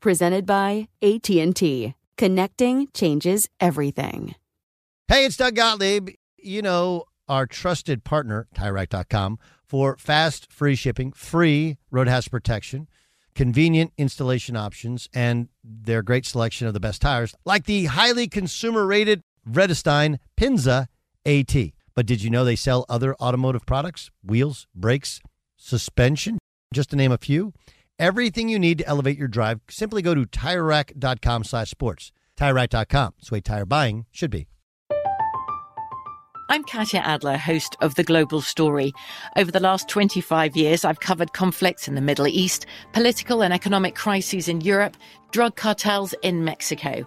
Presented by AT&T. Connecting changes everything. Hey, it's Doug Gottlieb. You know, our trusted partner, TireRack.com, for fast, free shipping, free road hazard protection, convenient installation options, and their great selection of the best tires, like the highly consumer rated Vredestein Pinza AT. But did you know they sell other automotive products? Wheels, brakes, suspension, just to name a few. Everything you need to elevate your drive, simply go to TireRack.com slash sports. TireRack.com. It's the way tire buying should be. I'm Katya Adler, host of The Global Story. Over the last 25 years, I've covered conflicts in the Middle East, political and economic crises in Europe, drug cartels in Mexico.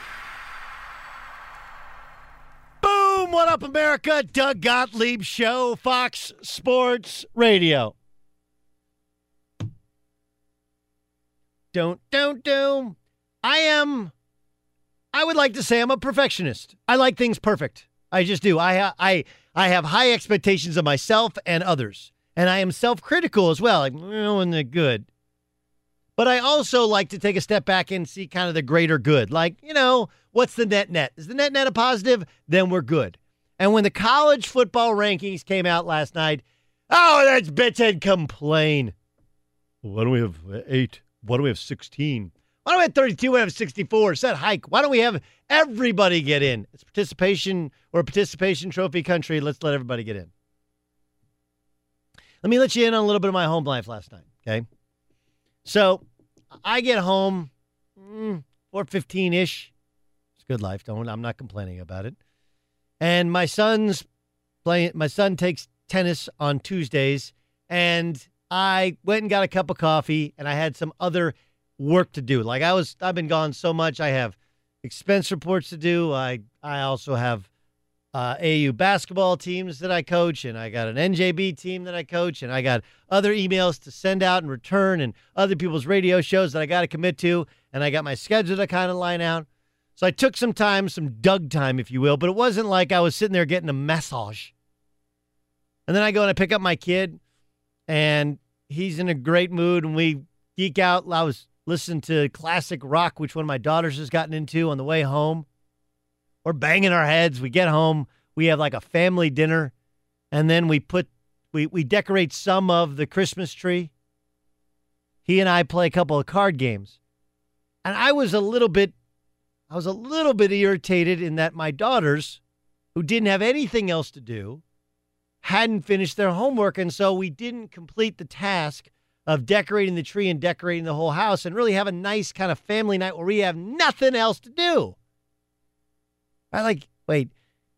What up, America? Doug Gottlieb Show, Fox Sports Radio. Don't, don't, don't. I am, I would like to say I'm a perfectionist. I like things perfect. I just do. I, I, I have high expectations of myself and others. And I am self critical as well. Like, when they're good. But I also like to take a step back and see kind of the greater good. Like, you know, what's the net net? Is the net net a positive? Then we're good. And when the college football rankings came out last night, oh, that's bitch and complain. Why don't we have eight? Why don't we have 16? Why don't we have 32? Why don't we have 64? Set hike. Why don't we have everybody get in? It's participation or participation trophy country. Let's let everybody get in. Let me let you in on a little bit of my home life last night. Okay. So I get home mm, 415 ish. It's good life. Don't I'm not complaining about it. And my son's playing my son takes tennis on Tuesdays and I went and got a cup of coffee and I had some other work to do. Like I was I've been gone so much. I have expense reports to do. I I also have uh, AU basketball teams that I coach, and I got an NJB team that I coach, and I got other emails to send out and return, and other people's radio shows that I got to commit to, and I got my schedule to kind of line out. So I took some time, some Doug time, if you will, but it wasn't like I was sitting there getting a massage. And then I go and I pick up my kid, and he's in a great mood, and we geek out. I was listening to classic rock, which one of my daughters has gotten into on the way home. We're banging our heads. We get home, we have like a family dinner, and then we put we we decorate some of the Christmas tree. He and I play a couple of card games. And I was a little bit I was a little bit irritated in that my daughters, who didn't have anything else to do, hadn't finished their homework. And so we didn't complete the task of decorating the tree and decorating the whole house and really have a nice kind of family night where we have nothing else to do. I like, wait,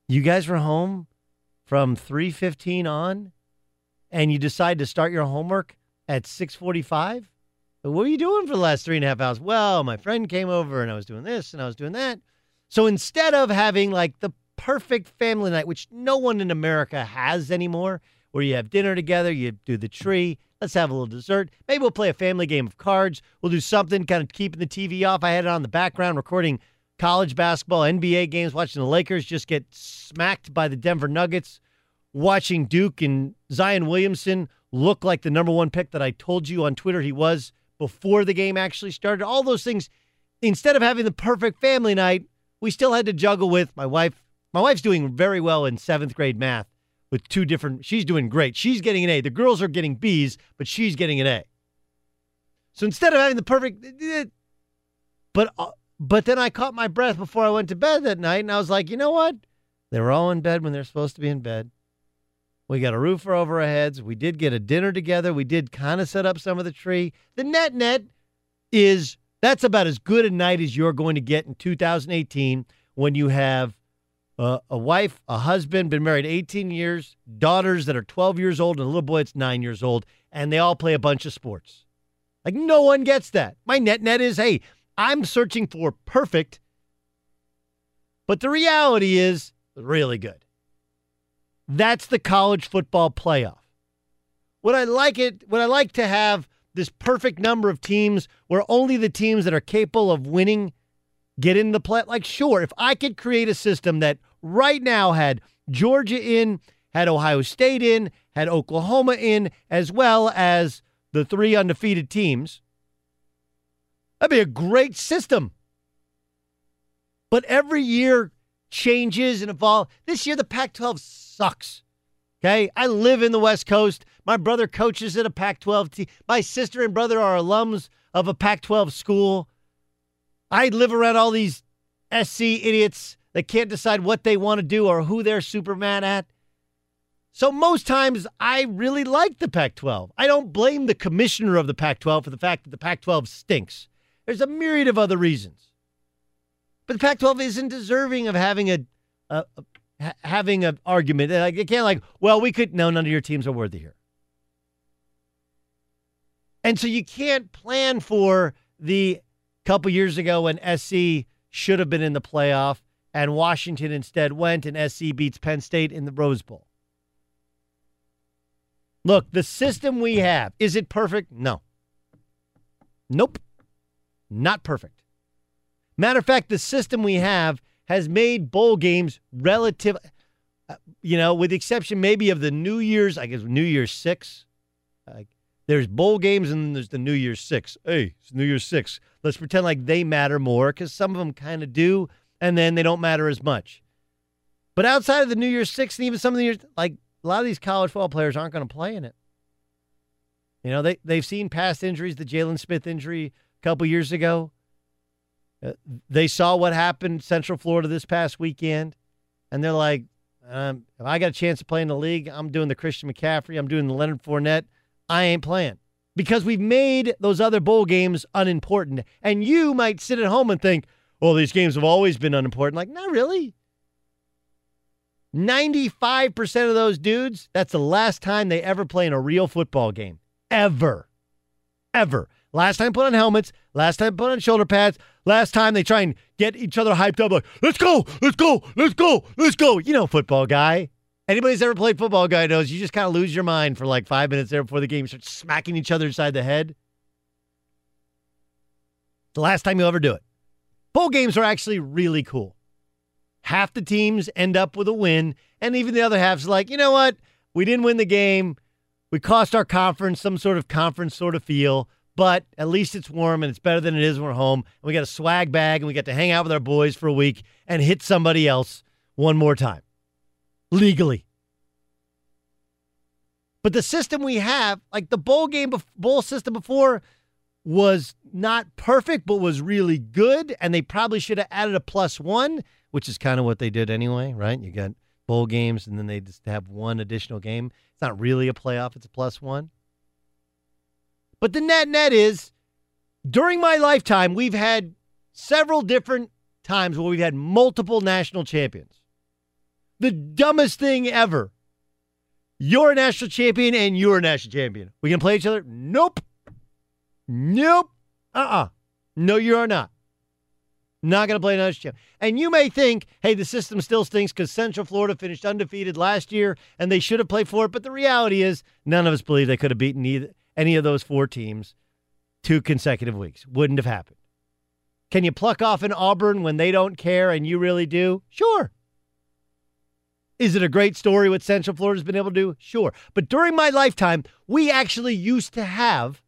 you guys were home from 3:15 on and you decide to start your homework at 6:45? What were you doing for the last three and a half hours? Well, my friend came over and I was doing this and I was doing that. So instead of having like the perfect family night, which no one in America has anymore, where you have dinner together, you do the tree, let's have a little dessert. Maybe we'll play a family game of cards. We'll do something, kind of keeping the TV off. I had it on the background, recording college basketball, NBA games, watching the Lakers just get smacked by the Denver Nuggets, watching Duke and Zion Williamson look like the number one pick that I told you on Twitter he was before the game actually started. All those things, instead of having the perfect family night, we still had to juggle with my wife. My wife's doing very well in seventh grade math with two different, she's doing great. She's getting an A. The girls are getting B's, but she's getting an A. So instead of having the perfect, but, uh, but then I caught my breath before I went to bed that night and I was like, you know what? They were all in bed when they're supposed to be in bed. We got a roof over our heads. We did get a dinner together. We did kind of set up some of the tree. The net net is that's about as good a night as you're going to get in 2018 when you have a wife, a husband, been married 18 years, daughters that are 12 years old, and a little boy that's nine years old, and they all play a bunch of sports. Like no one gets that. My net net is hey, I'm searching for perfect, but the reality is really good. That's the college football playoff. Would I like it? Would I like to have this perfect number of teams where only the teams that are capable of winning get in the play? Like, sure, if I could create a system that right now had Georgia in, had Ohio State in, had Oklahoma in, as well as the three undefeated teams, that'd be a great system. But every year changes and evolve. This year, the Pac 12 sucks. Okay. I live in the West Coast. My brother coaches at a Pac 12 team. My sister and brother are alums of a Pac 12 school. I live around all these SC idiots that can't decide what they want to do or who they're super mad at. So most times I really like the Pac 12. I don't blame the commissioner of the Pac 12 for the fact that the Pac 12 stinks. There's a myriad of other reasons. But the Pac-12 isn't deserving of having a, a, a having an argument. Like it can't like, well, we could. No, none of your teams are worthy here. And so you can't plan for the couple years ago when SC should have been in the playoff and Washington instead went and SC beats Penn State in the Rose Bowl. Look, the system we have, is it perfect? No. Nope. Not perfect. Matter of fact, the system we have has made bowl games relative, uh, you know, with the exception maybe of the New Year's, I guess New Year's six. Uh, there's bowl games and there's the New Year's six. Hey, it's New Year's six. Let's pretend like they matter more because some of them kind of do, and then they don't matter as much. But outside of the New Year's six and even some of the years, like a lot of these college football players aren't going to play in it. You know, they, they've seen past injuries, the Jaylon Smith injury a couple years ago. They saw what happened Central Florida this past weekend, and they're like, um, if I got a chance to play in the league, I'm doing the Christian McCaffrey, I'm doing the Leonard Fournette. I ain't playing because we've made those other bowl games unimportant. And you might sit at home and think, well, these games have always been unimportant. Like, not really. 95% of those dudes, that's the last time they ever play in a real football game. Ever. Ever. Last time put on helmets, last time put on shoulder pads, last time they try and get each other hyped up like, let's go, let's go, let's go, let's go. You know, football guy. Anybody's ever played football guy knows you just kind of lose your mind for like five minutes there before the game. starts smacking each other inside the head. The last time you'll ever do it. Bowl games are actually really cool. Half the teams end up with a win, and even the other half's like, you know what? We didn't win the game. We cost our conference some sort of conference sort of feel but at least it's warm and it's better than it is when we're home. And we got a swag bag and we get to hang out with our boys for a week and hit somebody else one more time legally. But the system we have, like the bowl game, bowl system before, was not perfect, but was really good. And they probably should have added a plus one, which is kind of what they did anyway, right? You got bowl games and then they just have one additional game. It's not really a playoff, it's a plus one. But the net net is during my lifetime, we've had several different times where we've had multiple national champions. The dumbest thing ever. You're a national champion and you're a national champion. We can play each other? Nope. Nope. Uh uh-uh. uh No, you are not. Not going to play another champ. And you may think, hey, the system still stinks because Central Florida finished undefeated last year and they should have played for it. But the reality is, none of us believe they could have beaten either, any of those four teams two consecutive weeks. Wouldn't have happened. Can you pluck off an Auburn when they don't care and you really do? Sure. Is it a great story what Central Florida's been able to do? Sure. But during my lifetime, we actually used to have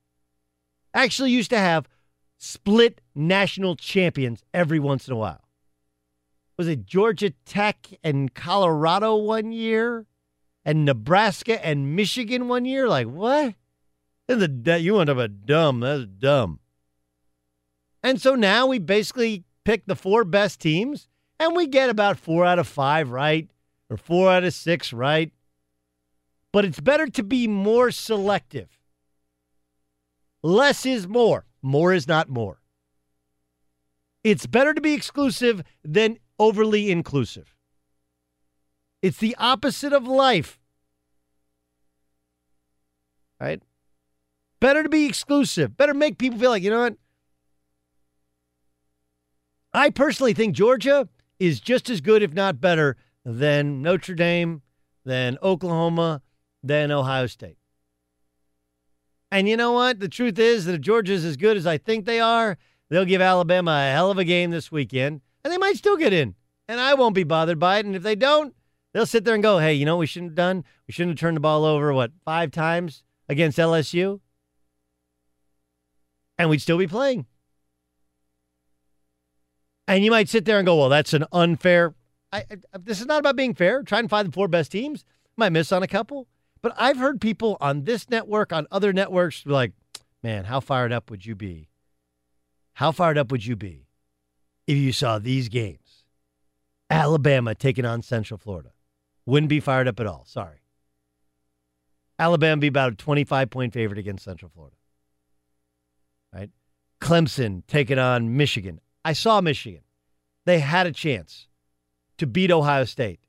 actually used to have split national champions every once in a while. Was it Georgia Tech and Colorado one year? And Nebraska and Michigan one year? Like, what? The, you want to a dumb. That's dumb. And so now we basically pick the four best teams and we get about four out of five right or four out of six right. But it's better to be more selective. Less is more. More is not more. It's better to be exclusive than overly inclusive. It's the opposite of life. Right? Better to be exclusive. Better make people feel like, you know what? I personally think Georgia is just as good, if not better, than Notre Dame, than Oklahoma, than Ohio State. And you know what? The truth is that if Georgia's as good as I think they are, they'll give Alabama a hell of a game this weekend, and they might still get in. And I won't be bothered by it. And if they don't, they'll sit there and go, hey, you know what we shouldn't have done? We shouldn't have turned the ball over, what, five times against LSU? And we'd still be playing. And you might sit there and go, well, that's an unfair. I, I, this is not about being fair. Try and find the four best teams. Might miss on a couple. But I've heard people on this network, on other networks, be like, man, how fired up would you be? How fired up would you be if you saw these games? Alabama taking on Central Florida. Wouldn't be fired up at all. Sorry. Alabama be about a 25 point favorite against Central Florida. Right? Clemson taking on Michigan. I saw Michigan. They had a chance to beat Ohio State.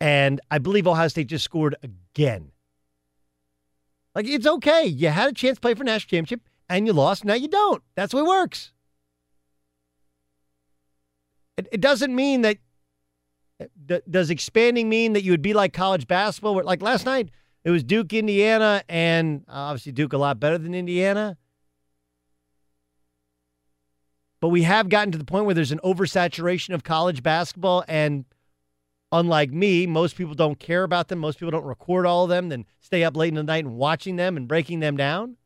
And I believe Ohio State just scored again. Like it's okay. You had a chance to play for national championship and you lost. Now you don't. That's the way it works. It, it doesn't mean that. Does expanding mean that you would be like college basketball? Where, like last night, it was Duke, Indiana, and uh, obviously Duke a lot better than Indiana. But we have gotten to the point where there's an oversaturation of college basketball, and Unlike me, most people don't care about them. Most people don't record all of them, then stay up late in the night and watching them and breaking them down.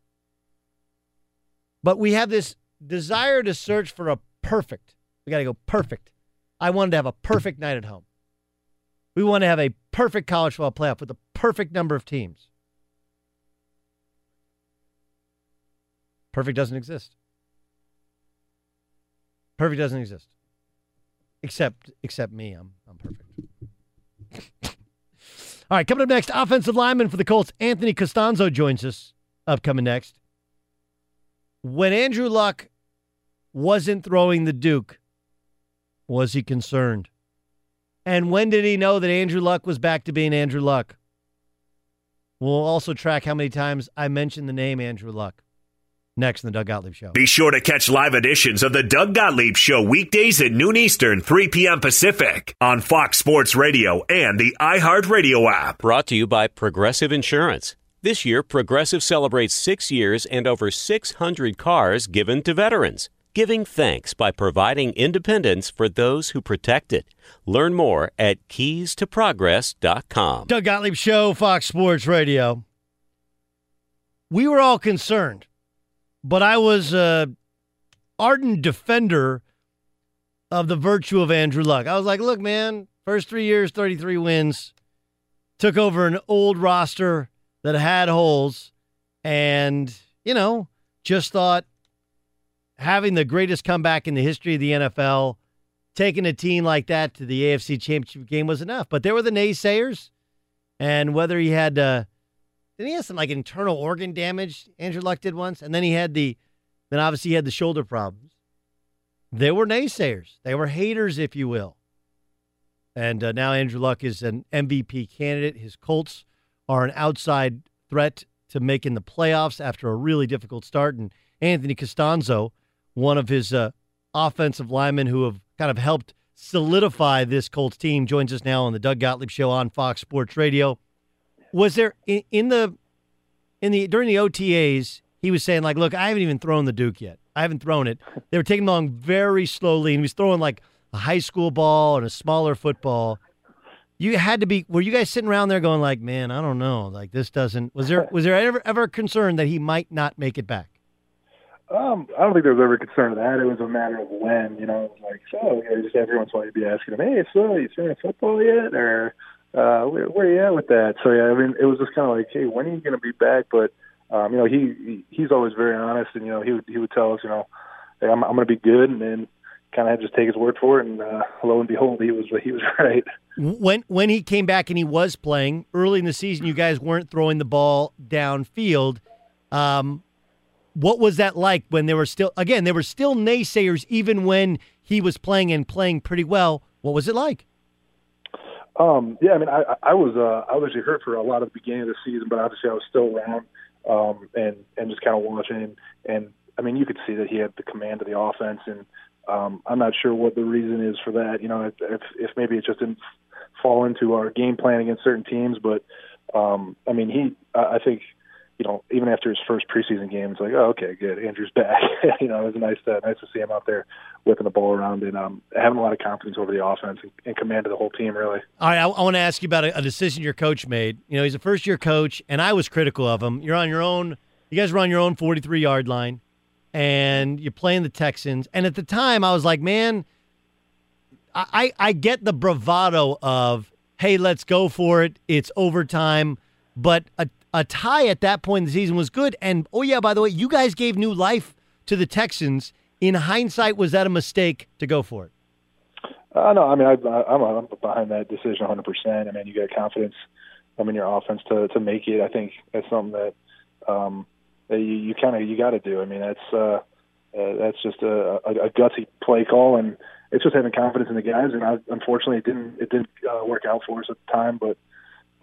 But we have this desire to search for a perfect. We got to go perfect. I wanted to have a perfect night at home. We want to have a perfect college football playoff with a perfect number of teams. Perfect doesn't exist. Perfect doesn't exist. Except except me. I'm I'm perfect. All right, coming up next, offensive lineman for the Colts, Anthony Castonzo joins us. Upcoming next. When Andrew Luck wasn't throwing the Duke, was he concerned? And when did he know that Andrew Luck was back to being Andrew Luck? We'll also track how many times I mentioned the name Andrew Luck. Next in the Doug Gottlieb Show. Be sure to catch live editions of the Doug Gottlieb Show weekdays at noon Eastern, 3 p.m. Pacific on Fox Sports Radio and the iHeartRadio app. Brought to you by Progressive Insurance. This year, Progressive celebrates six years and over 600 cars given to veterans, giving thanks by providing independence for those who protect it. Learn more at keystoprogress.com. Doug Gottlieb Show, Fox Sports Radio. We were all concerned but I was a ardent defender of the virtue of Andrew Luck. I was like, look, man, first three years, 33 wins, took over an old roster that had holes, and, you know, just thought having the greatest comeback in the history of the NFL, taking a team like that to the AFC Championship game was enough. But there were the naysayers, and whether he had, uh, then he had some like internal organ damage. Andrew Luck did once, and then he had the, then obviously he had the shoulder problems. There were naysayers. They were haters, if you will. And uh, now Andrew Luck is an MVP candidate. His Colts are an outside threat to making the playoffs after a really difficult start. And Anthony Castonzo, one of his uh, offensive linemen who have kind of helped solidify this Colts team, joins us now on the Doug Gottlieb Show on Fox Sports Radio. Was there in, in the in the during the OTAs? He was saying like, "Look, I haven't even thrown the Duke yet. I haven't thrown it. They were taking along very slowly, and he was throwing like a high school ball and a smaller football." You had to be. Were you guys sitting around there going like, "Man, I don't know. Like this doesn't." Was there was there ever ever a concern that he might not make it back? Um, I don't think there was ever concern of that. It was a matter of when, you know, like, so, you know, just every once in a while you'd be asking him, hey, so, you seen football yet? Or, uh, where, where are you at with that? So, yeah, I mean, it was just kind of like, hey, when are you going to be back? But, um, you know, he, he's always very honest and, you know, he would, he would tell us, you know, hey, I'm, I'm going to be good. And then kind of just take his word for it. And, uh, lo and behold, he was, he was right. When, when he came back and he was playing early in the season, you guys weren't throwing the ball downfield. Um, what was that like when there were still again there were still naysayers even when he was playing and playing pretty well what was it like um yeah i mean i i was uh i was actually hurt for a lot of the beginning of the season but obviously i was still around um and and just kind of watching. And i mean you could see that he had the command of the offense and um i'm not sure what the reason is for that. You know if if, maybe it just didn't fall into our game plan against certain teams but um i mean he i think you know, even after his first preseason game, it's like, oh, okay, good, Andrew's back. you know, it was nice to nice to see him out there whipping the ball around and um, having a lot of confidence over the offense and, and command of the whole team, really. All right, I, I want to ask you about a, a, decision your coach made. You know, he's a first year coach, and I was critical of him. You're on your own. You guys were on your own 43 yard line, and you're playing the Texans. And at the time, I was like, man, I, I, I get the bravado of, hey, let's go for it. It's overtime. But a, a tie at that point in the season was good. And oh yeah, by the way, you guys gave new life to the Texans. In hindsight, was that a mistake to go for it? Uh, no, I mean I, I'm, I'm behind that decision 100. percent I mean, you got confidence. I mean, your offense to to make it. I think that's something that um, that you, you kind of you got to do. I mean, that's uh, uh, that's just a, a, a gutsy play call, and it's just having confidence in the guys. And I, unfortunately, it didn't it didn't uh, work out for us at the time, but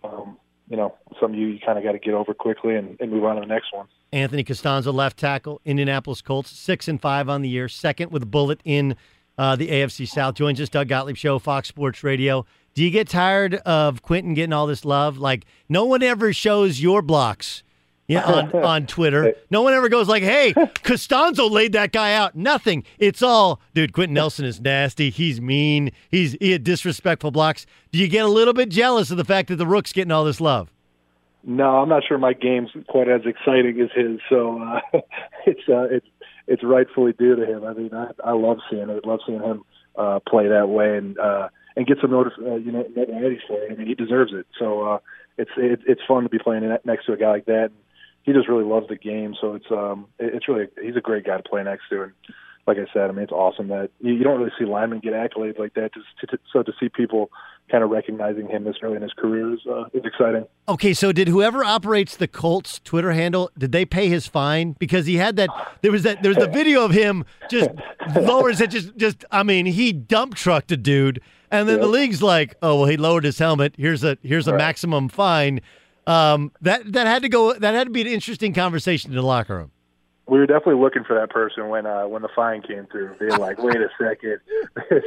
um, you know, something you, you kind of got to get over quickly and, and, move on to the next one. Anthony Castonzo, left tackle, Indianapolis Colts, six and five on the year, second with a bullet in uh, the AFC South. Joins us, Doug Gottlieb Show, Fox Sports Radio. Do you get tired of Quenton getting all this love? Like, no one ever shows your blocks. Yeah, on, on Twitter. No one ever goes like, "Hey, Castonzo laid that guy out." Nothing. It's all, dude. Quenton Nelson is nasty. He's mean. He's he had disrespectful blocks. Do you get a little bit jealous of the fact that the Rook's getting all this love? No, I'm not sure my game's quite as exciting as his. So uh, it's uh, it's it's rightfully due to him. I mean, I, I love seeing it. I love seeing him uh, play that way and uh, and get some notice, uh, you know, notoriety for it. I mean, he deserves it. So uh, it's it, it's fun to be playing next to a guy like that. And, he just really loves the game. So it's um it's really he's a great guy to play next to, and like I said, I mean it's awesome that you, you don't really see linemen get accolades like that. Just to, to, so to see people kind of recognizing him this early in his career is uh, is exciting. Okay, so did whoever operates the Colts Twitter handle did they pay his fine because he had that? There was that. There's the video of him just lowers it. Just just I mean he dump trucked a dude, and then yep. the league's like, oh well, he lowered his helmet. Here's a here's a right. maximum fine. Um, that that had to go. That had to be an interesting conversation in the locker room. We were definitely looking for that person when uh, when the fine came through. Being like, wait a second, this,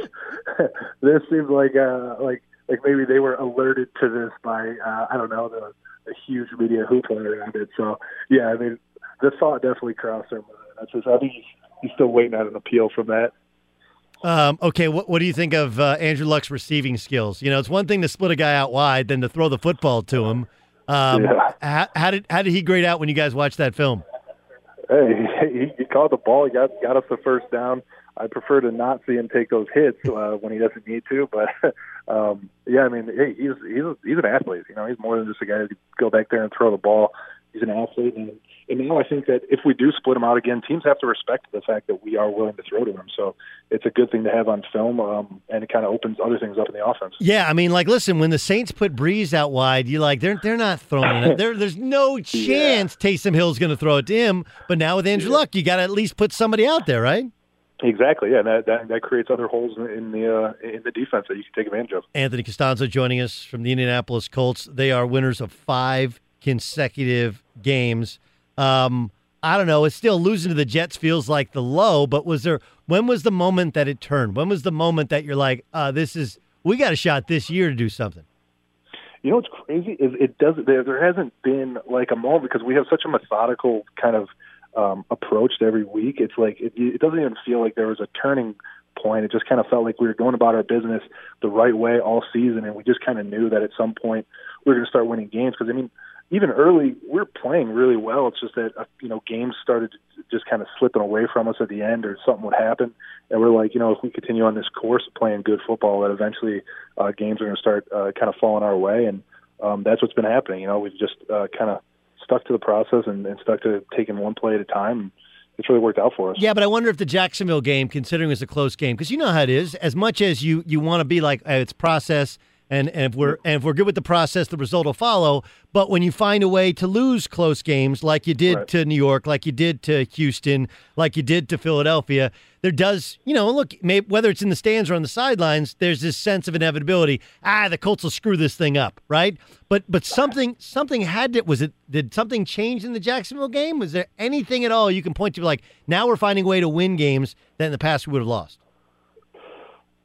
this seems like uh, like like maybe they were alerted to this by uh, I don't know the, the huge media hoopla around it. So yeah, I mean the thought definitely crossed their mind. That's just, I think he's, he's still waiting on an appeal from that. Um, okay, what what do you think of uh, Andrew Luck's receiving skills? You know, it's one thing to split a guy out wide than to throw the football to him. Um, yeah. how, how, did how did he grade out when you guys watched that film? Hey, he, he caught the ball. He got got us the first down. I prefer to not see him take those hits uh, when he doesn't need to. But um, yeah, I mean, hey, he's he's he's an athlete. You know, he's more than just a guy who go back there and throw the ball. He's an athlete, and and now I think that if we do split him out again, teams have to respect the fact that we are willing to throw to him. So it's a good thing to have on film, um, and it kind of opens other things up in the offense. Yeah, I mean, like, listen, when the Saints put Brees out wide, you like they're they're not throwing it. There, there's no chance yeah. Taysom Hill's going to throw it to him. But now with Andrew yeah. Luck, you got to at least put somebody out there, right? Exactly. Yeah, that, that that creates other holes in the uh, in the defense that you can take advantage of. Anthony Castonzo joining us from the Indianapolis Colts. They are winners of five consecutive games. Um, I don't know. It's still losing to the Jets feels like the low, but was there? When was the moment that it turned? When was the moment that you're like, uh, "This is we got a shot this year to do something"? You know what's crazy is it does there. There hasn't been like a moment because we have such a methodical kind of um, approach to every week. It's like it, it doesn't even feel like there was a turning point. It just kind of felt like we were going about our business the right way all season, and we just kind of knew that at some point we were going to start winning games. Because I mean, even early, we are playing really well. It's just that uh, you know games started just kind of slipping away from us at the end, or something would happen, and we're like, you know, if we continue on this course of playing good football, that eventually uh, games are going to start uh, kind of falling our way, and um, that's what's been happening. You know, we've just uh, kind of stuck to the process and, and stuck to taking one play at a time it's really worked out for us. Yeah, but I wonder if the Jacksonville game, considering it's a close game, because you know how it is. As much as you you want to be like uh, it's process, and, and if we're and if we're good with the process, the result will follow. But when you find a way to lose close games, like you did right. to New York, like you did to Houston, like you did to Philadelphia, there does you know look maybe, whether it's in the stands or on the sidelines, there's this sense of inevitability. Ah, the Colts will screw this thing up, right? But but something something had to was it did something change in the Jacksonville game? Was there anything at all you can point to like now we're finding a way to win games that in the past we would have lost?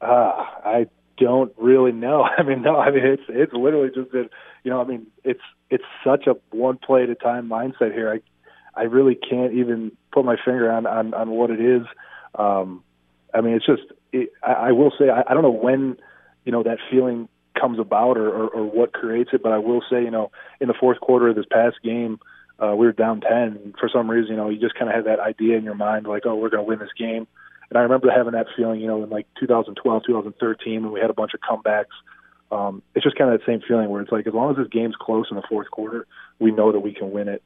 Uh, I don't really know. I mean, no, I mean it's it's literally just that you know, I mean, it's it's such a one play at a time mindset here. I I really can't even put my finger on on, on what it is. Um, I mean, it's just it, I, I will say I, I don't know when you know that feeling comes about or, or, or what creates it, but I will say you know in the fourth quarter of this past game. Uh, we were down 10. For some reason, you know, you just kind of had that idea in your mind, like, oh, we're going to win this game. And I remember having that feeling, you know, in like 2012, 2013, when we had a bunch of comebacks. Um, it's just kind of that same feeling where it's like, as long as this game's close in the fourth quarter, we know that we can win it.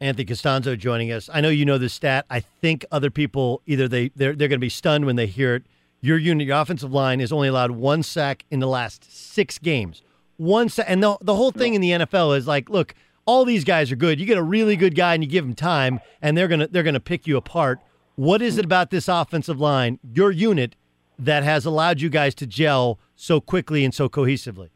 Anthony Castonzo joining us. I know you know the stat. I think other people either they they're, they're going to be stunned when they hear it. Your unit, your offensive line, is only allowed one sack in the last six games. One sack, and the the whole thing in the NFL is like, look, all these guys are good. You get a really good guy and you give him time, and they're gonna they're gonna pick you apart. What is it about this offensive line, your unit, that has allowed you guys to gel so quickly and so cohesively?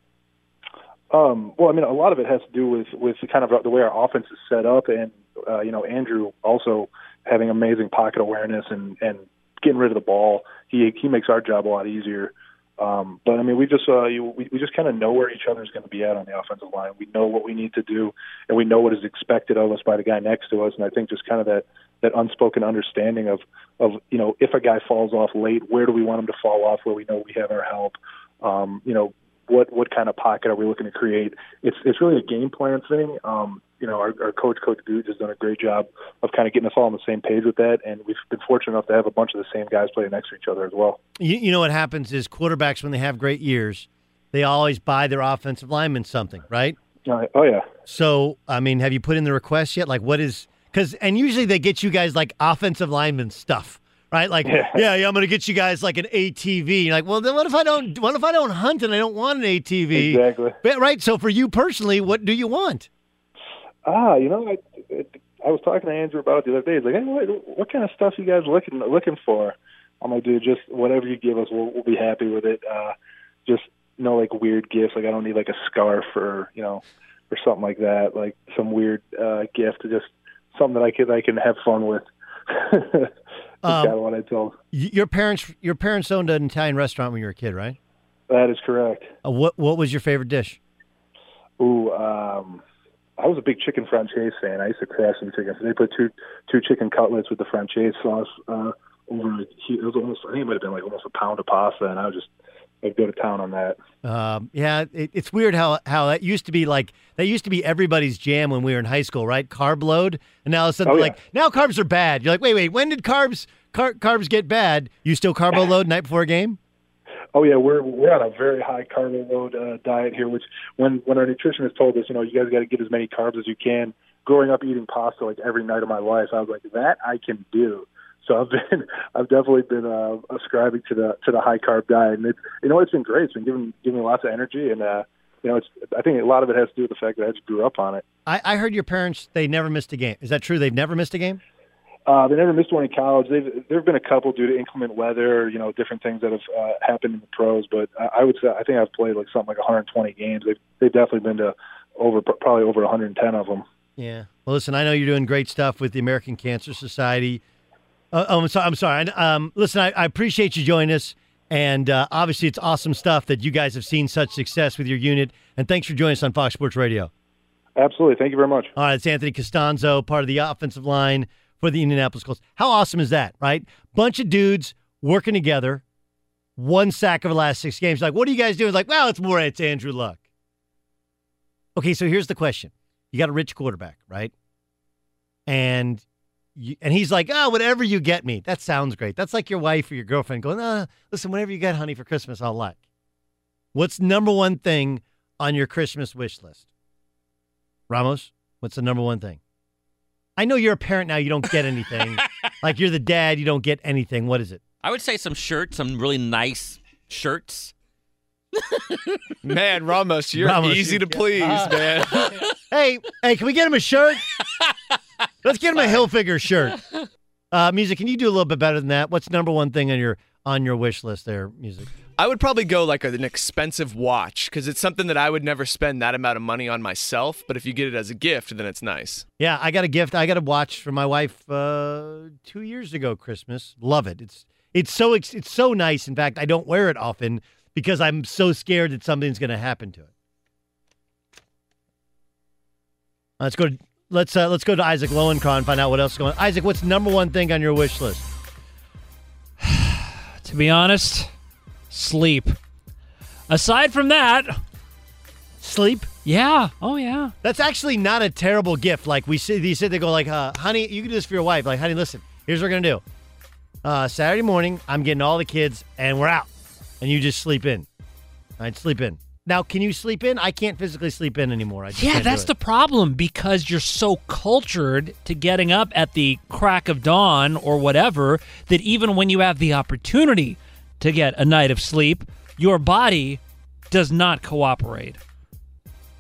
Um, well, I mean, a lot of it has to do with with kind of the way our offense is set up, and uh, you know, Andrew also having amazing pocket awareness and and getting rid of the ball. He he makes our job a lot easier. Um, but I mean, we just uh, you, we, we just kind of know where each other is going to be at on the offensive line. We know what we need to do, and we know what is expected of us by the guy next to us. And I think just kind of that that unspoken understanding of of you know if a guy falls off late, where do we want him to fall off? Where we know we have our help. Um, you know, what what kind of pocket are we looking to create? It's it's really a game plan thing. Um, you know, our, our coach, Coach Gooch, has done a great job of kind of getting us all on the same page with that, and we've been fortunate enough to have a bunch of the same guys playing next to each other as well. You, you know what happens is quarterbacks when they have great years, they always buy their offensive linemen something, right? Uh, oh yeah. So I mean, have you put in the request yet? Like, what is because and usually they get you guys like offensive lineman stuff right? Like, yeah, yeah, yeah I'm going to get you guys like an ATV. You're like, well, then what if I don't? What if I don't hunt and I don't want an ATV? Exactly. But, right. So for you personally, what do you want? Ah, you know, I I was talking to Andrew about it the other day. He's like, hey, what, what kind of stuff you guys looking looking for? I'm like, dude, just whatever you give us, we'll, we'll be happy with it. Uh, just no like weird gifts. Like I don't need like a scarf or you know or something like that. Like some weird uh, gift. To just something that I can I can have fun with. um, kind of what I told. Your parents, your parents owned an Italian restaurant when you were a kid, right? That is correct. Uh, what What was your favorite dish? Ooh, um, I was a big chicken francese fan. I used to crash some chicken. So they put two two chicken cutlets with the francese sauce uh, over. It was almost I think it might have been like almost a pound of pasta, and I was just I'd go to town on that. Um, yeah, it, it's weird how how that used to be like that used to be everybody's jam when we were in high school, right? Carb load, and now it's Oh, yeah. like now carbs are bad. You're like, wait, wait, when did carbs car, carbs get bad? You still carbo load night before a game? Oh yeah, we're we're on a very high carb load uh, diet here. Which when when our nutritionist told us, you know, you guys got to get as many carbs as you can. Growing up eating pasta like every night of my life, I was like, that I can do. So I've been I've definitely been uh, ascribing to the to the high carb diet, and it's you know it's been great. It's been giving giving me lots of energy, and uh, you know it's I think a lot of it has to do with the fact that I just grew up on it. I, I heard your parents they never missed a game. Is that true? They've never missed a game. Uh, they never missed one in college. They've there have been a couple due to inclement weather, you know, different things that have uh, happened in the pros. But I, I would say I think I've played like something like 120 games. They've they've definitely been to over probably over 110 of them. Yeah. Well, listen, I know you're doing great stuff with the American Cancer Society. Uh, oh, I'm sorry. I'm sorry. Um, listen, I, I appreciate you joining us, and uh, obviously, it's awesome stuff that you guys have seen such success with your unit. And thanks for joining us on Fox Sports Radio. Absolutely. Thank you very much. All right, it's Anthony Castonzo, part of the offensive line for the Indianapolis Colts. How awesome is that, right? Bunch of dudes working together, one sack over the last six games. Like, what are you guys doing? Like, well, it's more, it's Andrew Luck. Okay, so here's the question. You got a rich quarterback, right? And you, and he's like, oh, whatever you get me. That sounds great. That's like your wife or your girlfriend going, uh, listen, whatever you get, honey, for Christmas, I'll like. What's number one thing on your Christmas wish list? Ramos, what's the number one thing? I know you're a parent now. You don't get anything. like you're the dad. You don't get anything. What is it? I would say some shirts, some really nice shirts. Man, Ramos, you're Ramos, easy you- to please, Uh, man. Hey, hey, can we get him a shirt? Let's get him a Hilfiger shirt. Uh, music, can you do a little bit better than that? What's number one thing on your on your wish list there, music? I would probably go like an expensive watch because it's something that I would never spend that amount of money on myself. But if you get it as a gift, then it's nice. Yeah, I got a gift. I got a watch for my wife uh, two years ago, Christmas. Love it. It's it's so ex- it's so nice. In fact, I don't wear it often because I'm so scared that something's going to happen to it. Let's go. To, let's uh, let's go to Isaac Lowenkron and find out what else is going. on. Isaac, what's number one thing on your wish list? To be honest, sleep. Aside from that, sleep. Yeah. Oh yeah. That's actually not a terrible gift. Like we see, you said they go like, uh, "Honey, you can do this for your wife." Like, honey, listen, here's what we're gonna do. Uh, Saturday morning, I'm getting all the kids, and we're out, and you just sleep in. I'd sleep in. Now, can you sleep in? I can't physically sleep in anymore. I just Yeah, that's the problem because you're so cultured to getting up at the crack of dawn or whatever that even when you have the opportunity to get a night of sleep, your body does not cooperate.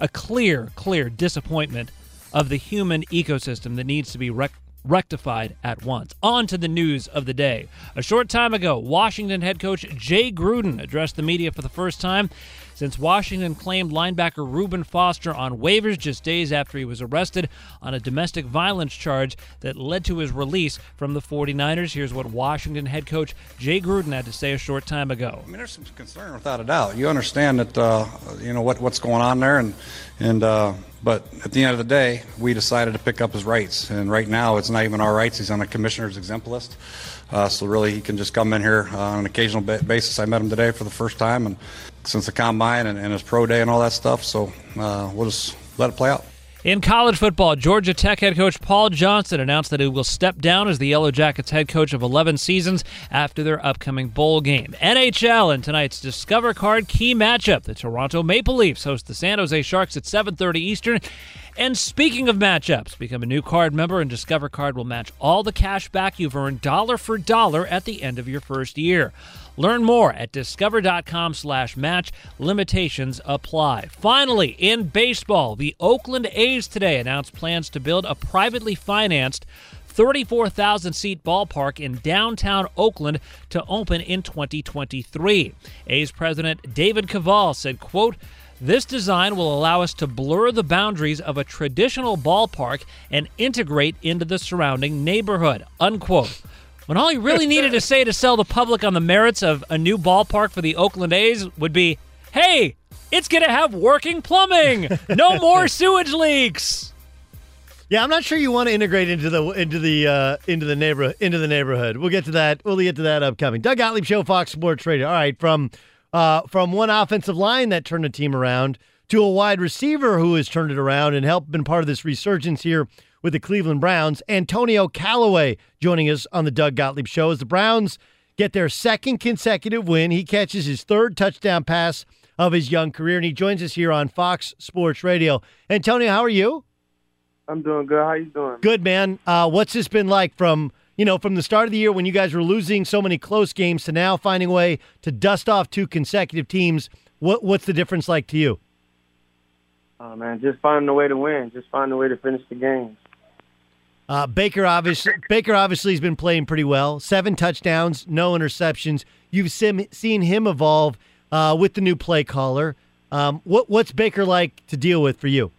A clear, clear disappointment of the human ecosystem that needs to be rec- rectified at once. On to the news of the day. A short time ago, Washington head coach Jay Gruden addressed the media for the first time since Washington claimed linebacker Reuben Foster on waivers just days after he was arrested on a domestic violence charge that led to his release from the 49ers. Here's what Washington head coach Jay Gruden had to say a short time ago. I mean, there's some concern without a doubt. You understand that uh, you know what what's going on there, and and uh, but at the end of the day, we decided to pick up his rights, and right now it's not even our rights. He's on the commissioner's exempt list, uh, so really he can just come in here uh, on an occasional basis. I met him today for the first time, and since the combine and, and his pro day and all that stuff, so uh, we'll just let it play out. In college football, Georgia Tech head coach Paul Johnson announced that he will step down as the Yellow Jackets head coach of 11 seasons after their upcoming bowl game. NHL in tonight's Discover Card key matchup. The Toronto Maple Leafs host the San Jose Sharks at 7:30 Eastern. And speaking of matchups, become a new card member and Discover Card will match all the cash back you've earned dollar for dollar at the end of your first year. Learn more at discover.com slash match. Limitations apply. Finally, in baseball, the Oakland A's today announced plans to build a privately financed 34,000 seat ballpark in downtown Oakland to open in 2023. A's president David Kaval said, quote, this design will allow us to blur the boundaries of a traditional ballpark and integrate into the surrounding neighborhood. Unquote. When all he really needed to say to sell the public on the merits of a new ballpark for the Oakland A's would be, "Hey, it's going to have working plumbing. No more sewage leaks." Yeah, I'm not sure you want to integrate into the into the uh, into the neighborhood into the neighborhood. We'll get to that. We'll get to that upcoming. Doug Gottlieb Show, Fox Sports Radio. All right, from uh, from one offensive line that turned a team around to a wide receiver who has turned it around and helped been part of this resurgence here with the Cleveland Browns. Antonio Callaway joining us on the Doug Gottlieb Show as the Browns get their second consecutive win. He catches his third touchdown pass of his young career, and he joins us here on Fox Sports Radio. Antonio, how are you? I'm doing good. How you doing? Good, man. Uh, what's this been like from you know from the start of the year when you guys were losing so many close games to now finding a way to dust off two consecutive teams? What what's the difference like to you? Oh man, just finding a way to win. Just finding a way to finish the games. Uh, Baker obviously Baker obviously has been playing pretty well. Seven touchdowns, no interceptions. You've sim- seen him evolve uh, with the new play caller. Um, what what's Baker like to deal with for you?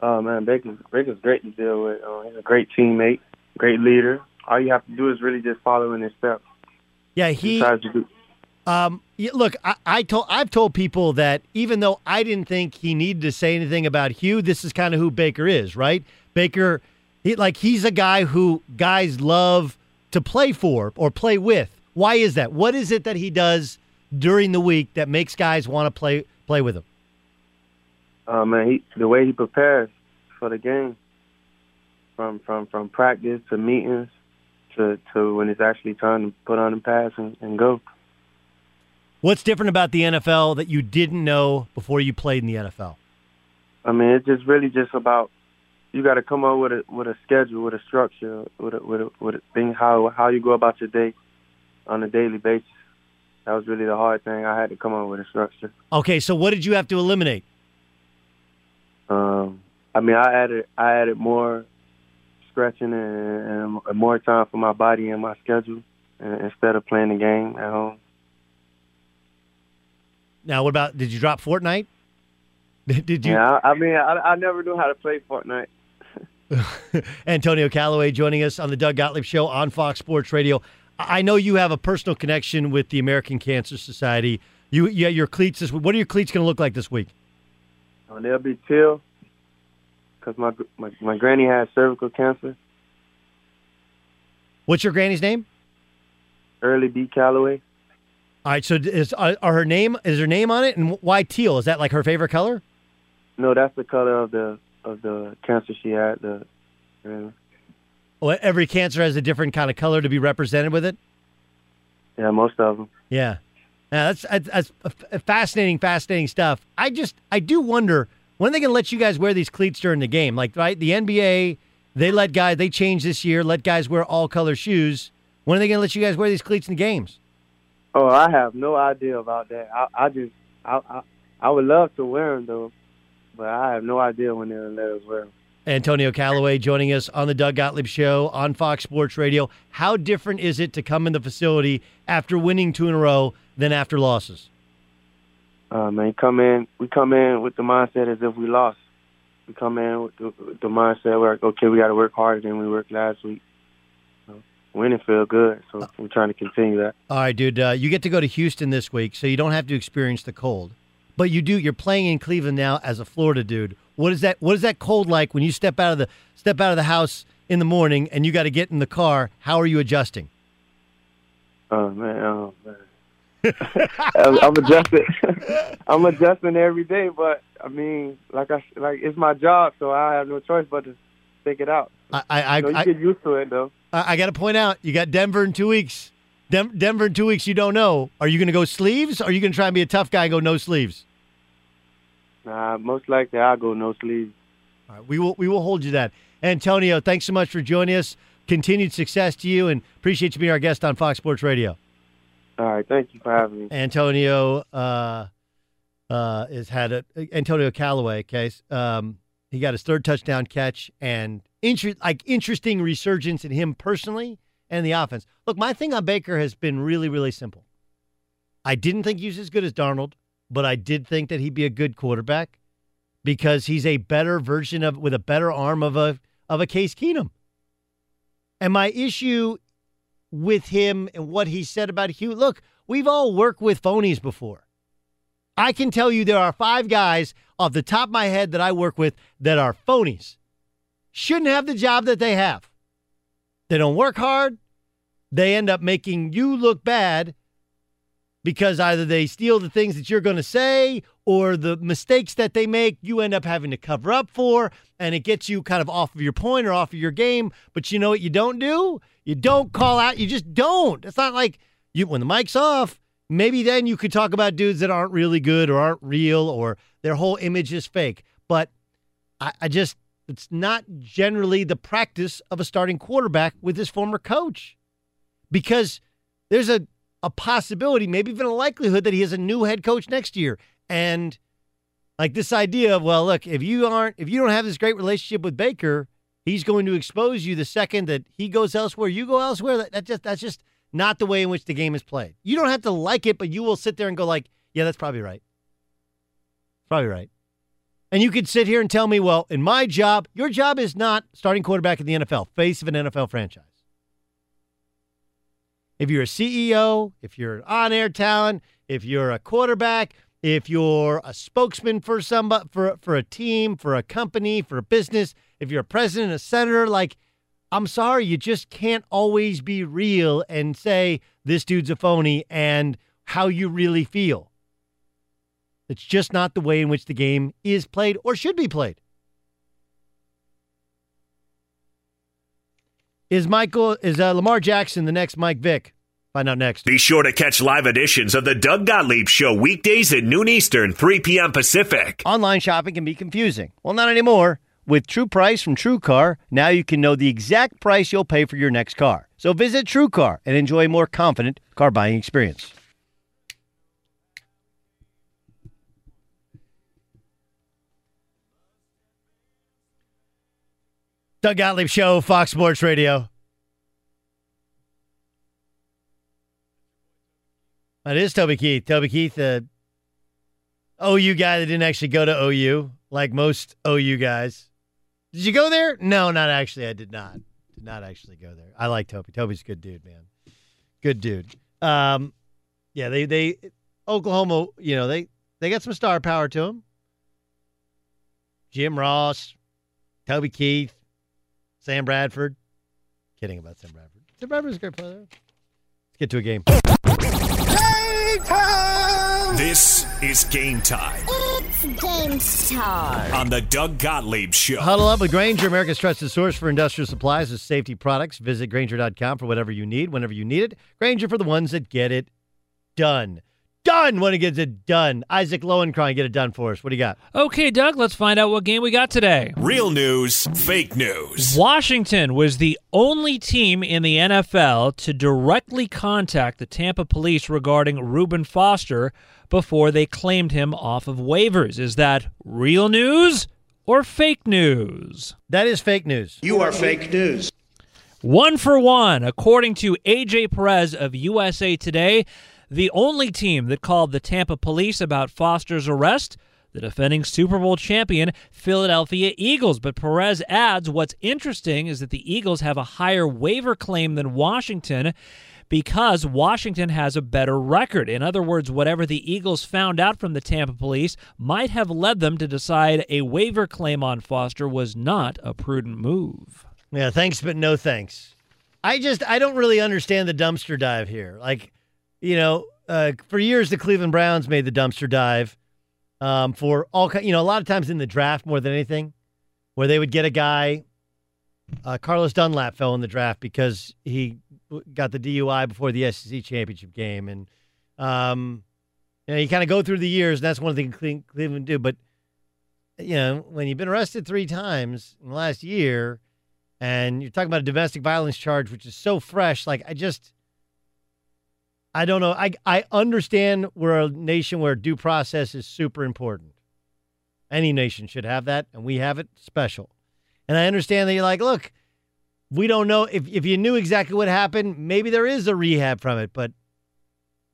Oh man, Baker's Baker's great to deal with. Uh, he's a great teammate, great leader. All you have to do is really just follow in his steps. Yeah, he. to do. Um, yeah, look, I, I told I've told people that even though I didn't think he needed to say anything about Hue, this is kind of who Baker is, right? Baker, he, like he's a guy who guys love to play for or play with. Why is that? What is it that he does during the week that makes guys want to play play with him? Oh man, he the way he prepares for the game, from from from practice to meetings to to when it's actually time to put on the pass and, and go. What's different about the NFL that you didn't know before you played in the NFL? I mean, it's just really just about you got to come up with a with a schedule, with a structure, with a with a with a thing how how you go about your day on a daily basis. That was really the hard thing. I had to come up with a structure. Okay, so what did you have to eliminate? Um, I mean, I added I added more stretching and, and more time for my body and my schedule uh, instead of playing the game at home. Now, what about did you drop Fortnite? Did, did you? Yeah, I, I mean, I, I never knew how to play Fortnite. Antonio Callaway joining us on the Doug Gottlieb Show on Fox Sports Radio. I know you have a personal connection with the American Cancer Society. You, yeah, your cleats. This, what are your cleats going to look like this week? Oh, they'll be teal because my, my my granny has cervical cancer. What's your granny's name? Early B. Callaway. All right. So is are her name is her name on it, and why teal? Is that like her favorite color? No, that's the color of the of the cancer she had. The uh, well, every cancer has a different kind of color to be represented with it. Yeah, most of them. Yeah, yeah, that's that's, that's fascinating, fascinating stuff. I just I do wonder when are they going to let you guys wear these cleats during the game? Like right, the NBA they let guys they changed this year, let guys wear all color shoes. When are they going to let you guys wear these cleats in the games? Oh, I have no idea about that. I, I just I, I I would love to wear them though, but I have no idea when they'll let us wear them. Antonio Callaway joining us on the Doug Gottlieb Show on Fox Sports Radio. How different is it to come in the facility after winning two in a row than after losses? Uh, man, come in. We come in with the mindset as if we lost. We come in with the, with the mindset where okay, we got to work harder than we worked last week. So, winning feel good, so we're trying to continue that. All right, dude. Uh, you get to go to Houston this week, so you don't have to experience the cold. But you do. You're playing in Cleveland now as a Florida dude. What is that? What is that cold like when you step out of the step out of the house in the morning and you got to get in the car? How are you adjusting? Oh man, oh man. I'm adjusting. I'm adjusting every day, but I mean, like I like it's my job, so I have no choice but to stick it out. I I, you, know, you I, get used to it though. I, I got to point out, you got Denver in two weeks. Dem- Denver in two weeks. You don't know. Are you going to go sleeves? Or are you going to try and be a tough guy and go no sleeves? Nah, most likely I'll go no sleeves. All right, we will we will hold you that. Antonio, thanks so much for joining us. Continued success to you, and appreciate you being our guest on Fox Sports Radio. All right, thank you for having me. Antonio uh, uh, has had a Antonio Callaway case. Um, he got his third touchdown catch, and inter- like interesting resurgence in him personally and the offense. Look, my thing on Baker has been really, really simple. I didn't think he was as good as Darnold, but I did think that he'd be a good quarterback because he's a better version of with a better arm of a of a Case Keenum. And my issue with him and what he said about Hue, look, we've all worked with phonies before. I can tell you there are five guys off the top of my head that I work with that are phonies. Shouldn't have the job that they have. They don't work hard. They end up making you look bad because either they steal the things that you're going to say or the mistakes that they make you end up having to cover up for and it gets you kind of off of your point or off of your game. But you know what you don't do? You don't call out. You just don't. It's not like you when the mic's off maybe then you could talk about dudes that aren't really good or aren't real or their whole image is fake. But i, I just it's not generally the practice of a starting quarterback with his former coach because there's a a possibility, maybe even a likelihood that he has a new head coach next year. And like this idea of, well, look, if you aren't, if you don't have this great relationship with Baker, he's going to expose you the second that he goes elsewhere, you go elsewhere. That, that just that's just not the way in which the game is played. You don't have to like it, but you will sit there and go like, yeah, that's probably right. Probably right. And you could sit here and tell me, well, in my job, your job is not starting quarterback in the NFL, face of an NFL franchise. If you're a CEO, if you're an on air talent, if you're a quarterback, if you're a spokesman for somebody, for, for a team, for a company, for a business, if you're a president, a senator, like, I'm sorry, you just can't always be real and say this dude's a phony and how you really feel. It's just not the way in which the game is played or should be played. Is Michael is uh, Lamar Jackson the next Mike Vick? Find out next. Be sure to catch live editions of the Doug Gottlieb Show weekdays at noon Eastern, 3 p.m. Pacific. Online shopping can be confusing. Well, not anymore. With True Price from True Car, now you can know the exact price you'll pay for your next car. So visit True Car and enjoy a more confident car buying experience. Doug Gottlieb Show, Fox Sports Radio. That is Toby Keith. Toby Keith, the OU guy that didn't actually go to OU, like most OU guys. Did you go there? No, not actually. I did not. Did not actually go there. I like Toby. Toby's a good dude, man. Good dude. Um, yeah, they they Oklahoma. You know they they got some star power to them. Jim Ross, Toby Keith, Sam Bradford. Kidding about Sam Bradford. Sam Bradford's a great player. Let's get to a game. Time. This is game time It's game time. on the Doug Gottlieb Show. Huddle up with Grainger, America's trusted source for industrial supplies and safety products. Visit Grainger.com for whatever you need, whenever you need it. Grainger for the ones that get it done. Done when it gets it done. Isaac Lowenkron, get it done for us. What do you got? Okay, Doug, let's find out what game we got today. Real news, fake news. Washington was the only team in the NFL to directly contact the Tampa police regarding Reuben Foster before they claimed him off of waivers. Is that real news or fake news? That is fake news. You are fake news. One for one, according to AJ Perez of USA Today, the only team that called the Tampa police about Foster's arrest, the defending Super Bowl champion Philadelphia Eagles. But Perez adds what's interesting is that the Eagles have a higher waiver claim than Washington because Washington has a better record. In other words, whatever the Eagles found out from the Tampa police might have led them to decide a waiver claim on Foster was not a prudent move. Yeah, thanks, but no thanks. I just I don't really understand the dumpster dive here. Like, you know, uh, for years the Cleveland Browns made the dumpster dive um, for all ki- you know a lot of times in the draft more than anything, where they would get a guy. Uh, Carlos Dunlap fell in the draft because he got the DUI before the SEC championship game, and um, you know, you kind of go through the years, and that's one things Cleveland do. But you know, when you've been arrested three times in the last year, and you're talking about a domestic violence charge, which is so fresh, like I just, I don't know. I I understand we're a nation where due process is super important. Any nation should have that, and we have it special. And I understand that you're like, look, we don't know if if you knew exactly what happened, maybe there is a rehab from it, but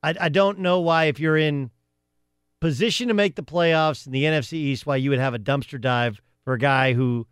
I I don't know why if you're in position to make the playoffs in the NFC East, why you would have a dumpster dive for a guy who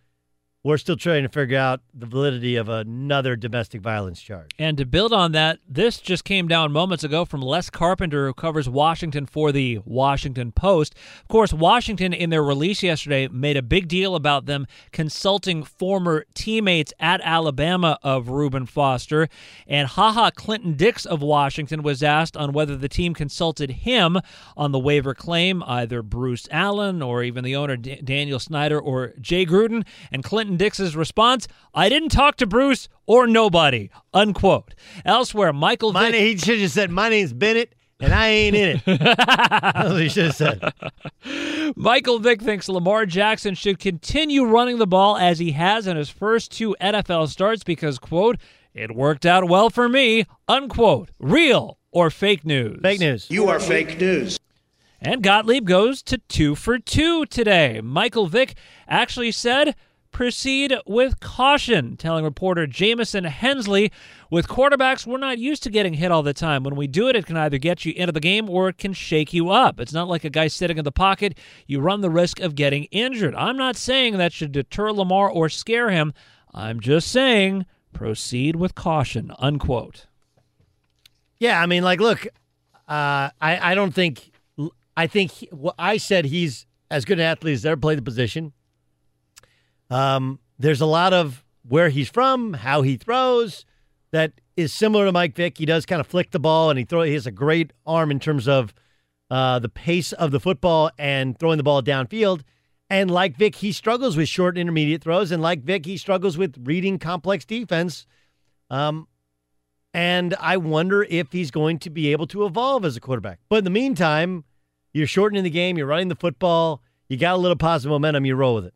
we're still trying to figure out the validity of another domestic violence charge. And to build on that, this just came down moments ago from Les Carpenter, who covers Washington for the Washington Post. Of course, Washington, in their release yesterday, made a big deal about them consulting former teammates at Alabama of Reuben Foster. And Ha Ha Clinton Dix of Washington was asked on whether the team consulted him on the waiver claim, either Bruce Allen or even the owner D- Daniel Snyder or Jay Gruden. And Clinton Dix's response, I didn't talk to Bruce or nobody, unquote. Elsewhere, Michael My Vick. name, he should have said, My name's Bennett, and I ain't in it. That's what he should have said. Michael Vick thinks Lamar Jackson should continue running the ball as he has in his first two NFL starts because, quote, it worked out well for me, unquote. Real or fake news? Fake news. You are fake news. And Gottlieb goes to two for two today. Michael Vick actually said, proceed with caution, telling reporter Jamison Hensley, with quarterbacks, we're not used to getting hit all the time. When we do it, it can either get you into the game or it can shake you up. It's not like a guy sitting in the pocket. You run the risk of getting injured. I'm not saying that should deter Lamar or scare him. I'm just saying proceed with caution, unquote. Yeah, I mean, like, look, uh, I I don't think I think he, well, I said he's as good an athlete as ever played the position. Um, there's a lot of where he's from, how he throws, that is similar to Mike Vick. He does kind of flick the ball, and he throw. He has a great arm in terms of uh, the pace of the football and throwing the ball downfield. And like Vick, he struggles with short and intermediate throws, and like Vick, he struggles with reading complex defense. Um, and I wonder if he's going to be able to evolve as a quarterback. But in the meantime, you're shortening the game, you're running the football, you got a little positive momentum, you roll with it.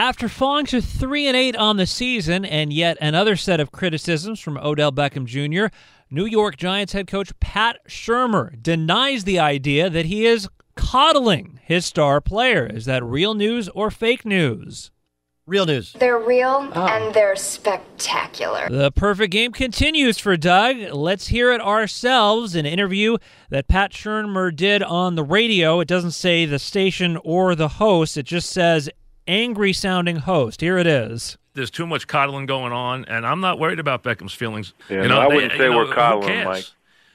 After falling to 3 and 8 on the season and yet another set of criticisms from Odell Beckham Jr., New York Giants head coach Pat Shurmur denies the idea that he is coddling his star player. Is that real news or fake news? Real news. They're real ah. and they're spectacular. The perfect game continues for Doug. Let's hear it ourselves. An interview that Pat Shurmur did on the radio. It doesn't say the station or the host, it just says angry sounding host. Here it is. There's too much coddling going on, and I'm not worried about Beckham's feelings. Yeah, you no, I wouldn't you say know, we're coddling, cares? Mike.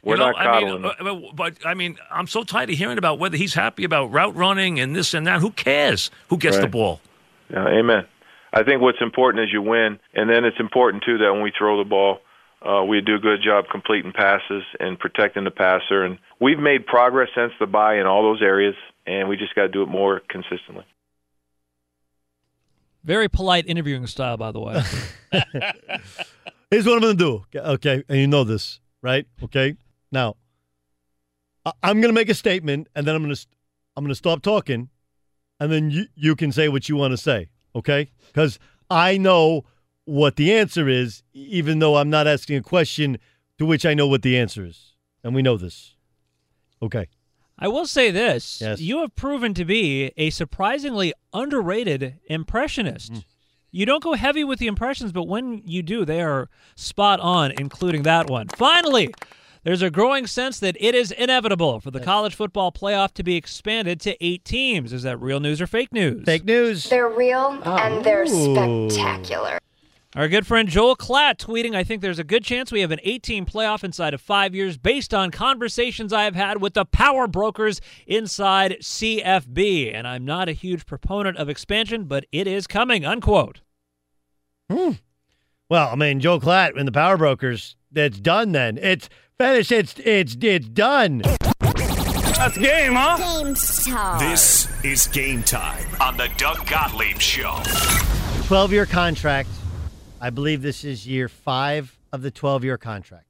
We're know, not I mean, coddling. uh, but, but I mean, I'm so tired of hearing about whether he's happy about route running and this and that. Who cares? Who gets the ball? Yeah, amen. I think what's important is you win, and then it's important too that when we throw the ball, uh, we do a good job completing passes and protecting the passer. And we've made progress since the bye in all those areas, and we just got to do it more consistently. Very polite interviewing style, by the way. Here's what I'm going to do. Okay. And you know this, right? Okay. Now, I- I'm going to make a statement and then I'm going to, I'm going to stop talking and then you, you can say what you want to say. Okay. Because I know what the answer is, even though I'm not asking a question to which I know what the answer is. And we know this. Okay. I will say this. Yes. You have proven to be a surprisingly underrated impressionist. Mm. You don't go heavy with the impressions, but when you do, they are spot on, including that one. Finally, there's a growing sense that it is inevitable for the college football playoff to be expanded to eight teams. Is that real news or fake news? Fake news. They're real and they're Ooh. spectacular. Our good friend Joel Klatt tweeting, I think there's a good chance we have an 18 playoff inside of five years based on conversations I have had with the power brokers inside CFB. And I'm not a huge proponent of expansion, but it is coming, unquote. Hmm. Well, I mean, Joel Klatt and the Power Brokers, that's done then. It's finished. It's it's it's done. That's game, huh? Game time. This is game time on the Doug Gottlieb Show. 12 year contract. I believe this is year five of the 12 year contract.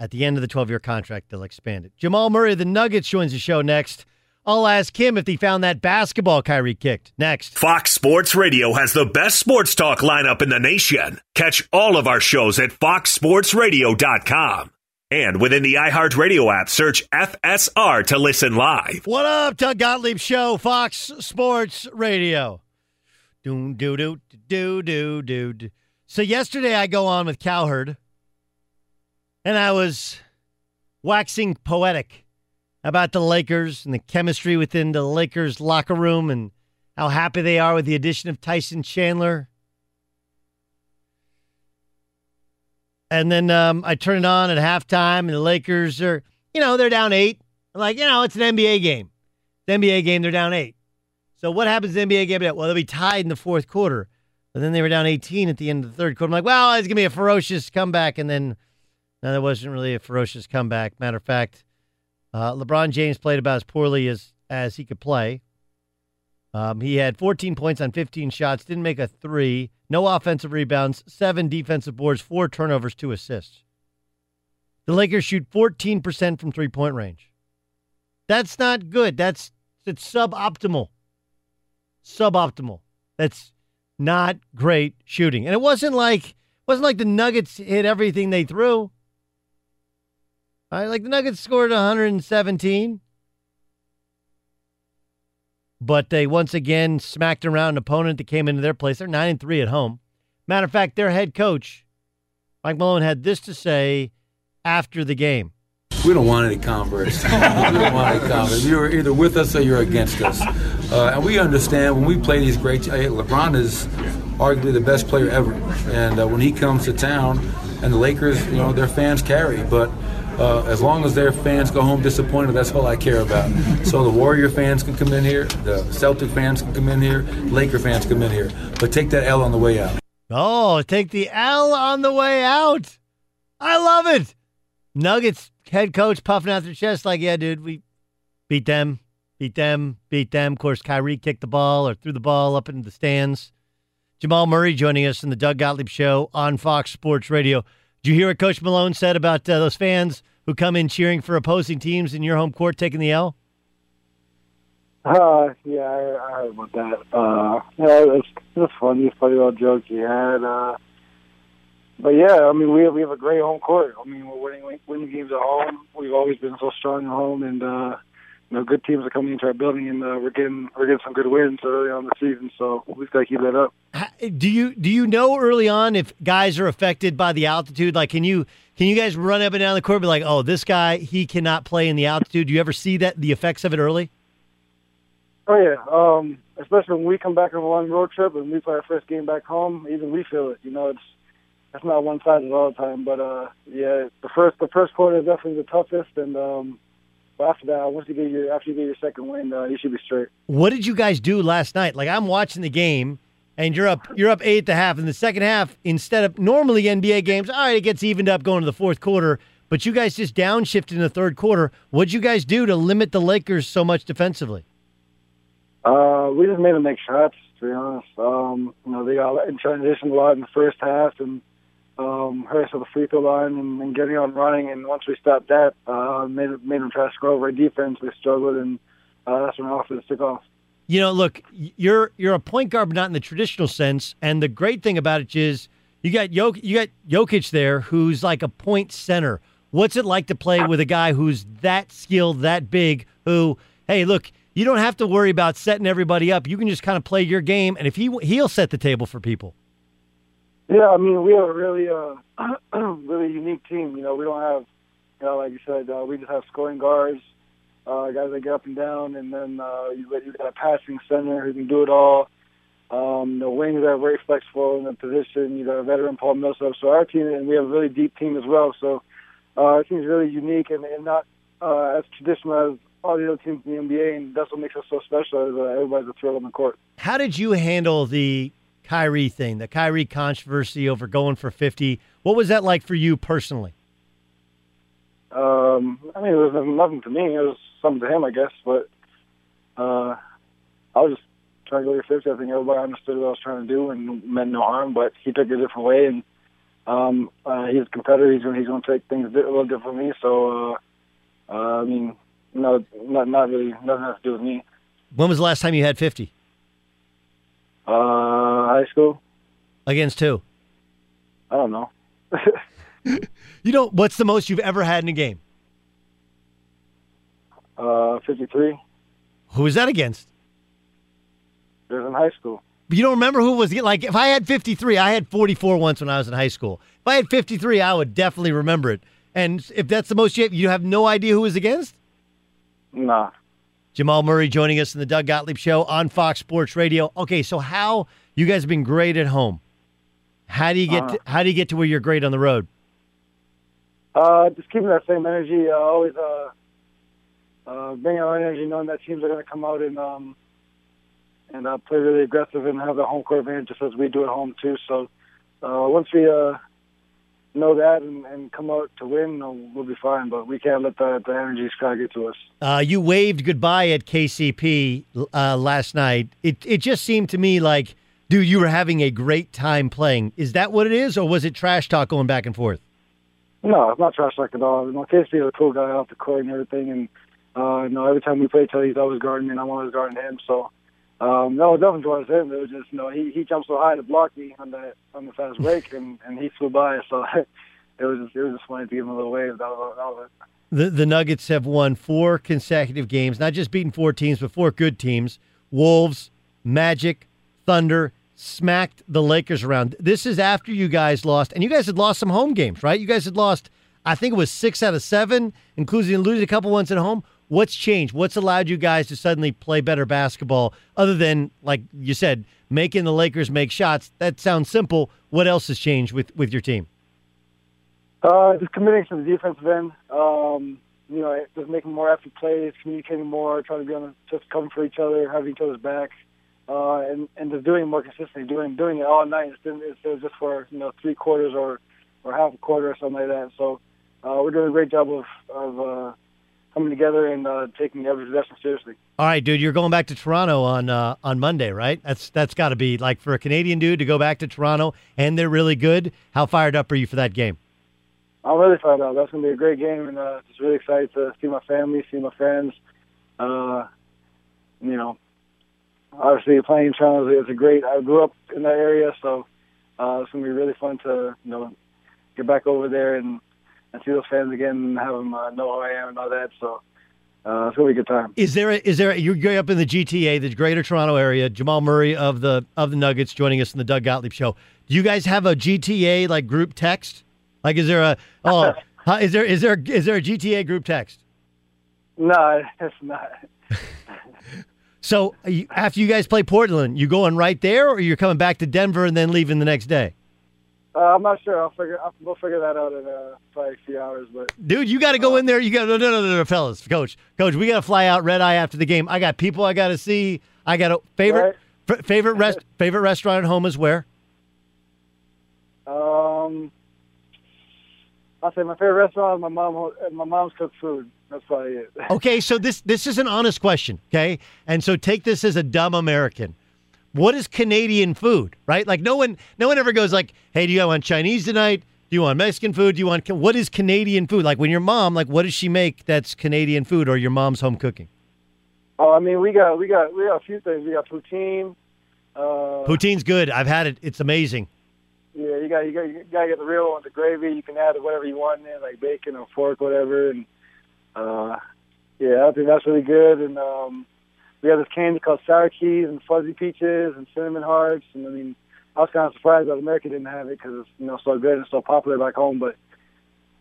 At the end of the 12 year contract, they'll expand it. Jamal Murray of the Nuggets joins the show next. I'll ask him if he found that basketball Kyrie kicked. Next. Fox Sports Radio has the best sports talk lineup in the nation. Catch all of our shows at foxsportsradio.com. And within the iHeartRadio app, search FSR to listen live. What up, Doug Gottlieb Show, Fox Sports Radio. Do do do do do do. do. So yesterday I go on with Cowherd, and I was waxing poetic about the Lakers and the chemistry within the Lakers locker room and how happy they are with the addition of Tyson Chandler. And then um, I turn it on at halftime, and the Lakers are, you know, they're down eight. I'm like, you know, it's an NBA game. The NBA game, they're down eight. So what happens in the NBA game? Well, they'll be tied in the fourth quarter. But then they were down 18 at the end of the third quarter. I'm like, well, it's going to be a ferocious comeback. And then, no, that wasn't really a ferocious comeback. Matter of fact, uh, LeBron James played about as poorly as, as he could play. Um, he had 14 points on 15 shots, didn't make a three, no offensive rebounds, seven defensive boards, four turnovers, two assists. The Lakers shoot 14% from three point range. That's not good. That's it's suboptimal. Suboptimal. That's not great shooting. And it wasn't like wasn't like the Nuggets hit everything they threw. Right, like the Nuggets scored 117 but they once again smacked around an opponent that came into their place. They're nine and three at home. Matter of fact, their head coach, Mike Malone, had this to say after the game. We don't want any converts. we don't want any converts. You're either with us or you're against us. Uh, and we understand when we play these great. LeBron is arguably the best player ever, and uh, when he comes to town, and the Lakers, you know, their fans carry, but uh, as long as their fans go home disappointed, that's all I care about. So the Warrior fans can come in here, the Celtic fans can come in here, Laker fans come in here, but take that L on the way out. Oh, take the L on the way out. I love it. Nuggets head coach puffing out their chest like, yeah, dude, we beat them, beat them, beat them. Of course, Kyrie kicked the ball or threw the ball up into the stands. Jamal Murray joining us in the Doug Gottlieb Show on Fox Sports Radio. Did you hear what Coach Malone said about uh, those fans who come in cheering for opposing teams in your home court taking the L? Uh, yeah, I, I heard about that. Uh, yeah, it's just funny, funny little joke he had. Uh, but yeah, I mean, we have, we have a great home court. I mean, we're winning winning games at home. We've always been so strong at home, and uh, you know, good teams are coming into our building, and uh, we're getting we're getting some good wins early on the season. So we've got to keep that up. Do you do you know early on if guys are affected by the altitude? Like, can you can you guys run up and down the court, and be like, oh, this guy he cannot play in the altitude? Do you ever see that the effects of it early? Oh yeah, um, especially when we come back on a long road trip and we play our first game back home. Even we feel it. You know, it's it's not one sided all the time, but uh, yeah, the first the first quarter is definitely the toughest, and um, but after that, once you get your after you get your second win, uh, you should be straight. What did you guys do last night? Like I'm watching the game, and you're up you're up eight at the half. In the second half, instead of normally NBA games, all right, it gets evened up going to the fourth quarter. But you guys just downshifted in the third quarter. What'd you guys do to limit the Lakers so much defensively? Uh, we just made them make shots. To be honest, um, you know they got in transition a lot in the first half, and um, hurt us at the free throw line and, and getting on running. And once we stopped that, uh, made made them try to score over defense. We struggled, and uh, that's when our offense took off. You know, look, you're you're a point guard, but not in the traditional sense. And the great thing about it is you got Jok- you got Jokic there, who's like a point center. What's it like to play with a guy who's that skilled, that big? Who, hey, look, you don't have to worry about setting everybody up. You can just kind of play your game, and if he he'll set the table for people. Yeah, I mean, we have a really, uh, really unique team. You know, we don't have, you know, like you said, uh, we just have scoring guards, uh, guys that get up and down, and then uh, you you got a passing center who can do it all. Um, the wings are very flexible in the position. You got a veteran Paul Millsap. So our team, and we have a really deep team as well. So uh, our team is really unique and, and not uh, as traditional as all the other teams in the NBA, and that's what makes us so special. Is uh, everybody's a thrill on the court. How did you handle the Kyrie thing, the Kyrie controversy over going for 50. What was that like for you personally? Um, I mean, it was nothing to me. It was something to him, I guess. But uh, I was just trying to go for 50. I think everybody understood what I was trying to do and meant no harm. But he took it a different way, and um, uh, he's a competitor. He's going he's going to take things a little different from me. So, uh, uh, I mean, no, not not really nothing has to do with me. When was the last time you had 50? Uh, high school. Against who? I don't know. you know, what's the most you've ever had in a game? Uh, 53. Who was that against? It was in high school. You don't remember who was like? If I had 53, I had 44 once when I was in high school. If I had 53, I would definitely remember it. And if that's the most you have, you have no idea who was against? Nah. Jamal Murray joining us in the Doug Gottlieb Show on Fox Sports Radio. Okay, so how you guys have been great at home? How do you get Uh, to, how do you get to where you're great on the road? Uh, just keeping that same energy. Uh, always uh, uh, bringing our energy, knowing that teams are going to come out and um, and uh, play really aggressive and have the home court advantage, just as we do at home too. So uh, once we uh, know that and, and come out to win, we'll be fine. But we can't let the, the energy kind of get to us. Uh, you waved goodbye at KCP uh, last night. It it just seemed to me like, dude, you were having a great time playing. Is that what it is, or was it trash talk going back and forth? No, it's not trash talk at all. You know, Casey is a cool guy off the court and everything, and uh, you know, every time we play each other, he's always guarding me, and I'm always guarding him. So, um, no, it definitely towards him. It was just, you know, he he jumped so high to block me on the on the fast break, and and he flew by. So, it was just, it was just funny to give him a little wave. That was, that was it. The the Nuggets have won four consecutive games, not just beating four teams, but four good teams. Wolves, Magic, Thunder, smacked the Lakers around. This is after you guys lost, and you guys had lost some home games, right? You guys had lost, I think it was six out of seven, including losing a couple ones at home. What's changed? What's allowed you guys to suddenly play better basketball, other than like you said, making the Lakers make shots? That sounds simple. What else has changed with with your team? Uh, just committing to the defensive end. Um, you know, just making more effort plays, communicating more, trying to be on the, just coming for each other, having each other's back, uh, and and just doing more consistently, doing doing it all night instead of just for you know three quarters or or half a quarter or something like that. So uh, we're doing a great job of of uh, coming together and uh, taking every possession seriously. All right, dude, you're going back to Toronto on uh, on Monday, right? That's that's got to be like for a Canadian dude to go back to Toronto, and they're really good. How fired up are you for that game? I'm really fired up. That's going to be a great game, and uh, just really excited to see my family, see my friends. Uh, you know, obviously playing Toronto is a great. I grew up in that area, so uh, it's going to be really fun to you know get back over there and and see those fans again and have them uh, know who I am and all that. So uh, it's going to be a good time. Is there a, is there a, you're going up in the GTA, the Greater Toronto area? Jamal Murray of the of the Nuggets joining us in the Doug Gottlieb show. Do you guys have a GTA like group text? Like, is there a oh, is there is there is there a GTA group text? No, it's not. So after you guys play Portland, you going right there, or you're coming back to Denver and then leaving the next day? Uh, I'm not sure. I'll figure. I'll, we'll figure that out in uh, probably a few hours. But Dude, you got to go in there. You got no, no, no, no, no, fellas, coach, coach. We got to fly out red eye after the game. I got people I got to see. I got a favorite f- favorite rest favorite restaurant at home is where? um, I'll say my favorite restaurant is my mom. My mom's cooked food. That's probably it. Okay, so this this is an honest question, okay? And so take this as a dumb American. What is Canadian food, right? Like no one no one ever goes like, "Hey, do you want Chinese tonight? Do you want Mexican food? Do you want what is Canadian food? Like when your mom, like what does she make that's Canadian food or your mom's home cooking? Oh, I mean, we got we got we got a few things. We got poutine. Uh, Poutine's good. I've had it. It's amazing. Yeah, you got you got you got to get the real one, with the gravy. You can add whatever you want in there, like bacon or pork, whatever. And uh, yeah, I think that's really good. And um, we have this candy called sour keys and fuzzy peaches and cinnamon hearts. And I mean, I was kind of surprised that America didn't have it because it's you know so good and so popular back home. But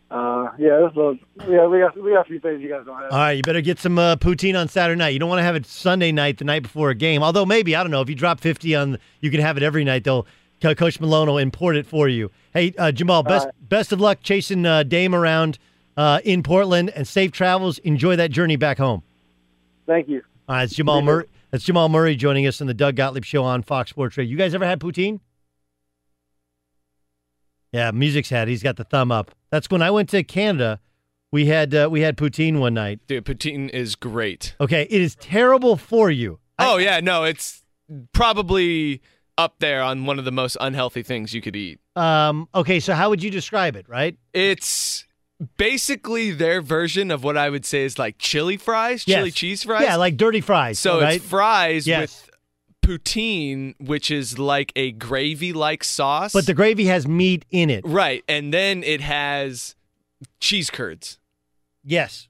uh, yeah, this is a, yeah, we got we got a few things you guys don't have. All right, you better get some uh, poutine on Saturday night. You don't want to have it Sunday night, the night before a game. Although maybe I don't know if you drop fifty on, you can have it every night. They'll Coach Malone will import it for you. Hey, uh, Jamal, best right. best of luck chasing uh, Dame around uh, in Portland, and safe travels. Enjoy that journey back home. Thank you. All right, it's Jamal Murray. That's Jamal Murray joining us in the Doug Gottlieb Show on Fox Sports Radio. You guys ever had poutine? Yeah, music's had. He's got the thumb up. That's when I went to Canada. We had uh, we had poutine one night. Dude, poutine is great. Okay, it is terrible for you. Oh yeah, no, it's probably up there on one of the most unhealthy things you could eat. Um, okay, so how would you describe it? Right? It's basically their version of what I would say is like chili fries, Yes. chili cheese fries. Yeah, like dirty fries. so right? it's fries Yes. with poutine, which is like a gravy-like sauce. but the gravy has meat in it. right, and then it has cheese curds. Yes,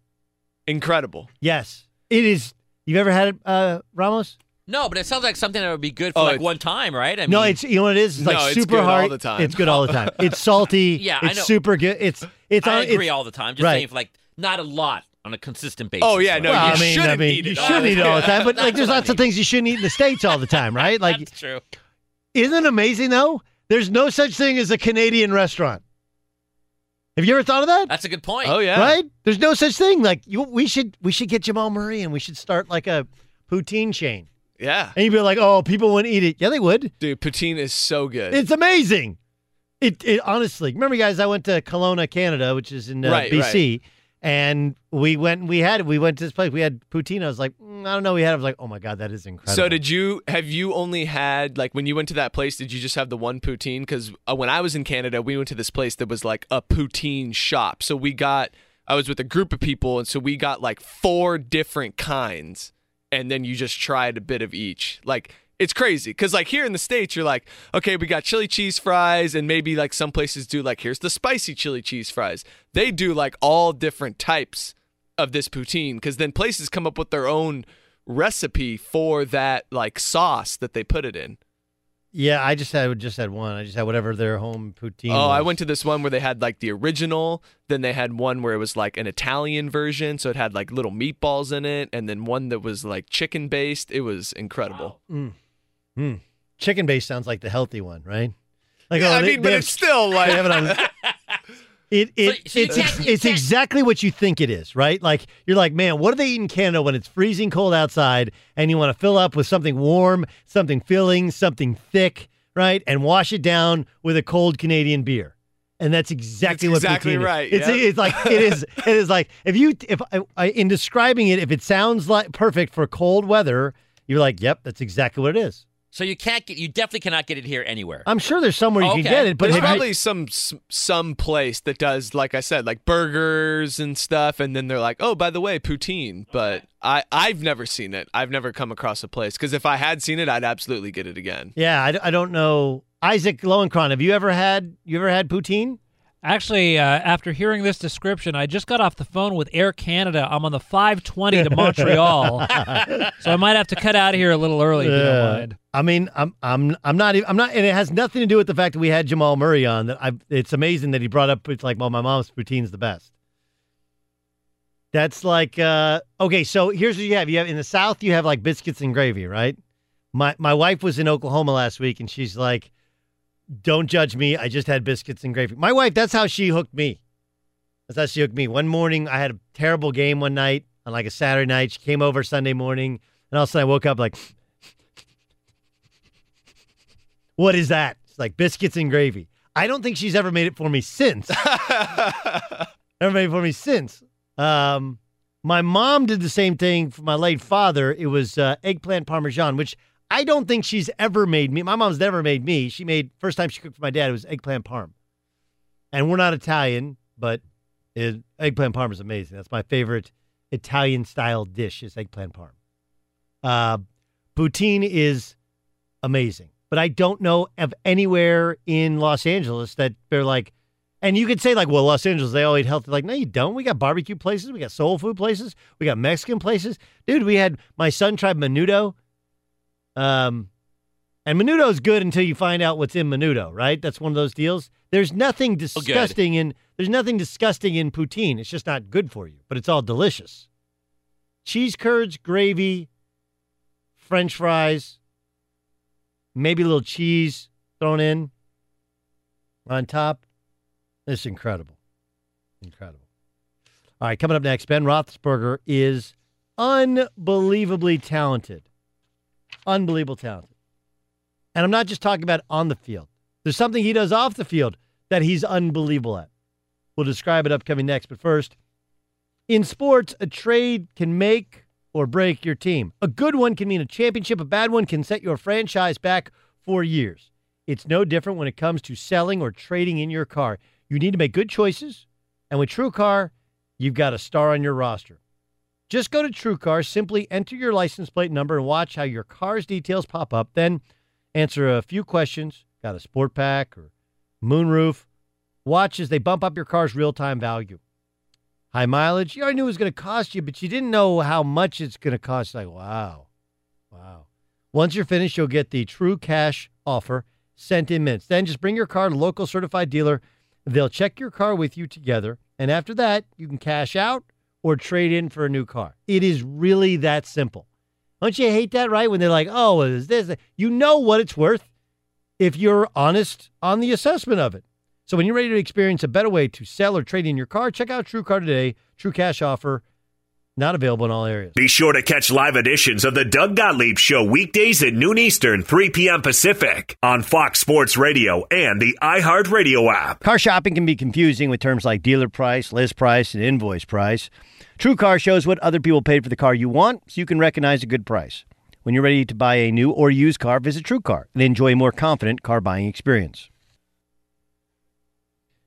Incredible. yes, it is. You've ever had it, uh, Ramos? No, but it sounds like something that would be good for Oh, like it's- one time, right? I no, it's you know what it is. It's No, like it's super good all hard. the time. It's good all the time. It's salty. Yeah, I it's know. super good. It's it's I on. agree it's, all the time. Just right. saying, for like not a lot on a consistent basis. Oh, yeah, no, well, you I mean, shouldn't I mean, eat you it all shouldn't the eat it all the time. But like, That's there's what I lots of things you shouldn't eat in the states all the time, right? Like, That's true. isn't it amazing though? There's no such thing as a Canadian restaurant. Have you ever thought of that? That's a good point. Oh yeah. Right? There's no such thing. Like, you, we should we should get Jamal Murray and we should start like a poutine chain. Yeah. And you'd be like, oh, people wouldn't eat it. Yeah, they would. Dude, poutine is so good. It's amazing. It, it honestly. Remember, guys, I went to Kelowna, Canada, which is in uh, Right, BC, and we went. We had we went to this place. We had poutine. I was like, mm, I don't know. We had. I was like, oh my god, that is incredible. So did you have you only had like when you went to that place? Did you just have the one poutine? Because uh, when I was in Canada, we went to this place that was like a poutine shop. So we got I was with a group of people, and so we got like four different kinds, and then you just tried a bit of each. Like it's crazy because like here in the states, you're like, okay, we got chili cheese fries, and maybe like some places do like here's the spicy chili cheese fries. They do like all different types of this poutine because then places come up with their own recipe for that like sauce that they put it in. Yeah, I just had just had one. I just had whatever their home poutine. Oh, I went to this one where they had like the original, then they had one where it was like an Italian version, so it had like little meatballs in it, and then one that was like chicken based. It was incredible. Mm. Mm. Chicken based sounds like the healthy one, right? Like, Yeah, oh, I they- mean, they but have- it's still like they have it on- It, it So- so you it's can't- it's can't- exactly what you think it is, right? Like you're like, man, what do they eat in Canada when it's freezing cold outside, and you want to fill up with something warm, something filling, something thick, right? And wash it down with a cold Canadian beer, and that's exactly That's what exactly poutine is. right, It's yeah. it's like it is it is like if you if I, I, in describing it, if it sounds like perfect for cold weather, you're like, yep, that's exactly what it is. So you can't get. You definitely cannot get it here anywhere. I'm sure there's somewhere you Okay. can get it, but There's have you- probably some some place that does, like I said, like burgers and stuff, and then they're like, oh, by the way, poutine. But I I've never seen it. I've never come across a place because if I had seen it, I'd absolutely get it again. yeah, I, I don't know. Isaac Lowenkron, have you ever had you ever had poutine? Actually, uh, after hearing this description, I just got off the phone with Air Canada. I'm on the 520 to Montreal, so I might have to cut out of here a little early if you don't Yeah. mind. I mean, I'm I'm I'm not even I'm not, and it has nothing to do with the fact that we had Jamal Murray on. That I, it's amazing that he brought up. It's like, well, my mom's poutine's the best. That's like, uh, okay. So here's what you have. You have in the South, you have like biscuits and gravy, right? My my wife was in Oklahoma last week, and she's like, "Don't judge me. I just had biscuits and gravy." My wife, that's how she hooked me. That's how she hooked me. One morning, I had a terrible game one night on like a Saturday night. She came over Sunday morning, and all of a sudden I woke up like. What is that? It's like biscuits and gravy. I don't think she's ever made it for me since. Never made it for me since. Um, my mom did the same thing for my late father. It was uh, eggplant parmesan, which I don't think she's ever made me. My mom's never made me. She made first time she cooked for my dad. It was eggplant parm, and we're not Italian, but it, eggplant parm is amazing. That's my favorite Italian style dish. Is eggplant parm. Uh, poutine is amazing. But I don't know of anywhere in Los Angeles that they're like, and you could say like, well, Los Angeles they all eat healthy. Like, no, you don't. We got barbecue places, we got soul food places, we got Mexican places, dude. We had my son tried menudo, um, and menudo is good until you find out what's in menudo, right? That's one of those deals. There's nothing disgusting in there's nothing disgusting in poutine. It's just not good for you, but it's all delicious. Cheese curds, gravy, French fries maybe a little cheese thrown in on top. It's incredible. Incredible. All right, coming up next, Ben Roethlisberger is unbelievably talented. Unbelievable talented. And I'm not just talking about on the field. There's something he does off the field that he's unbelievable at. We'll describe it upcoming next. But first, in sports, a trade can make or break your team. A good one can mean a championship, a bad one can set your franchise back for years. It's no different when it comes to selling or trading in your car. You need to make good choices, and with TrueCar, you've got a star on your roster. Just go to TrueCar, simply enter your license plate number and watch how your car's details pop up. Then answer a few questions. Got a sport pack or moonroof? Watch as they bump up your car's real time value. High mileage, you already knew it was going to cost you, but you didn't know how much it's going to cost. Like, wow. Wow. Once you're finished, you'll get the true cash offer sent in minutes. Then just bring your car to local certified dealer. They'll check your car with you together. And after that, you can cash out or trade in for a new car. It is really that simple. Don't you hate that, right? When they're like, oh, is this? You know what it's worth if you're honest on the assessment of it. So when you're ready to experience a better way to sell or trade in your car, check out True Car today. True cash offer, not available in all areas. Be sure to catch live editions of the Doug Gottlieb Show weekdays at noon Eastern, 3 p.m. Pacific on Fox Sports Radio and the iHeartRadio app. Car shopping can be confusing with terms like dealer price, list price, and invoice price. True Car shows what other people paid for the car you want so you can recognize a good price. When you're ready to buy a new or used car, visit True Car and enjoy a more confident car buying experience.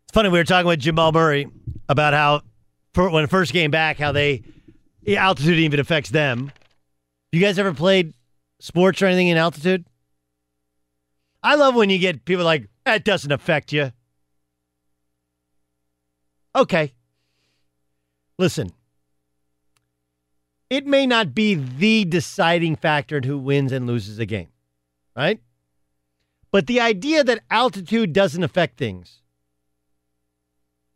It's funny, we were talking with Jamal Murray about how for, when it first came back, how they the altitude even affects them. You guys ever played sports or anything in altitude? I love when you get people like, that doesn't affect you. Okay. Listen, it may not be the deciding factor in who wins and loses a game, right? But the idea that altitude doesn't affect things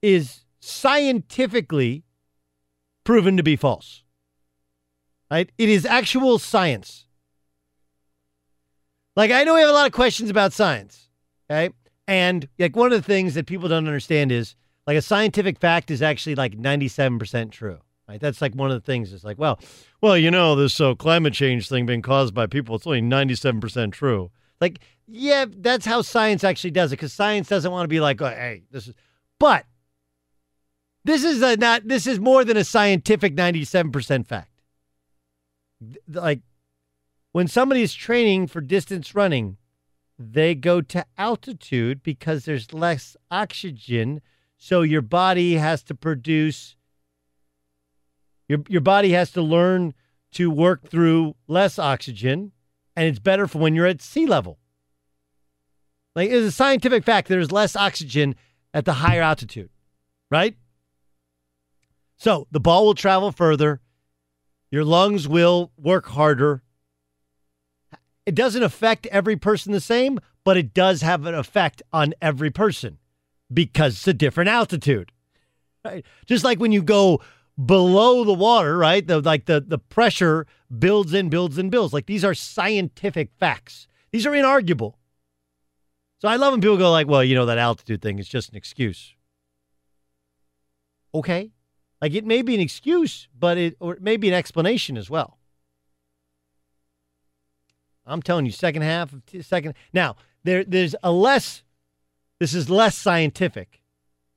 is scientifically proven to be false. Right? It is actual science. Like I know we have a lot of questions about science, okay? And like one of the things that people don't understand is like a scientific fact is actually like 97% true. Right? That's like one of the things. It's like, well, well, you know, this so climate change thing being caused by people, it's only 97% true. Like, yeah, that's how science actually does it because science doesn't want to be like, oh, hey, this is, but this is a not, this is more than a scientific 97% fact. Like, when somebody is training for distance running, they go to altitude because there's less oxygen. So your body has to produce your your body has to learn to work through less oxygen, and it's better for when you're at sea level. Like it's a scientific fact there's less oxygen at the higher altitude, right? So the ball will travel further, your lungs will work harder. It doesn't affect every person the same, but it does have an effect on every person because it's a different altitude. Right? Just like when you go below the water, right? The like the the pressure builds and builds and builds. Like these are scientific facts. These are inarguable. So I love when people go like, "Well, you know that altitude thing is just an excuse." Okay, like it may be an excuse, but it or it may be an explanation as well. I'm telling you, second half of t- second. Now there there's a less. This is less scientific,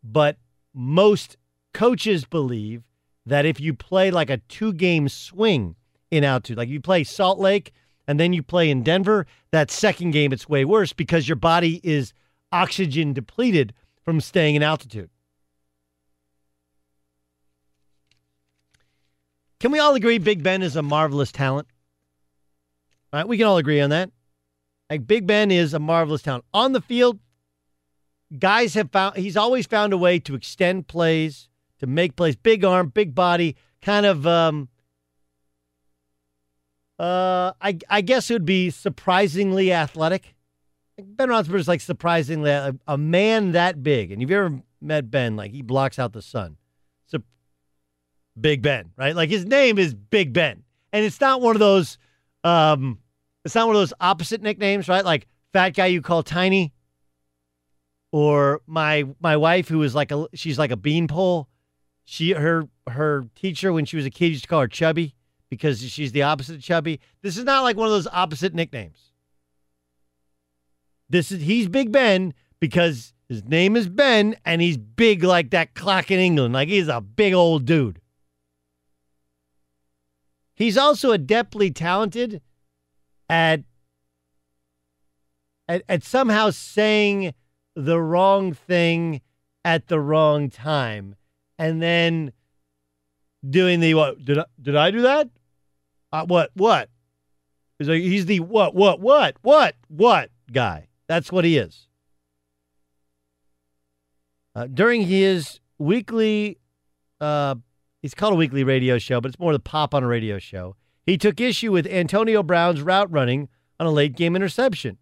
but most coaches believe that if you play like a two game swing in altitude, like you play Salt Lake and then you play in Denver, that second game it's way worse because your body is oxygen depleted from staying in altitude. Can we all agree Big Ben is a marvelous talent? Right, we can all agree on that. Like Big Ben is a marvelous talent. On the field, guys have found he's always found a way to extend plays, to make plays. Big arm, big body, kind of um uh I I guess it would be surprisingly athletic. Ben Roethlisberger is like surprisingly a, a, man that big. And if you ever met Ben, like he blocks out the sun. So Big Ben, right? Like his name is Big Ben. And it's not one of those um it's not one of those opposite nicknames, right? Like fat guy you call tiny or my my wife who is like a she's like a beanpole. She her her teacher when she was a kid used to call her chubby because she's the opposite of chubby. This is not like one of those opposite nicknames. This is he's Big Ben because his name is Ben and he's big like that clock in England. Like he's a big old dude. He's also adeptly talented at at, at somehow saying the wrong thing at the wrong time and then doing the what did I, did I do that? Uh, what what? He's like he's the what what what what what guy. That's what he is. Uh, during his weekly, uh, he's called a weekly radio show, but it's more the pop on a radio show. He took issue with Antonio Brown's route running on a late game interception.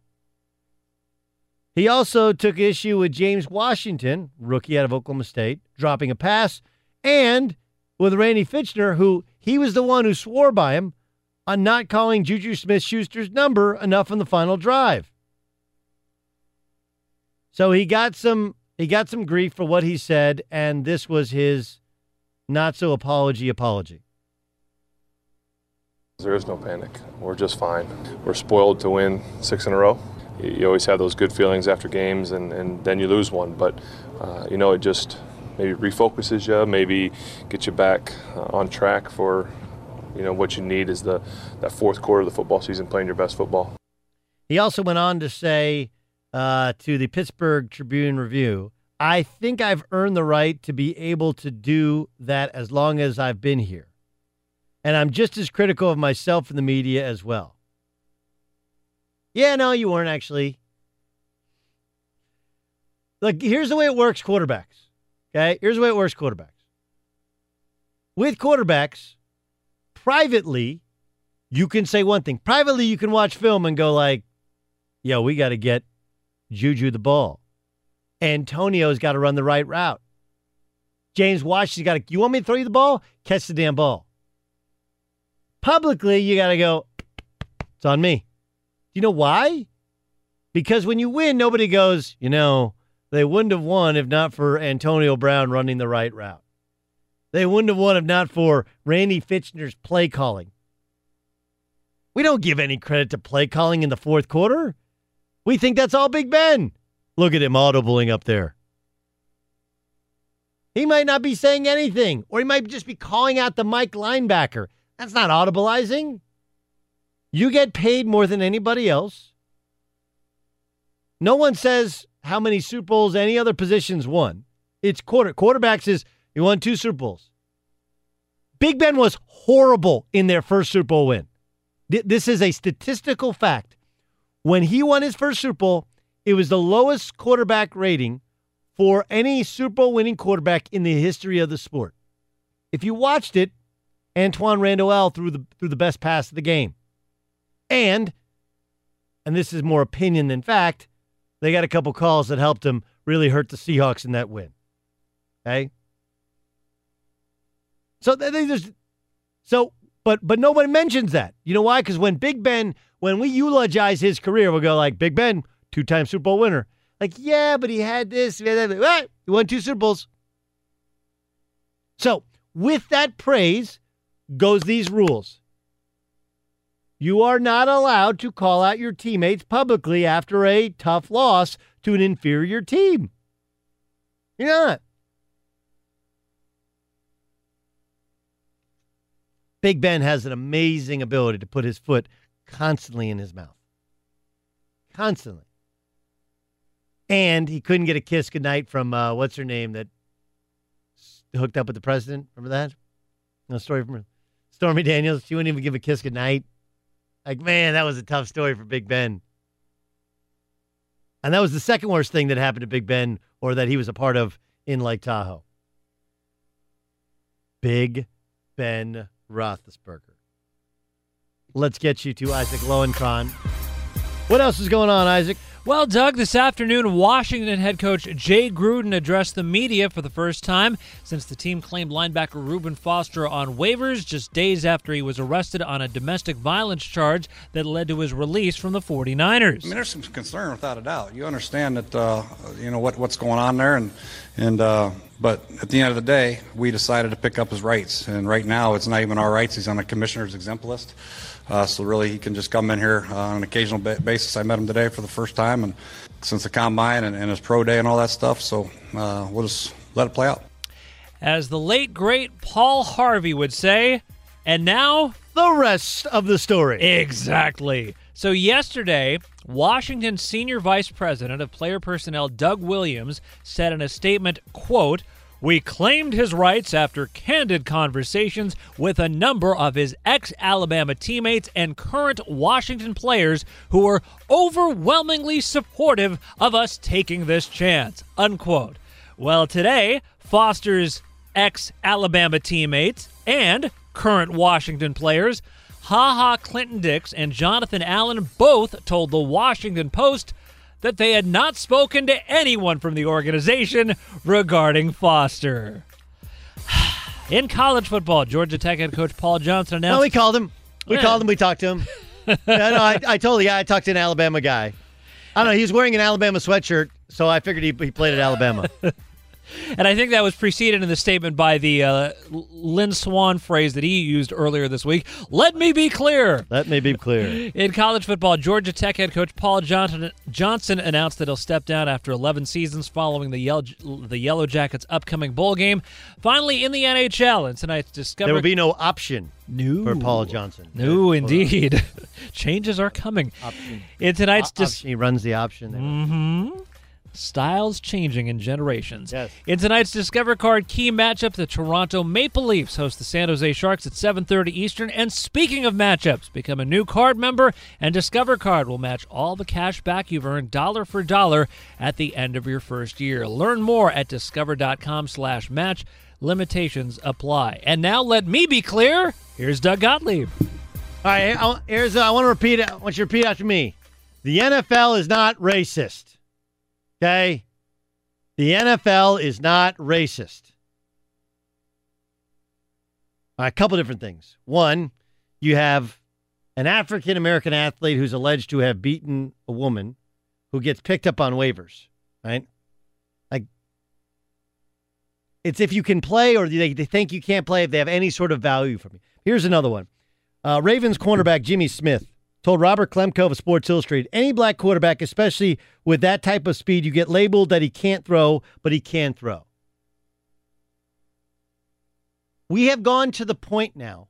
He also took issue with James Washington, rookie out of Oklahoma State, dropping a pass, and with Randy Fichtner, who he was the one who swore by him on not calling Juju Smith Schuster's number enough on the final drive. So he got some he got some grief for what he said, and this was his not so apology apology. There is no panic. We're just fine. We're spoiled to win six in a row. You always have those good feelings after games, and, and then you lose one. But, uh, you know, it just maybe refocuses you, maybe gets you back uh, on track for, you know, what you need is the that fourth quarter of the football season playing your best football. He also went on to say uh, to the Pittsburgh Tribune Review, I think I've earned the right to be able to do that as long as I've been here. And I'm just as critical of myself in the media as well. Yeah, no, you weren't actually. Look, here's the way it works quarterbacks. Okay? Here's the way it works quarterbacks. With quarterbacks, privately, you can say one thing. Privately, you can watch film and go like, yo, we got to get Juju the ball. Antonio's got to run the right route. James Washington's got to, you want me to throw you the ball? Catch the damn ball. Publicly, you got to go, it's on me. You know why? Because when you win, nobody goes, you know, they wouldn't have won if not for Antonio Brown running the right route. They wouldn't have won if not for Randy Fichtner's play calling. We don't give any credit to play calling in the fourth quarter. We think that's all Big Ben. Look at him audibling up there. He might not be saying anything, or he might just be calling out the Mike linebacker. That's not audibleizing. You get paid more than anybody else. No one says how many Super Bowls any other positions won. It's quarter quarterbacks is he won two Super Bowls. Big Ben was horrible in their first Super Bowl win. This is a statistical fact. When he won his first Super Bowl, it was the lowest quarterback rating for any Super Bowl winning quarterback in the history of the sport. If you watched it, Antwaan Randle threw the threw the best pass of the game. And and this is more opinion than fact, they got a couple calls that helped them really hurt the Seahawks in that win. Okay? So they just so but but nobody mentions that. You know why? Because when Big Ben, when we eulogize his career, we'll go like Big Ben, two-time Super Bowl winner. Like, yeah, but he had this. He, had that. Ah, he won two Super Bowls. So with that praise goes these rules. You are not allowed to call out your teammates publicly after a tough loss to an inferior team. You're not. Big Ben has an amazing ability to put his foot constantly in his mouth. Constantly. And he couldn't get a kiss goodnight from uh, what's her name that hooked up with the president. Remember that? No story from Stormy Daniels. She wouldn't even give a kiss goodnight. Like, man, that was a tough story for Big Ben. And that was the second worst thing that happened to Big Ben or that he was a part of in Lake Tahoe. Big Ben Roethlisberger. Let's get you to Isaac Lowenkron. What else is going on, Isaac? Well, Doug, this afternoon, Washington head coach Jay Gruden addressed the media for the first time since the team claimed linebacker Reuben Foster on waivers just days after he was arrested on a domestic violence charge that led to his release from the 49ers. I mean, there's some concern without a doubt. You understand that, uh, you know, what, what's going on there. And, and uh, but at the end of the day, we decided to pick up his rights. And right now, it's not even our rights. He's on the commissioner's exempt list. Uh, so really, he can just come in here uh, on an occasional basis. I met him today for the first time, and since the combine and, and his pro day and all that stuff. So uh, we'll just let it play out. As the late great Paul Harvey would say, and now the rest of the story. Exactly. So yesterday, Washington senior vice president of player personnel Doug Williams said in a statement, quote, we claimed his rights after candid conversations with a number of his ex Alabama teammates and current Washington players who were overwhelmingly supportive of us taking this chance. Unquote. Well, today, Foster's ex Alabama teammates and current Washington players, Ha Ha Clinton Dix and Jonathan Allen, both told the Washington Post that they had not spoken to anyone from the organization regarding Foster. In college football, Georgia Tech head coach Paul Johnson announced. No, we called him. We Yeah. called him. We talked to him. no, no, I, I told the guy I talked to an Alabama guy. I don't know. He was wearing an Alabama sweatshirt, so I figured he, he played at Alabama. And I think that was preceded in the statement by the uh, Lynn Swann phrase that he used earlier this week. Let me be clear. Let me be clear. In college football, Georgia Tech head coach Paul Johnson, Johnson announced that he'll step down after 11 seasons following the Yellow, the Yellow Jackets' upcoming bowl game. Finally, in the NHL, and tonight's Discover. There will be no option no. for Paul Johnson. No, indeed. Changes are coming. Option. In tonight's O- dis- he runs the option. there. Mm-hmm. Styles changing in generations. Yes. In tonight's Discover Card key matchup, the Toronto Maple Leafs host the San Jose Sharks at 7:30 Eastern. And speaking of matchups, become a new card member, and Discover Card will match all the cash back you've earned dollar for dollar at the end of your first year. Learn more at discover.com/match. Limitations apply. And now let me be clear. Here's Doug Gottlieb. All right, I, here's I want to repeat it. I want you to repeat after me. The NFL is not racist. Okay? The NFL is not racist. A couple different things. One, you have an African American athlete who's alleged to have beaten a woman who gets picked up on waivers, right? Like, it's if you can play or they, they think you can't play if they have any sort of value for me. Here's another one. Uh, Ravens cornerback Jimmy Smith told Robert Klemko of Sports Illustrated any black quarterback, especially with that type of speed, you get labeled that he can't throw, but he can throw. We have gone to the point now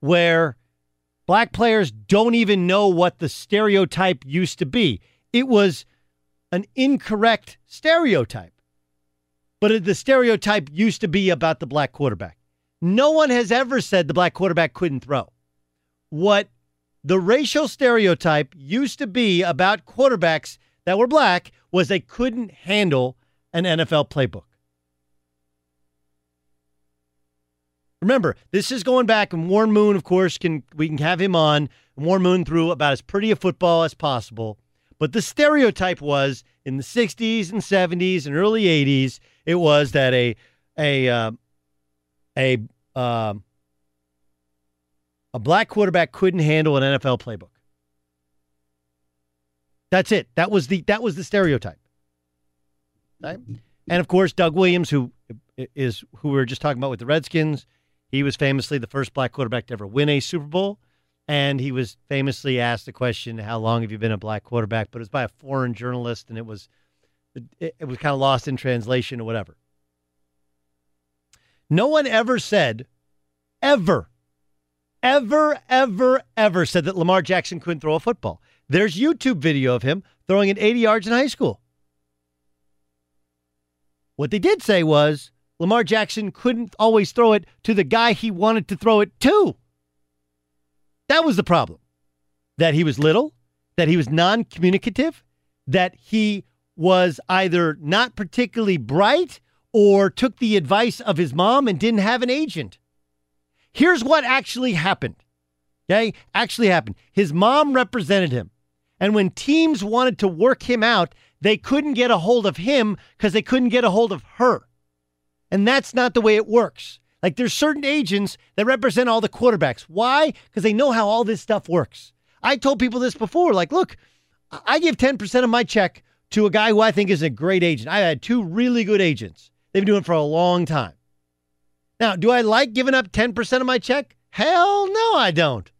where black players don't even know what the stereotype used to be. It was an incorrect stereotype, but the stereotype used to be about the black quarterback. No one has ever said the black quarterback couldn't throw. What the racial stereotype used to be about quarterbacks that were black was they couldn't handle an NFL playbook. Remember, this is going back, and Warren Moon, of course, can we can have him on. Warren Moon threw about as pretty a football as possible. But the stereotype was in the 60s and 70s and early 80s, it was that a a uh, a um, a black quarterback couldn't handle an NFL playbook. That's it. That was the that was the stereotype. Right? And of course, Doug Williams, who is who we were just talking about with the Redskins, he was famously the first black quarterback to ever win a Super Bowl. And he was famously asked the question, "How long have you been a black quarterback?" But it was by a foreign journalist, and it was it, it was kind of lost in translation or whatever. No one ever said, ever, ever, ever, ever said that Lamar Jackson couldn't throw a football. There's YouTube video of him throwing it 80 yards in high school. What they did say was Lamar Jackson couldn't always throw it to the guy he wanted to throw it to. That was the problem. That he was little, that he was non communicative, that he was either not particularly bright or took the advice of his mom and didn't have an agent. Here's what actually happened. Okay? Actually happened. His mom represented him. And when teams wanted to work him out, they couldn't get a hold of him because they couldn't get a hold of her. And that's not the way it works. Like there's certain agents that represent all the quarterbacks. Why? Because they know how all this stuff works. I told people this before. Like, look, I give 10% of my check to a guy who I think is a great agent. I had two really good agents. They've been doing it for a long time. Now, do I like giving up 10% of my check? Hell no, I don't.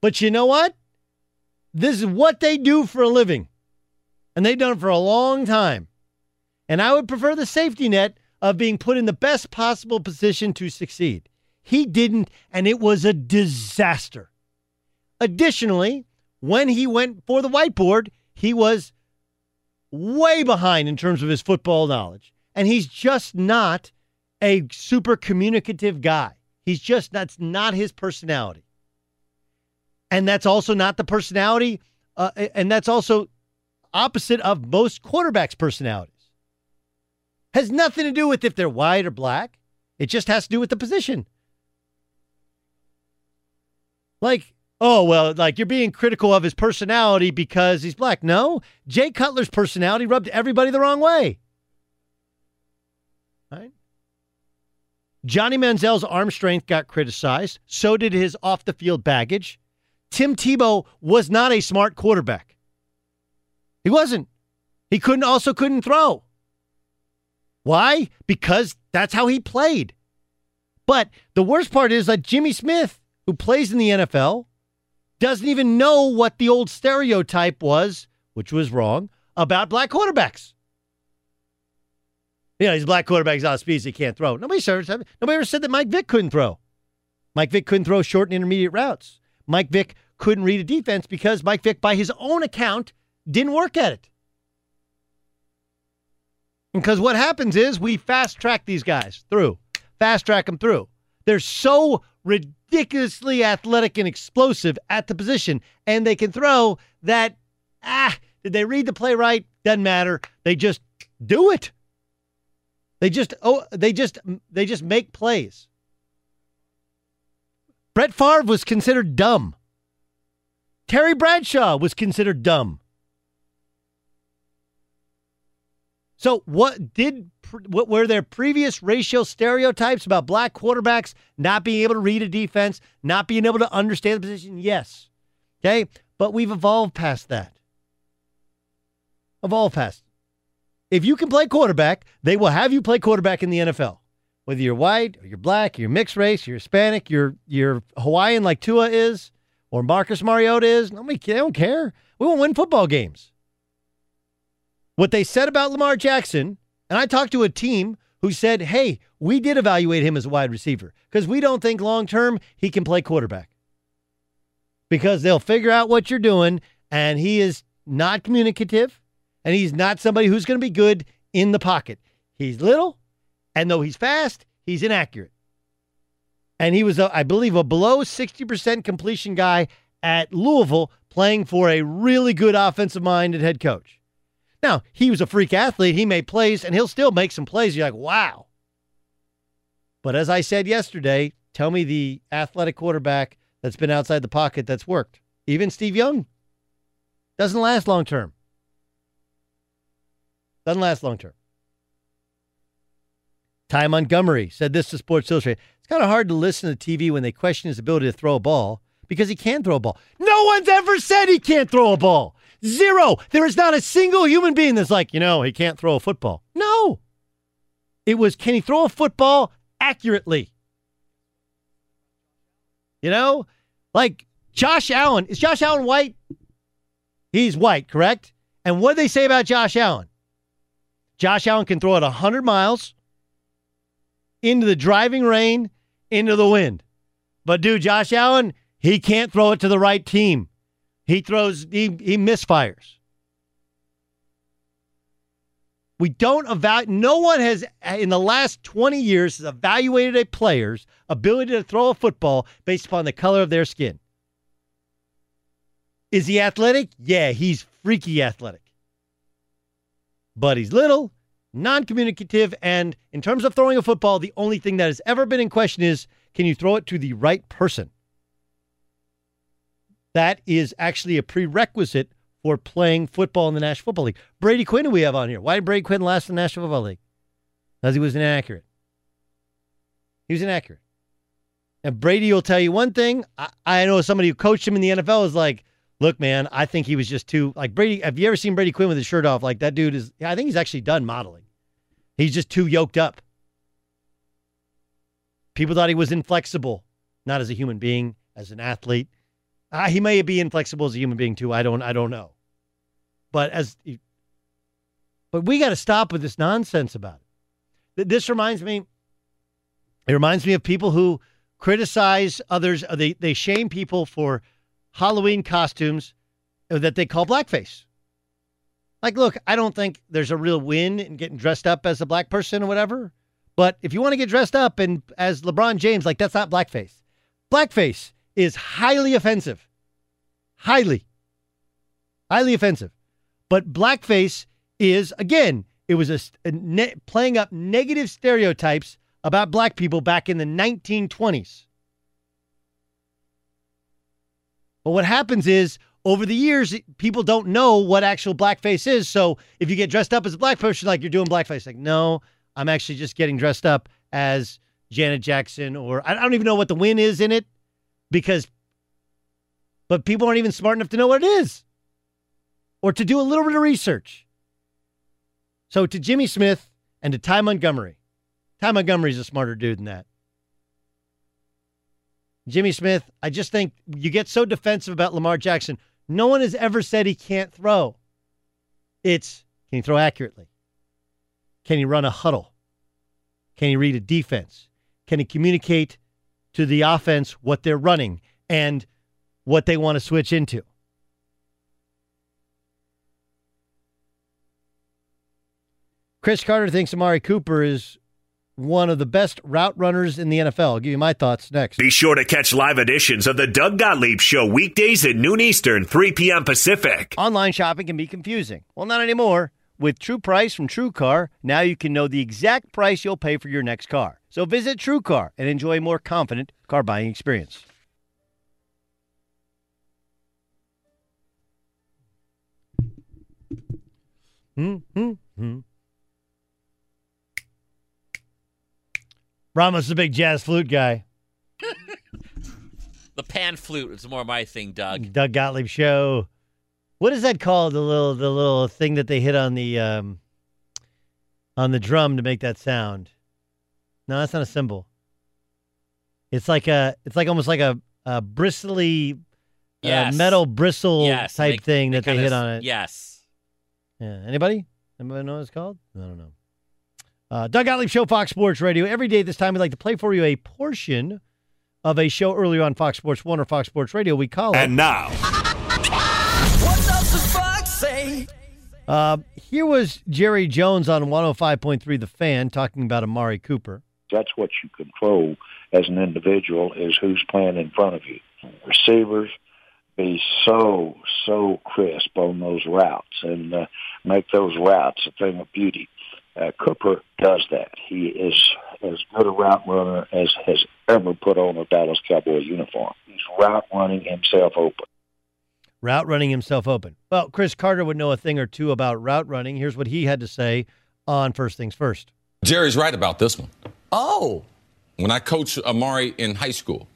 But you know what? This is what they do for a living. And they've done it for a long time. And I would prefer the safety net of being put in the best possible position to succeed. He didn't, and it was a disaster. Additionally, when he went for the whiteboard, he was way behind in terms of his football knowledge. And he's just not a super communicative guy. He's just, that's not his personality. And that's also not the personality, uh, and that's also opposite of most quarterbacks' personalities. Has nothing to do with if they're white or black. It just has to do with the position. Like, oh, well, like you're being critical of his personality because he's black. No, Jay Cutler's personality rubbed everybody the wrong way. Right? Johnny Manziel's arm strength got criticized. So did his off the field baggage. Tim Tebow was not a smart quarterback. He wasn't. He couldn't also couldn't throw. Why? Because that's how he played. But the worst part is that Jimmy Smith, who plays in the NFL, doesn't even know what the old stereotype was, which was wrong, about black quarterbacks. You know, he's a black quarterback, he's out of speed, he can't throw. Nobody, nobody ever said that Mike Vick couldn't throw. Mike Vick couldn't throw short and intermediate routes. Mike Vick couldn't read a defense because Mike Vick, by his own account, didn't work at it. Because what happens is we fast track these guys through, fast track them through. They're so ridiculously athletic and explosive at the position, and they can throw that, ah, did they read the play right? Doesn't matter. They just do it. They just oh they just they just make plays. Brett Favre was considered dumb. Terry Bradshaw was considered dumb. So what did what were their previous racial stereotypes about black quarterbacks not being able to read a defense, not being able to understand the position? Yes. Okay? But we've evolved past that. Evolved past. If you can play quarterback, they will have you play quarterback in the NFL. Whether you're white or you're black, you're mixed race, you're Hispanic, you're you're Hawaiian like Tua is, or Marcus Mariota is, nobody they don't care. We won't win football games. What they said about Lamar Jackson, and I talked to a team who said, hey, we did evaluate him as a wide receiver because we don't think long term he can play quarterback. Because they'll figure out what you're doing, and he is not communicative, and he's not somebody who's going to be good in the pocket. He's little, and though he's fast, he's inaccurate. And he was, a, I believe, a below 60% completion guy at Louisville playing for a really good offensive minded head coach. Now, he was a freak athlete. He made plays, and he'll still make some plays. You're like, wow. But as I said yesterday, tell me the athletic quarterback that's been outside the pocket that's worked. Even Steve Young doesn't last long term. Doesn't last long term. Ty Montgomery said this to Sports Illustrated. It's kind of hard to listen to TV when they question his ability to throw a ball because he can throw a ball. No one's ever said he can't throw a ball. Zero. There is not a single human being that's like, you know, he can't throw a football. No. It was, can he throw a football accurately? You know, like Josh Allen. Is Josh Allen white? He's white, correct? And what do they say about Josh Allen? Josh Allen can throw it 100 miles into the driving rain, into the wind. But dude, Josh Allen, he can't throw it to the right team. He throws, he, he misfires. We don't evaluate, no one has, in the last 20 years, has evaluated a player's ability to throw a football based upon the color of their skin. Is he athletic? Yeah, he's freaky athletic. But he's little, non communicative, and in terms of throwing a football, the only thing that has ever been in question is can you throw it to the right person? That is actually a prerequisite for playing football in the National Football League. Brady Quinn, we have on here. Why did Brady Quinn last in the National Football League? Because he was inaccurate. He was inaccurate. And Brady will tell you one thing. I, I know somebody who coached him in the NFL is like, look, man, I think he was just too like Brady. Have you ever seen Brady Quinn with his shirt off? Like that dude is. I think he's actually done modeling. He's just too yoked up. People thought he was inflexible, not as a human being, as an athlete. Uh, he may be inflexible as a human being too. I don't. I don't know. But as, but we got to stop with this nonsense about it. This reminds me. It reminds me of people who criticize others. They they shame people for Halloween costumes that they call blackface. Like, look, I don't think there's a real win in getting dressed up as a black person or whatever. But if you want to get dressed up and as LeBron James, like that's not blackface. Blackface is highly offensive. Highly. Highly offensive. But blackface is, again, it was a, a ne- playing up negative stereotypes about black people back in the 1920s. But what happens is, over the years, people don't know what actual blackface is. So if you get dressed up as a black person, like you're doing blackface, like, no, I'm actually just getting dressed up as Janet Jackson, or I don't even know what the win is in it because, but people aren't even smart enough to know what it is or to do a little bit of research. So to Jimmy Smith and to Ty Montgomery, Ty Montgomery's a smarter dude than that. Jimmy Smith, I just think you get so defensive about Lamar Jackson. No one has ever said he can't throw. It's can he throw accurately? Can he run a huddle? Can he read a defense? Can he communicate to the offense what they're running and what they want to switch into? Cris Carter thinks Amari Cooper is one of the best route runners in the NFL. I'll give you my thoughts next. Be sure to catch live editions of the Doug Gottlieb Show weekdays at noon Eastern, 3 p.m. Pacific. Online shopping can be confusing. Well, not anymore. With True Price from True Car, now you can know the exact price you'll pay for your next car. So visit True Car and enjoy a more confident car buying experience. Mm-hmm. Ramos is a big jazz flute guy. The pan flute is more my thing, Doug. Doug Gottlieb show. What is that called? The little the little thing that they hit on the um on the drum to make that sound. No, that's not a cymbal. It's like a it's like almost like a, a bristly uh, metal bristle Yes, type they- thing they that they hit s- on it. Yes. Yeah. Anybody? Anybody know what it's called? I don't know. Uh, Doug Gottlieb Show, Fox Sports Radio. Every day at this time, we like to play for you a portion of a show earlier on Fox Sports One or Fox Sports Radio. We call it. And now, What does the fox say? Uh, here was Jerry Jones on 105.3 The Fan talking about Amari Cooper. That's what you control as an individual is who's playing in front of you. Receivers be so so crisp on those routes and uh, make those routes a thing of beauty. Uh, Cooper does that. He is as good a route runner as has ever put on a Dallas Cowboy uniform. He's route running himself open. Route running himself open. Well, Cris Carter would know a thing or two about route running. Here's what he had to say on First Things First. Jerry's right about this one. Oh. When I coached Amari in high school,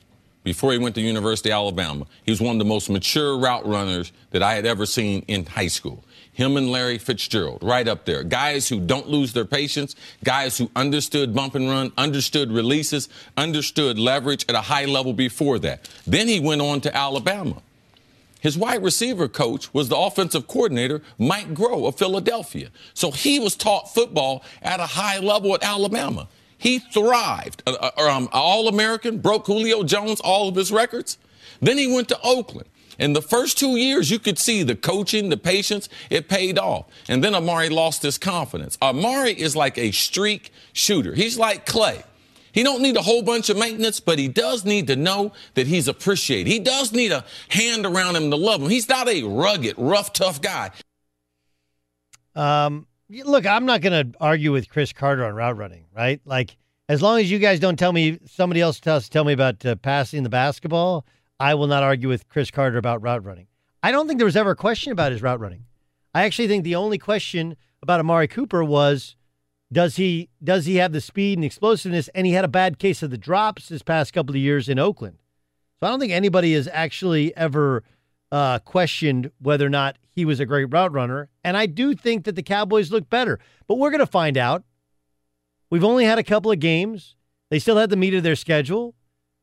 before he went to University of Alabama, he was one of the most mature route runners that I had ever seen in high school. Him and Larry Fitzgerald, right up there. Guys who don't lose their patience, guys who understood bump and run, understood releases, understood leverage at a high level before that. Then he went on to Alabama. His wide receiver coach was the offensive coordinator, Mike Groh of Philadelphia. So he was taught football at a high level at Alabama. He thrived. Uh, uh, um, All American, broke Julio Jones all of his records. Then he went to Oakland. In the first two years, you could see the coaching, the patience, it paid off. And then Amari lost his confidence. Amari is like a streak shooter. He's like Clay. He don't need a whole bunch of maintenance, but he does need to know that he's appreciated. He does need a hand around him to love him. He's not a rugged, rough, tough guy. Um, look, I'm not going to argue with Cris Carter on route running, right? Like, as long as you guys don't tell me, somebody else tells tell me about uh, passing the basketball, I will not argue with Cris Carter about route running. I don't think there was ever a question about his route running. I actually think the only question about Amari Cooper was does he does he have the speed and explosiveness? And he had a bad case of the drops this past couple of years in Oakland. So I don't think anybody has actually ever uh, questioned whether or not he was a great route runner. And I do think that the Cowboys look better, but we're going to find out. We've only had a couple of games. They still had the meat of their schedule.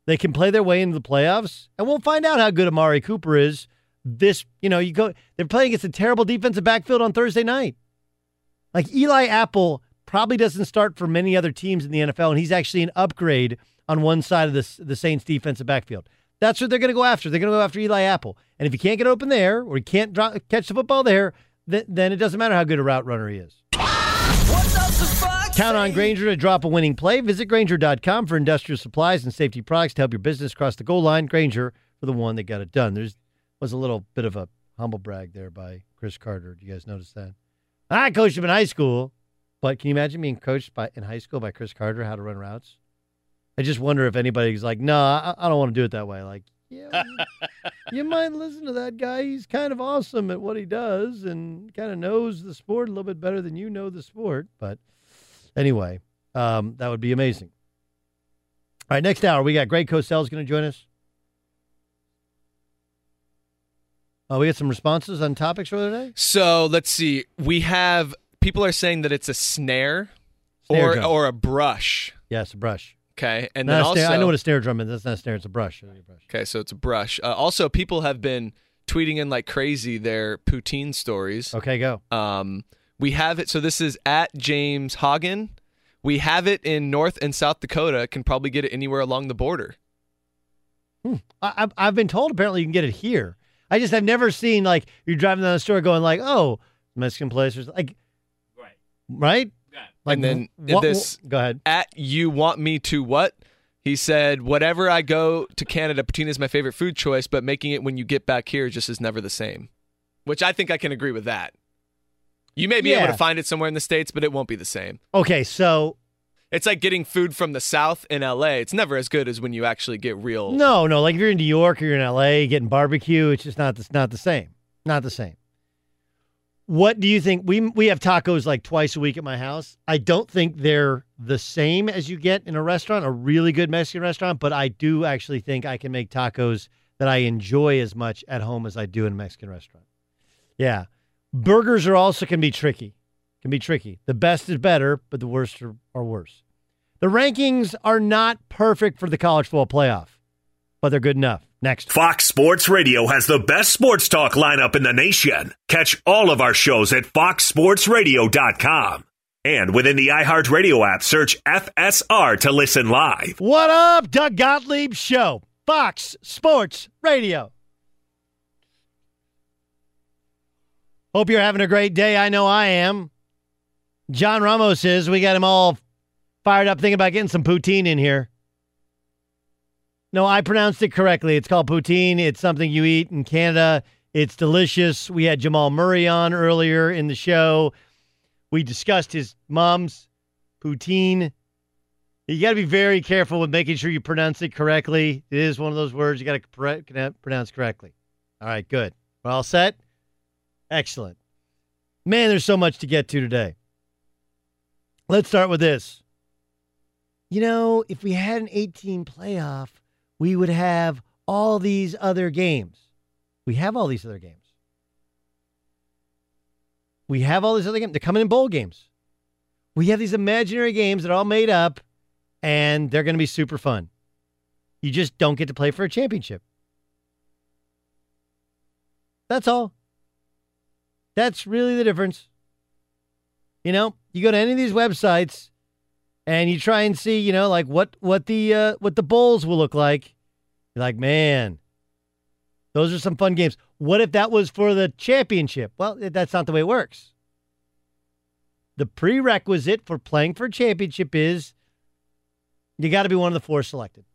They can play their way into the playoffs, and we'll find out how good Amari Cooper is. This, you know, you go. They're playing against a terrible defensive backfield on Thursday night. Like Eli Apple probably doesn't start for many other teams in the NFL, and he's actually an upgrade on one side of the the Saints defensive backfield. That's what they're going to go after. They're going to go after Eli Apple, and if you can't get open there or you can't drop, catch the football there, th- then it doesn't matter how good a route runner he is. Count on Grainger to drop a winning play. Visit Grainger.com for industrial supplies and safety products to help your business cross the goal line. Grainger for the one that got it done. There's was a little bit of a humble brag there by Cris Carter. Do you guys notice that? I coached him in high school, but can you imagine being coached by in high school by Cris Carter how to run routes? I just wonder if anybody's like, no, I, I don't want to do it that way. Like, yeah, you might listen to that guy. He's kind of awesome at what he does and kind of knows the sport a little bit better than you know the sport. But anyway, um, that would be amazing. All right, next hour we got Greg Cosell's going to join us. Oh, we got some responses on topics for today. So let's see. We have people are saying that it's a snare, Snare or drum. or a brush. Yes, a brush. Okay, and Not then also snare- I know what a snare drum is. That's not a snare. It's a brush. Okay, so it's a brush. Uh, also, people have been tweeting in like crazy their poutine stories. Okay, go. Um, we have it. So this is at James Hagen. We have it in North and South Dakota. Can probably get it anywhere along the border. Hmm. I, I've, I've been told apparently you can get it here. I just have never seen like you're driving down the store going like, oh, Mexican place or like, right, right, like and then what- this go ahead. At you want me to what? He said, "Whatever I go to Canada, poutine is my favorite food choice, but making it when you get back here just is never the same." Which I think I can agree with that. You may be able to find it somewhere in the states, but it won't be the same. Okay, so It's like getting food from the South in LA. It's never as good as when you actually get real. no, no, like if you're in New York or you're in L.A. getting barbecue, it's just not the, not the same, not the same. What do you think? We we have tacos like twice a week at my house. I don't think they're the same as you get in a restaurant, a really good Mexican restaurant, but I do actually think I can make tacos that I enjoy as much at home as I do in a Mexican restaurant. Yeah. Burgers are also can be tricky. Can be tricky. The best is better, but the worst are, are worse. The rankings are not perfect for the college football playoff, but they're good enough. Next. Fox Sports Radio has the best sports talk lineup in the nation. Catch all of our shows at foxsportsradio.com. And within the iHeartRadio app, search FSR to listen live. What up, Doug Gottlieb Show, Fox Sports Radio. Hope you're having a great day. I know I am. John Ramos is. We got him all fired up thinking about getting some poutine in here. No, I pronounced it correctly. It's called poutine. It's something you eat in Canada. It's delicious. We had Jamal Murray on earlier in the show. We discussed his mom's poutine. You got to be very careful with making sure you pronounce it correctly. It is one of those words you got to pronounce correctly. All right, good. We're all set? Excellent. Man, there's so much to get to today. Let's start with this. You know, if we had an 18 playoff, we would have all these other games. We have all these other games. We have all these other games. They're coming in bowl games. We have these imaginary games that are all made up, and they're going to be super fun. You just don't get to play for a championship. That's all. That's really the difference. You know, you go to any of these websites and you try and see, you know, like what what the uh, what the bowls will look like. You're like, man, those are some fun games. What if that was for the championship? Well, that's not the way it works. The prerequisite for playing for a championship is you got to be one of the four selected.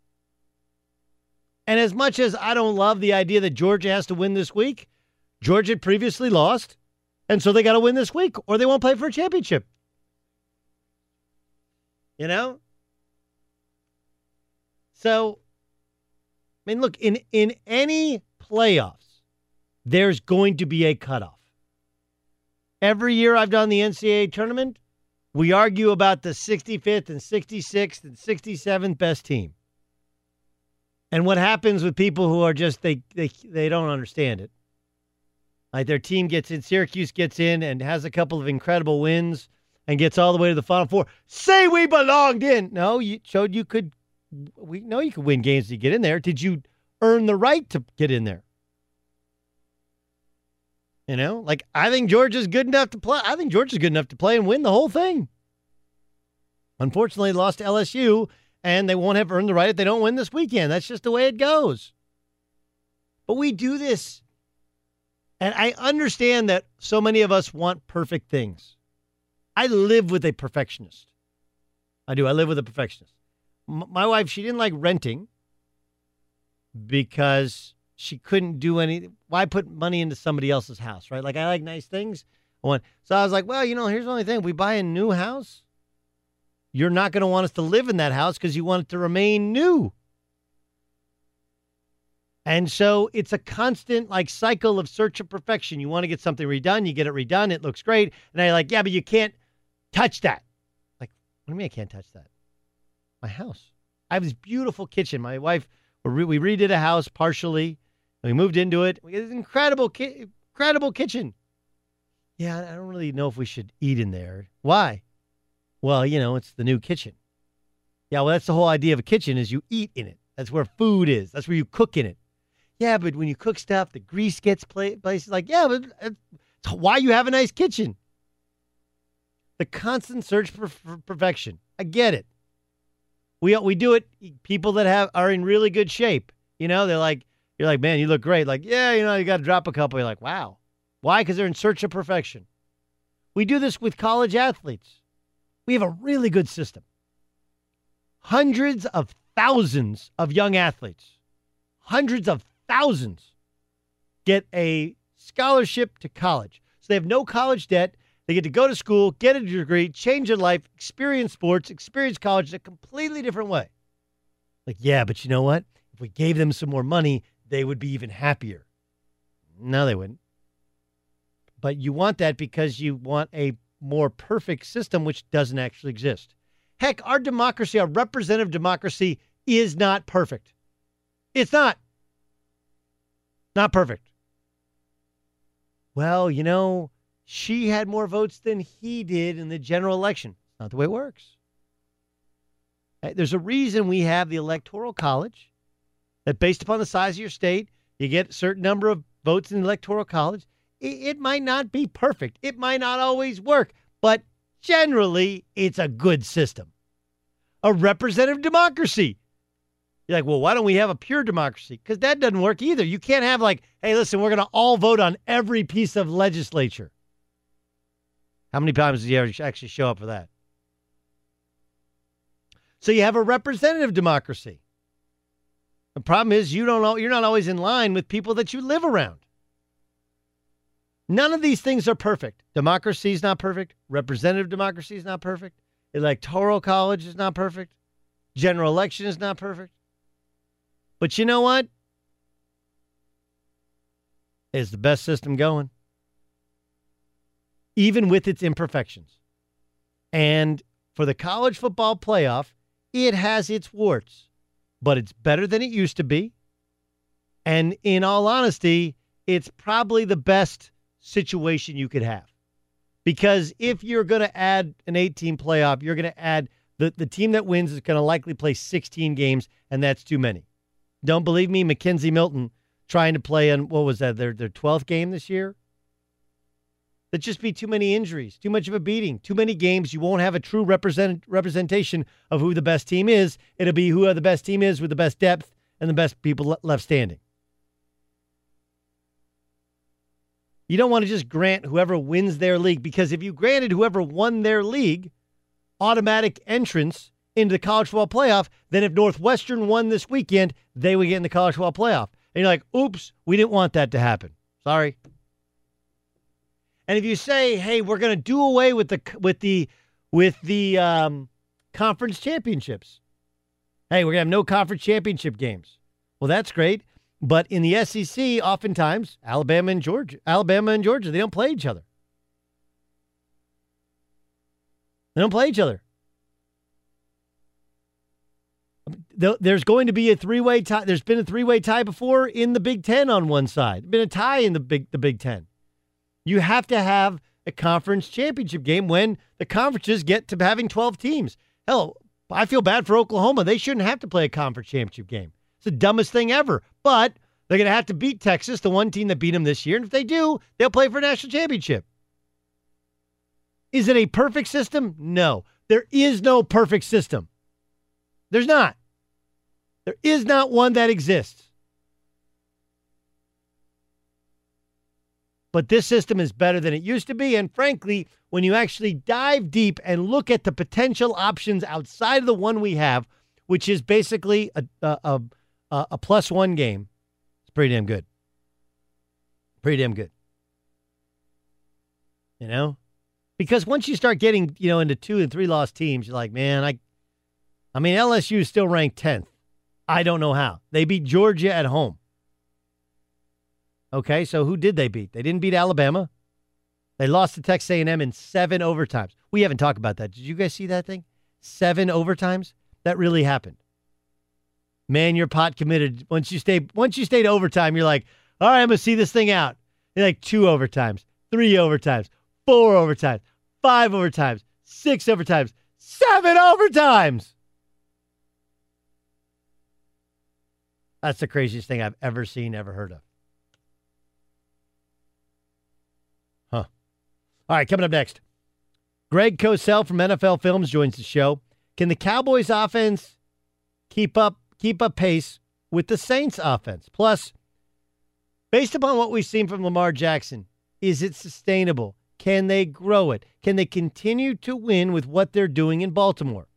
And as much as I don't love the idea that Georgia has to win this week, Georgia previously lost, and so they got to win this week or they won't play for a championship. You know? So, I mean, look, in, in any playoffs, there's going to be a cutoff. Every year I've done the NCAA tournament, we argue about the 65th and 66th and 67th best team. And what happens with people who are just they they they don't understand it. Like their team gets in, Syracuse gets in and has a couple of incredible wins and gets all the way to the final four. Say we belonged in. No, you showed you could we know you could win games to get in there. Did you earn the right to get in there? You know, like I think Georgia's good enough to play. I think Georgia's good enough to play and win the whole thing. Unfortunately, lost to LSU, and they won't have earned the right if they don't win this weekend. That's just the way it goes. But we do this, and I understand that so many of us want perfect things. I live with a perfectionist. I do. I live with a perfectionist. M- my wife, she didn't like renting because she couldn't do any. Why put money into somebody else's house, right? Like I like nice things. I want, so I was like, well, you know, here's the only thing: we buy a new house. You're not going to want us to live in that house because you want it to remain new. And so it's a constant like cycle of search of perfection. You want to get something redone, you get it redone, it looks great, and I'm like, yeah, but you can't touch that. Like, what do you mean I can't touch that? My house. I I have this beautiful kitchen. My wife, we redid a house partially, we moved into it. We this incredible, ki- incredible kitchen. Yeah, I don't really know if we should eat in there. Why? Well, you know, it's the new kitchen. Yeah, well, that's the whole idea of a kitchen is you eat in it. That's where food is. That's where you cook in it. Yeah, but when you cook stuff, the grease gets pla- places. Like, yeah, but uh, it's why you have a nice kitchen. The constant search for, for perfection. I get it. We we do it. People that have are in really good shape. You know, they're like, you're like, man, you look great. Like, yeah, you know, you got to drop a couple. You're like, wow. Why? Because they're in search of perfection. We do this with college athletes. We have a really good system. Hundreds of thousands of young athletes, hundreds of thousands get a scholarship to college. So they have no college debt. They get to go to school, get a degree, change their life, experience sports, experience college in a completely different way. Like, yeah, but you know what? If we gave them some more money, they would be even happier. No, they wouldn't. But you want that because you want a more perfect system, which doesn't actually exist. Heck, our democracy, our representative democracy, is not perfect. It's not. Not perfect. Well, you know, she had more votes than he did in the general election. Not the way it works. There's a reason we have the Electoral College that, based upon the size of your state, you get a certain number of votes in the Electoral College. It, it might not be perfect, it might not always work, but generally, it's a good system. A representative democracy. You're like, well, why don't we have a pure democracy? Because that doesn't work either. You can't have, like, hey, listen, we're going to all vote on every piece of legislature. How many times do you ever actually show up for that? So you have a representative democracy. The problem is you don't know you're not always in line with people that you live around. None of these things are perfect. Democracy is not perfect. Representative democracy is not perfect. Electoral college is not perfect. General election is not perfect. But you know what? It's the best system going, even with its imperfections. And for the college football playoff, it has its warts, but it's better than it used to be. And in all honesty, it's probably the best situation you could have. Because if you're going to add an 18 playoff, you're going to add the, the team that wins is going to likely play 16 games, and that's too many. Don't believe me? McKenzie Milton trying to play in, what was that, their, their 12th game this year? That'd just be too many injuries, too much of a beating, too many games. You won't have a true represent, representation of who the best team is. It'll be who the best team is with the best depth and the best people le- left standing. You don't want to just grant whoever wins their league because if you granted whoever won their league automatic entrance into the college football playoff, then if Northwestern won this weekend, they would get in the college football playoff. And you're like, oops, we didn't want that to happen. Sorry. And if you say, hey, we're going to do away with the with the with the um, conference championships, hey, we're going to have no conference championship games. Well, that's great. But in the SEC, oftentimes Alabama and Georgia, Alabama and Georgia, they don't play each other. They don't play each other. Th- There's going to be a three-way tie. There's been a three-way tie before in the Big Ten on one side. Been a tie in the Big the Big Ten. You have to have a conference championship game when the conferences get to having 12 teams. Hell, I feel bad for Oklahoma. They shouldn't have to play a conference championship game. It's the dumbest thing ever. But they're going to have to beat Texas, the one team that beat them this year. And if they do, they'll play for a national championship. Is it a perfect system? No. There is no perfect system. There's not. There is not one that exists. But this system is better than it used to be. And frankly, when you actually dive deep and look at the potential options outside of the one we have, which is basically a, a, a, a plus one game, it's pretty damn good. Pretty damn good. You know? Because once you start getting, you know, into two and three lost teams, you're like, man, I I mean, LSU is still ranked 10th. I don't know how. They beat Georgia at home. Okay, so who did they beat? They didn't beat Alabama. They lost to Texas A&M in seven overtimes. We haven't talked about that. Did you guys see that thing? Seven overtimes? That really happened. man, you're pot committed. Once you stay, once you stay to overtime, you're like, all right, I'm gonna see this thing out. You're like two overtimes, three overtimes, four overtimes, five overtimes, six overtimes, seven overtimes. That's the craziest thing I've ever seen, ever heard of. Huh. All right, coming up next. Greg Cosell from NFL Films joins the show. Can the Cowboys offense keep up keep up pace with the Saints offense? Plus, based upon what we've seen from Lamar Jackson, is it sustainable? Can they grow it? Can they continue to win with what they're doing in Baltimore?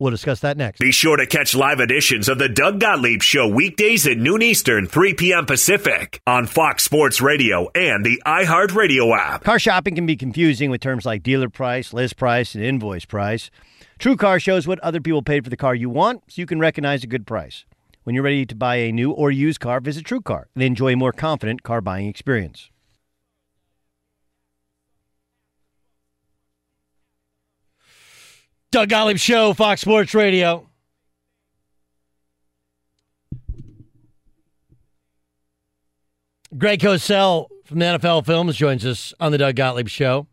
We'll discuss that next. Be sure to catch live editions of the Doug Gottlieb Show weekdays at noon Eastern, 3 p.m. Pacific on Fox Sports Radio and the iHeartRadio app. Car shopping can be confusing with terms like dealer price, list price, and invoice price. True Car shows what other people paid for the car you want so you can recognize a good price. When you're ready to buy a new or used car, visit True Car and enjoy a more confident car buying experience. Doug Gottlieb Show, Fox Sports Radio. Greg Cosell from the NFL Films joins us on the Doug Gottlieb Show.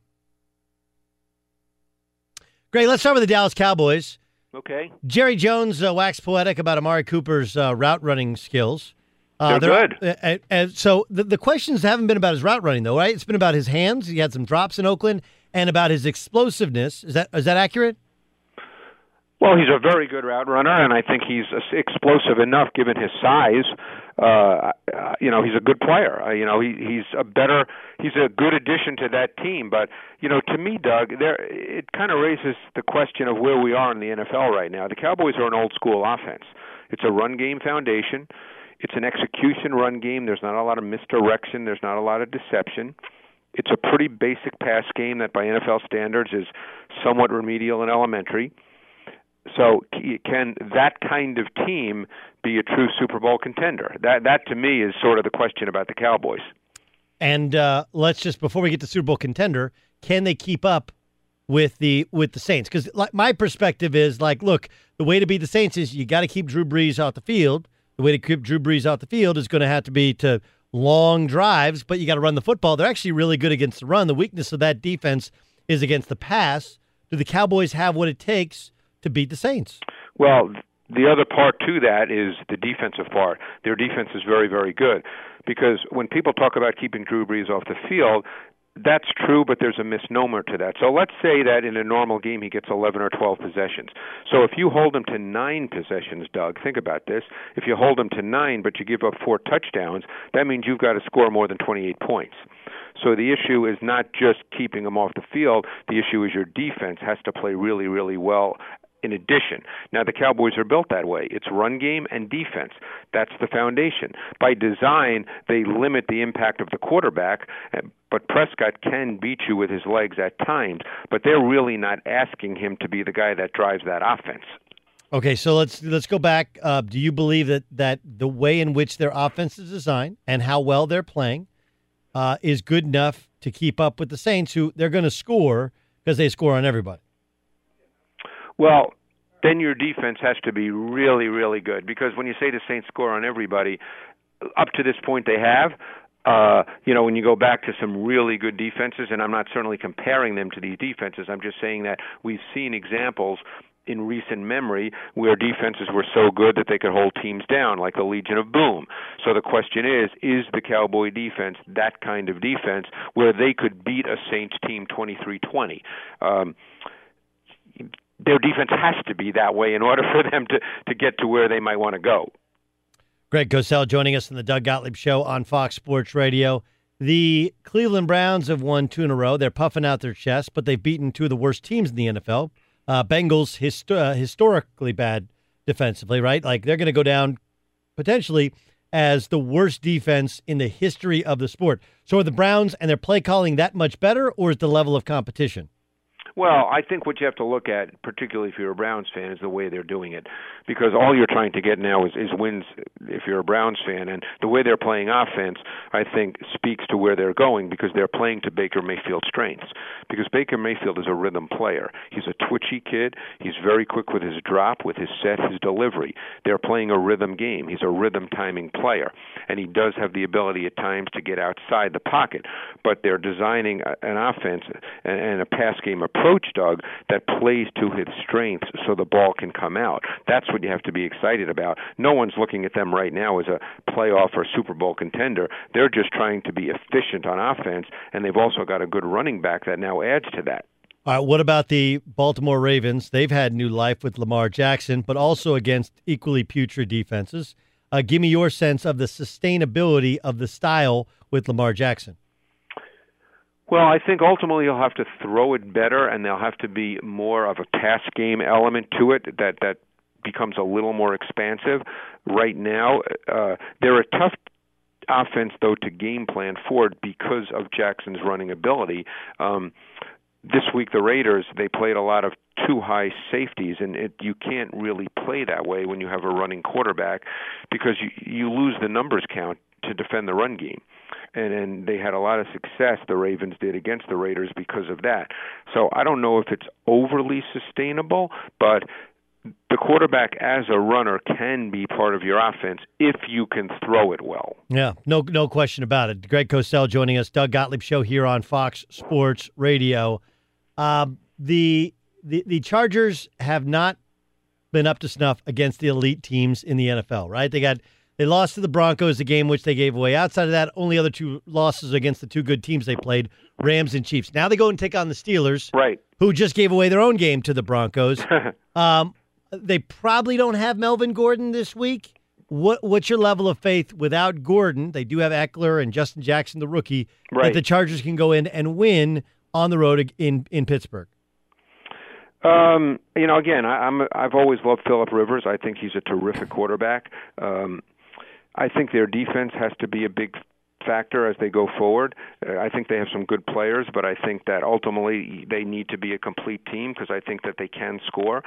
Greg, let's start with the Dallas Cowboys. Okay. Jerry Jones uh, waxed poetic about Amari Cooper's uh, route running skills. Uh, They're good. Uh, uh, so the, the questions haven't been about his route running, though, right? It's been about his hands. He had some drops in Oakland, and about his explosiveness. Is that is that accurate? Well, he's a very good route runner, and I think he's explosive enough given his size. Uh, uh, you know, he's a good player. Uh, you know, he he's a better, he's a good addition to that team. But you know, to me, Doug, there it kind of raises the question of where we are in the NFL right now. The Cowboys are an old school offense. It's a run game foundation. It's an execution run game. There's not a lot of misdirection. There's not a lot of deception. It's a pretty basic pass game that, by NFL standards, is somewhat remedial and elementary. So can that kind of team be a true Super Bowl contender? That that to me is sort of the question about the Cowboys. And uh, let's just before we get to Super Bowl contender, can they keep up with the with the Saints? Because like my perspective is like, look, the way to beat the Saints is you got to keep Drew Brees off the field. The way to keep Drew Brees off the field is going to have to be to long drives, but you got to run the football. They're actually really good against the run. The weakness of that defense is against the pass. Do the Cowboys have what it takes to beat the Saints? Well, the other part to that is the defensive part. Their defense is very, very good because when people talk about keeping Drew Brees off the field, that's true, but there's a misnomer to that. So let's say that in a normal game he gets 11 or 12 possessions. So if you hold him to nine possessions, Doug, think about this. If you hold him to nine, but you give up four touchdowns, that means you've got to score more than 28 points. So the issue is not just keeping him off the field. The issue is your defense has to play really, really well in addition. Now, the Cowboys are built that way. It's run game and defense. That's the foundation. By design, they limit the impact of the quarterback, eh, but Prescott can beat you with his legs at times, but they're really not asking him to be the guy that drives that offense. Okay, so let's let's go back. Uh, do you believe that that the way in which their offense is designed and how well they're playing uh, is good enough to keep up with the Saints, who they're going to score because they score on everybody? Well, then your defense has to be really, really good because when you say the Saints score on everybody, up to this point they have. Uh, you know, when you go back to some really good defenses, and I'm not certainly comparing them to these defenses, I'm just saying that we've seen examples in recent memory where defenses were so good that they could hold teams down, like the Legion of Boom. So the question is, is the Cowboy defense that kind of defense where they could beat a Saints team 23-20? Um, their defense has to be that way in order for them to, to get to where they might want to go. Greg Cosell joining us in the Doug Gottlieb Show on Fox Sports Radio. The Cleveland Browns have won two in a row. They're puffing out their chests, but they've beaten two of the worst teams in the NFL. Uh, Bengals, hist- uh, historically bad defensively, right? Like they're going to go down potentially as the worst defense in the history of the sport. So are the Browns and their play calling that much better, or is the level of competition? Well, I think what you have to look at, particularly if you're a Browns fan, is the way they're doing it, because all you're trying to get now is, is wins. If you're a Browns fan, and the way they're playing offense, I think speaks to where they're going because they're playing to Baker Mayfield's strengths. Because Baker Mayfield is a rhythm player. He's a twitchy kid. He's very quick with his drop, with his set, his delivery. They're playing a rhythm game. He's a rhythm timing player, and he does have the ability at times to get outside the pocket. But they're designing an offense and, a pass game approach, Doug, that plays to his strengths so the ball can come out. That's what you have to be excited about. No one's looking at them right now as a playoff or Super Bowl contender. They're just trying to be efficient on offense, and they've also got a good running back that now adds to that. All right, what about the Baltimore Ravens? They've had new life with Lamar Jackson, but also against equally putrid defenses. Uh, give me your sense of the sustainability of the style with Lamar Jackson. Well, I think ultimately you'll have to throw it better, and there'll have to be more of a pass game element to it that that becomes a little more expansive. Right now, uh, they're a tough offense though to game plan for because of Jackson's running ability. Um, this week the Raiders they played a lot of two high safeties and it you can't really play that way when you have a running quarterback because you you lose the numbers count to defend the run game and and they had a lot of success the Ravens did against the Raiders because of that. So I don't know if it's overly sustainable, but the quarterback as a runner can be part of your offense if you can throw it well. Yeah, no, no question about it. Greg Cosell joining us, Doug Gottlieb show here on Fox Sports Radio. Um, the the the Chargers have not been up to snuff against the elite teams in the NFL. Right? They got they lost to the Broncos, the game which they gave away. Outside of that, only other two losses against the two good teams they played, Rams and Chiefs. Now they go and take on the Steelers, right? Who just gave away their own game to the Broncos. um, they probably don't have Melvin Gordon this week. What what's your level of faith without Gordon? They do have Ekeler and Justin Jackson, the rookie, that Right. the Chargers can go in and win on the road in in Pittsburgh. Um, you know, again, I, I'm I've always loved Philip Rivers. I think he's a terrific quarterback. Um, I think their defense has to be a big factor as they go forward. Uh, I think they have some good players, but I think that ultimately they need to be a complete team because I think that they can score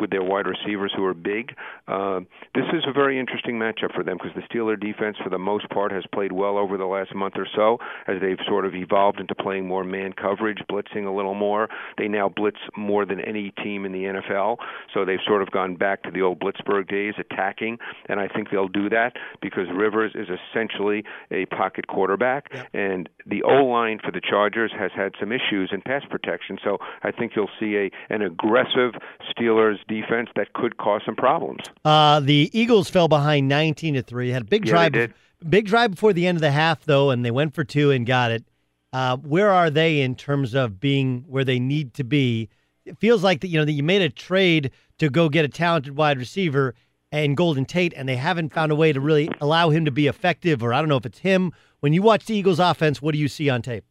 with their wide receivers who are big. Uh, this is a very interesting matchup for them because the Steeler defense, for the most part, has played well over the last month or so as they've sort of evolved into playing more man coverage, blitzing a little more. They now blitz more than any team in the NFL, so they've sort of gone back to the old Blitzburgh days, attacking, and I think they'll do that because Rivers is essentially a pocket quarterback, and the O line for the Chargers has had some issues in pass protection. So I think you'll see a an aggressive Steelers defense that could cause some problems. Uh, the Eagles fell behind 19 to 3. Had a big drive did. big drive before the end of the half though and they went for two and got it. Uh, where are they in terms of being where they need to be? It feels like that you know that you made a trade to go get a talented wide receiver and Golden Tate and they haven't found a way to really allow him to be effective or I don't know if it's him. When you watch the Eagles offense, what do you see on tape?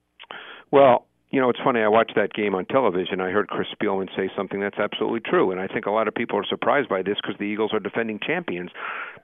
Well, you know, it's funny. I watched that game on television. I heard Chris Spielman say something that's absolutely true, and I think a lot of people are surprised by this because the Eagles are defending champions.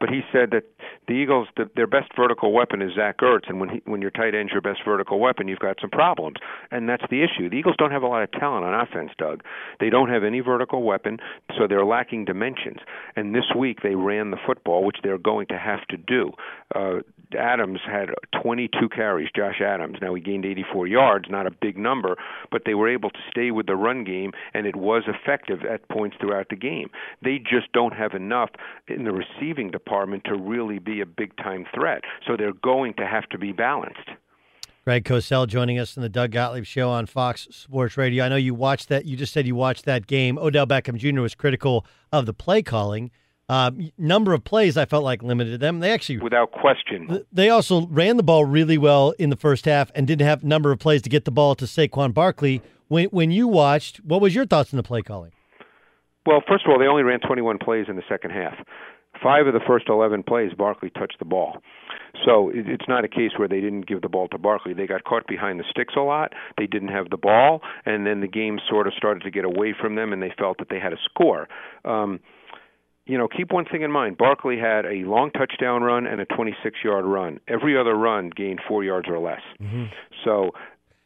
But he said that the Eagles, the, their best vertical weapon is Zach Ertz, and when he, when your tight end's your best vertical weapon, you've got some problems, and that's the issue. The Eagles don't have a lot of talent on offense, Doug. They don't have any vertical weapon, so they're lacking dimensions. And this week they ran the football, which they're going to have to do. Uh, Adams had 22 carries, Josh Adams. Now he gained 84 yards, not a big number, but they were able to stay with the run game, and it was effective at points throughout the game. They just don't have enough in the receiving department to really be a big time threat. So they're going to have to be balanced. Greg Cosell joining us in the Doug Gottlieb show on Fox Sports Radio. I know you watched that. You just said you watched that game. Odell Beckham Jr. was critical of the play calling. Uh, number of plays I felt like limited them. They actually, without question, they also ran the ball really well in the first half and didn't have number of plays to get the ball to Saquon Barkley. When when you watched, what was your thoughts on the play calling? Well, first of all, they only ran 21 plays in the second half. Five of the first 11 plays, Barkley touched the ball. So it- it's not a case where they didn't give the ball to Barkley. They got caught behind the sticks a lot. They didn't have the ball, and then the game sort of started to get away from them, and they felt that they had a score. Um, you know, keep one thing in mind. Barkley had a long touchdown run and a 26-yard run. Every other run gained four yards or less. Mm-hmm. So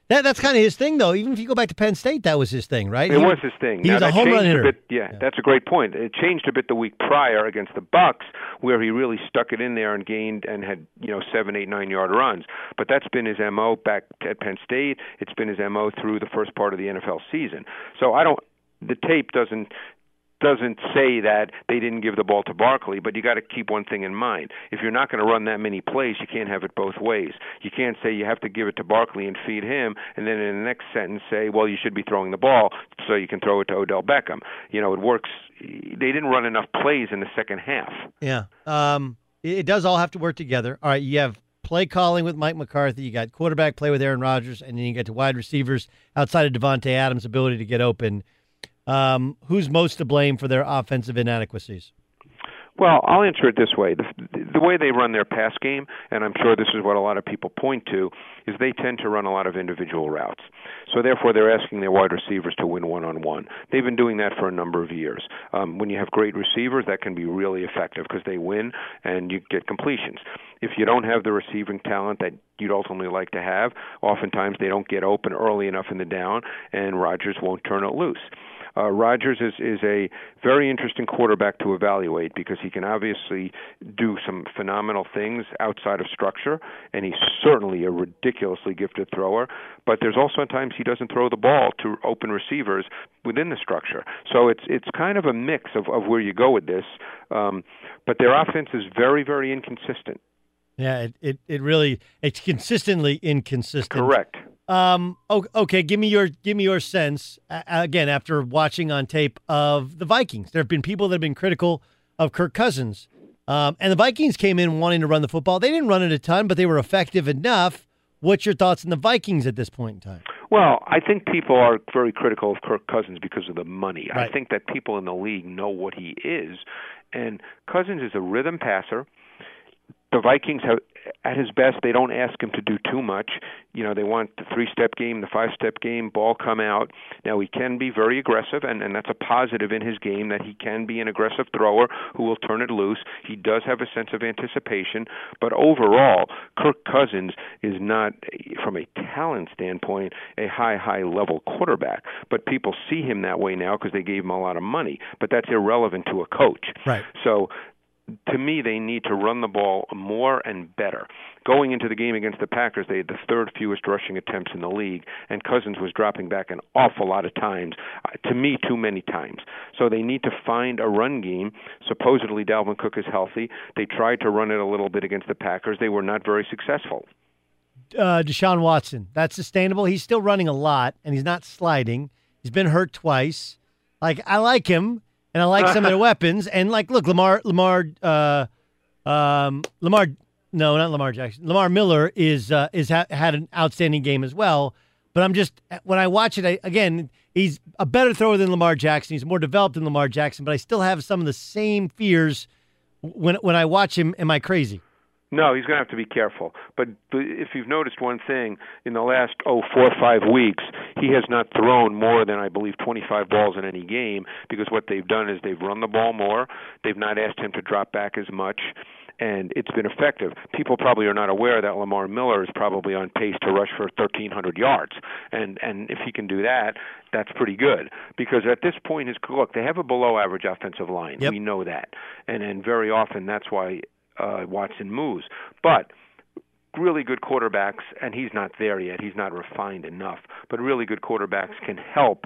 That, that's kind of his thing, though. Even if you go back to Penn State, that was his thing, right? It He- was his thing. He Now, was a home run hitter. bit, yeah, that's a great point. It changed a bit the week prior against the Bucs, where he really stuck it in there and gained and had you know seven, eight, nine yard runs. But that's been his mo back at Penn State. It's been his mo through the first part of the NFL season. So I don't. The tape doesn't doesn't say that they didn't give the ball to Barkley, but you got to keep one thing in mind. If you're not going to run that many plays, you can't have it both ways. You can't say you have to give it to Barkley and feed him, and then in the next sentence say, well, you should be throwing the ball so you can throw it to Odell Beckham. You know, it works. They didn't run enough plays in the second half. Yeah. Um, it, does all have to work together. All right, you have play calling with Mike McCarthy, you got quarterback play with Aaron Rodgers, and then you get to wide receivers outside of Davante Adams' ability to get open. Um, who's most to blame for their offensive inadequacies? Well, I'll answer it this way: the, the way they run their pass game, and I'm sure this is what a lot of people point to, is they tend to run a lot of individual routes. So therefore, they're asking their wide receivers to win one-on-one. They've been doing that for a number of years. Um, when you have great receivers, that can be really effective because they win and you get completions. If you don't have the receiving talent that you'd ultimately like to have, oftentimes they don't get open early enough in the down, and Rodgers won't turn it loose. Uh, Rodgers is is a very interesting quarterback to evaluate because he can obviously do some phenomenal things outside of structure, and he's certainly a ridiculously gifted thrower. But there's also times he doesn't throw the ball to open receivers within the structure. So it's it's kind of a mix of of where you go with this. Um, but their offense is very very inconsistent. Yeah, it, it, it really it's consistently inconsistent. Correct. Um. Okay. Give me your give me your sense again after watching on tape of the Vikings. There have been people that have been critical of Kirk Cousins, um, and the Vikings came in wanting to run the football. They didn't run it a ton, but they were effective enough. What's your thoughts on the Vikings at this point in time? Well, I think people are very critical of Kirk Cousins because of the money. Right. I think that people in the league know what he is, and Cousins is a rhythm passer. The Vikings have, at his best, they don't ask him to do too much. You know, they want the three-step game, the five-step game, ball come out. Now he can be very aggressive, and and that's a positive in his game that he can be an aggressive thrower who will turn it loose. He does have a sense of anticipation, but overall, Kirk Cousins is not, from a talent standpoint, a high, high level quarterback. But people see him that way now because they gave him a lot of money. But that's irrelevant to a coach. Right. So to me, they need to run the ball more and better. Going into the game against the Packers, they had the third fewest rushing attempts in the league, and Cousins was dropping back an awful lot of times. Uh, to me, too many times. So they need to find a run game. Supposedly, Dalvin Cook is healthy. They tried to run it a little bit against the Packers. They were not very successful. uh, Deshaun Watson. That's sustainable. He's still running a lot, and he's not sliding. He's been hurt twice. Like I like him, and I like some of their weapons. And like, look, Lamar, Lamar, uh, um, Lamar. No, not Lamar Jackson. Lamar Miller is uh, is ha- had an outstanding game as well. But I'm just when I watch it I, again, he's a better thrower than Lamar Jackson. He's more developed than Lamar Jackson. But I still have some of the same fears when when I watch him. Am I crazy? No, he's going to have to be careful. But if you've noticed one thing, in the last oh four or five weeks, he has not thrown more than I believe 25 balls in any game because what they've done is they've run the ball more. They've not asked him to drop back as much. And it's been effective. People probably are not aware that Lamar Miller is probably on pace to rush for 1,300 yards, and and if he can do that, that's pretty good. Because at this point, his look, they have a below-average offensive line. Yep. We know that, and and very often that's why uh, Watson moves. But really good quarterbacks, and he's not there yet. He's not refined enough. But really good quarterbacks can help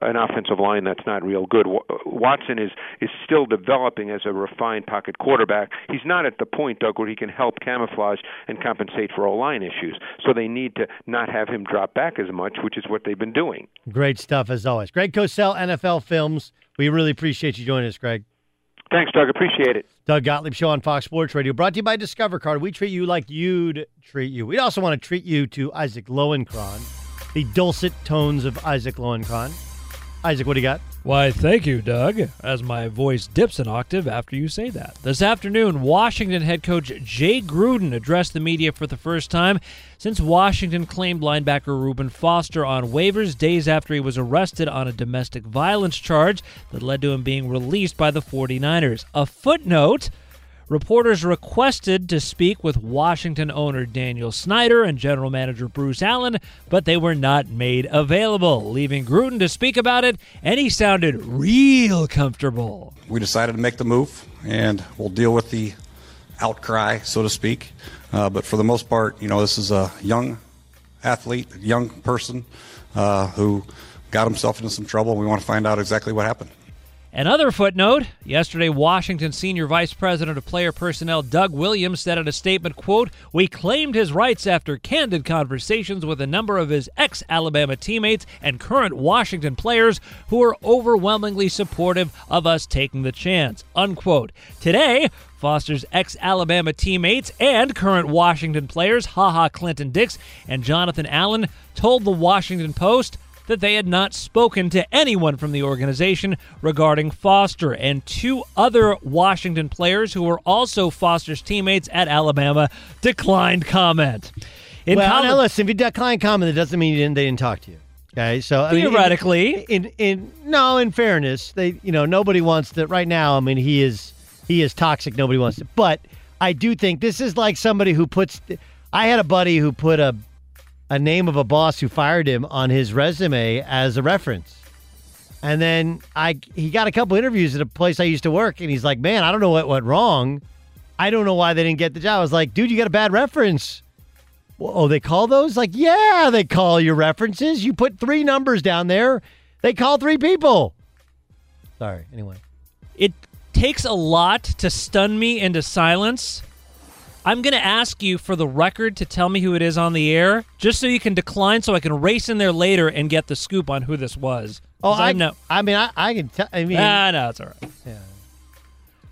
an offensive line that's not real good. Watson is is still developing as a refined pocket quarterback. He's not at the point, Doug, where he can help camouflage and compensate for O line issues. So they need to not have him drop back as much, which is what they've been doing. Great stuff as always. Greg Cosell, NFL Films. We really appreciate you joining us, Greg. Thanks, Doug. Appreciate it. Doug Gottlieb Show on Fox Sports Radio, brought to you by Discover Card. We treat you like you'd treat you. We also want to treat you to Isaac Lowenkron, the dulcet tones of Isaac Lowenkron. Isaac, what do you got? Why, thank you, Doug, as my voice dips an octave after you say that. This afternoon, Washington head coach Jay Gruden addressed the media for the first time since Washington claimed linebacker Reuben Foster on waivers days after he was arrested on a domestic violence charge that led to him being released by the 49ers. A footnote Reporters requested to speak with Washington owner Daniel Snyder and general manager Bruce Allen, but they were not made available, leaving Gruden to speak about it, and he sounded real comfortable. We decided to make the move, and we'll deal with the outcry, so to speak. Uh, but for the most part, you know, this is a young athlete, young person uh, who got himself into some trouble. We want to find out exactly what happened. Another footnote yesterday, Washington Senior Vice President of Player Personnel Doug Williams said in a statement, quote, We claimed his rights after candid conversations with a number of his ex Alabama teammates and current Washington players who are overwhelmingly supportive of us taking the chance. Unquote. Today, Foster's ex Alabama teammates and current Washington players, Ha Ha Clinton Dix and Jonathan Allen, told the Washington Post that they had not spoken to anyone from the organization regarding Foster, and two other Washington players who were also Foster's teammates at Alabama declined comment. In well, now listen, if you decline comment, that doesn't mean you didn't, they didn't talk to you. Okay, so I mean, theoretically, in, in, in no, in fairness, they you know nobody wants to right now. I mean, he is he is toxic. Nobody wants it, but I do think this is like somebody who puts. I had a buddy who put a a name of a boss who fired him on his resume as a reference. And then I he got a couple interviews at a place I used to work, and he's like, "Man, I don't know what went wrong. I don't know why they didn't get the job." I was like, "Dude, you got a bad reference." Oh, they call those? Like, yeah, they call your references. You put three numbers down there. They call three people. Sorry. Anyway, it takes a lot to stun me into silence I'm going to ask you for the record to tell me who it is on the air, just so you can decline, so I can race in there later and get the scoop on who this was. Oh, I know. I mean, I, I can tell. I mean, ah, no, it's all right. Yeah.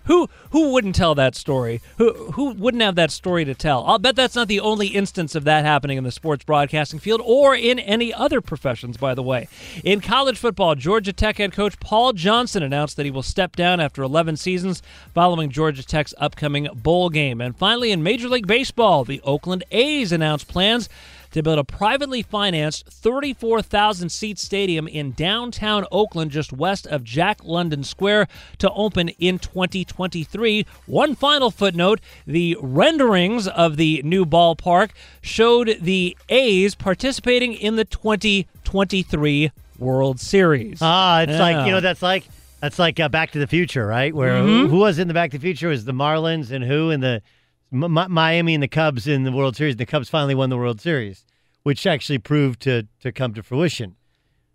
Who who wouldn't tell that story? Who who wouldn't have that story to tell? I'll bet that's not the only instance of that happening in the sports broadcasting field or in any other professions, by the way. In college football, Georgia Tech head coach Paul Johnson announced that he will step down after 11 seasons following Georgia Tech's upcoming bowl game. And finally, in Major League Baseball, the Oakland A's announced plans to build a privately financed 34,000 seat stadium in downtown Oakland, just west of Jack London Square, to open in 2023. One final footnote the renderings of the new ballpark showed the A's participating in the 2023 World Series. Ah, it's yeah. like, you know, that's like. That's like uh, Back to the Future, right? Where mm-hmm. who was in the Back to the Future was the Marlins and who in the Miami and the Cubs in the World Series. The Cubs finally won the World Series, which actually proved to to come to fruition.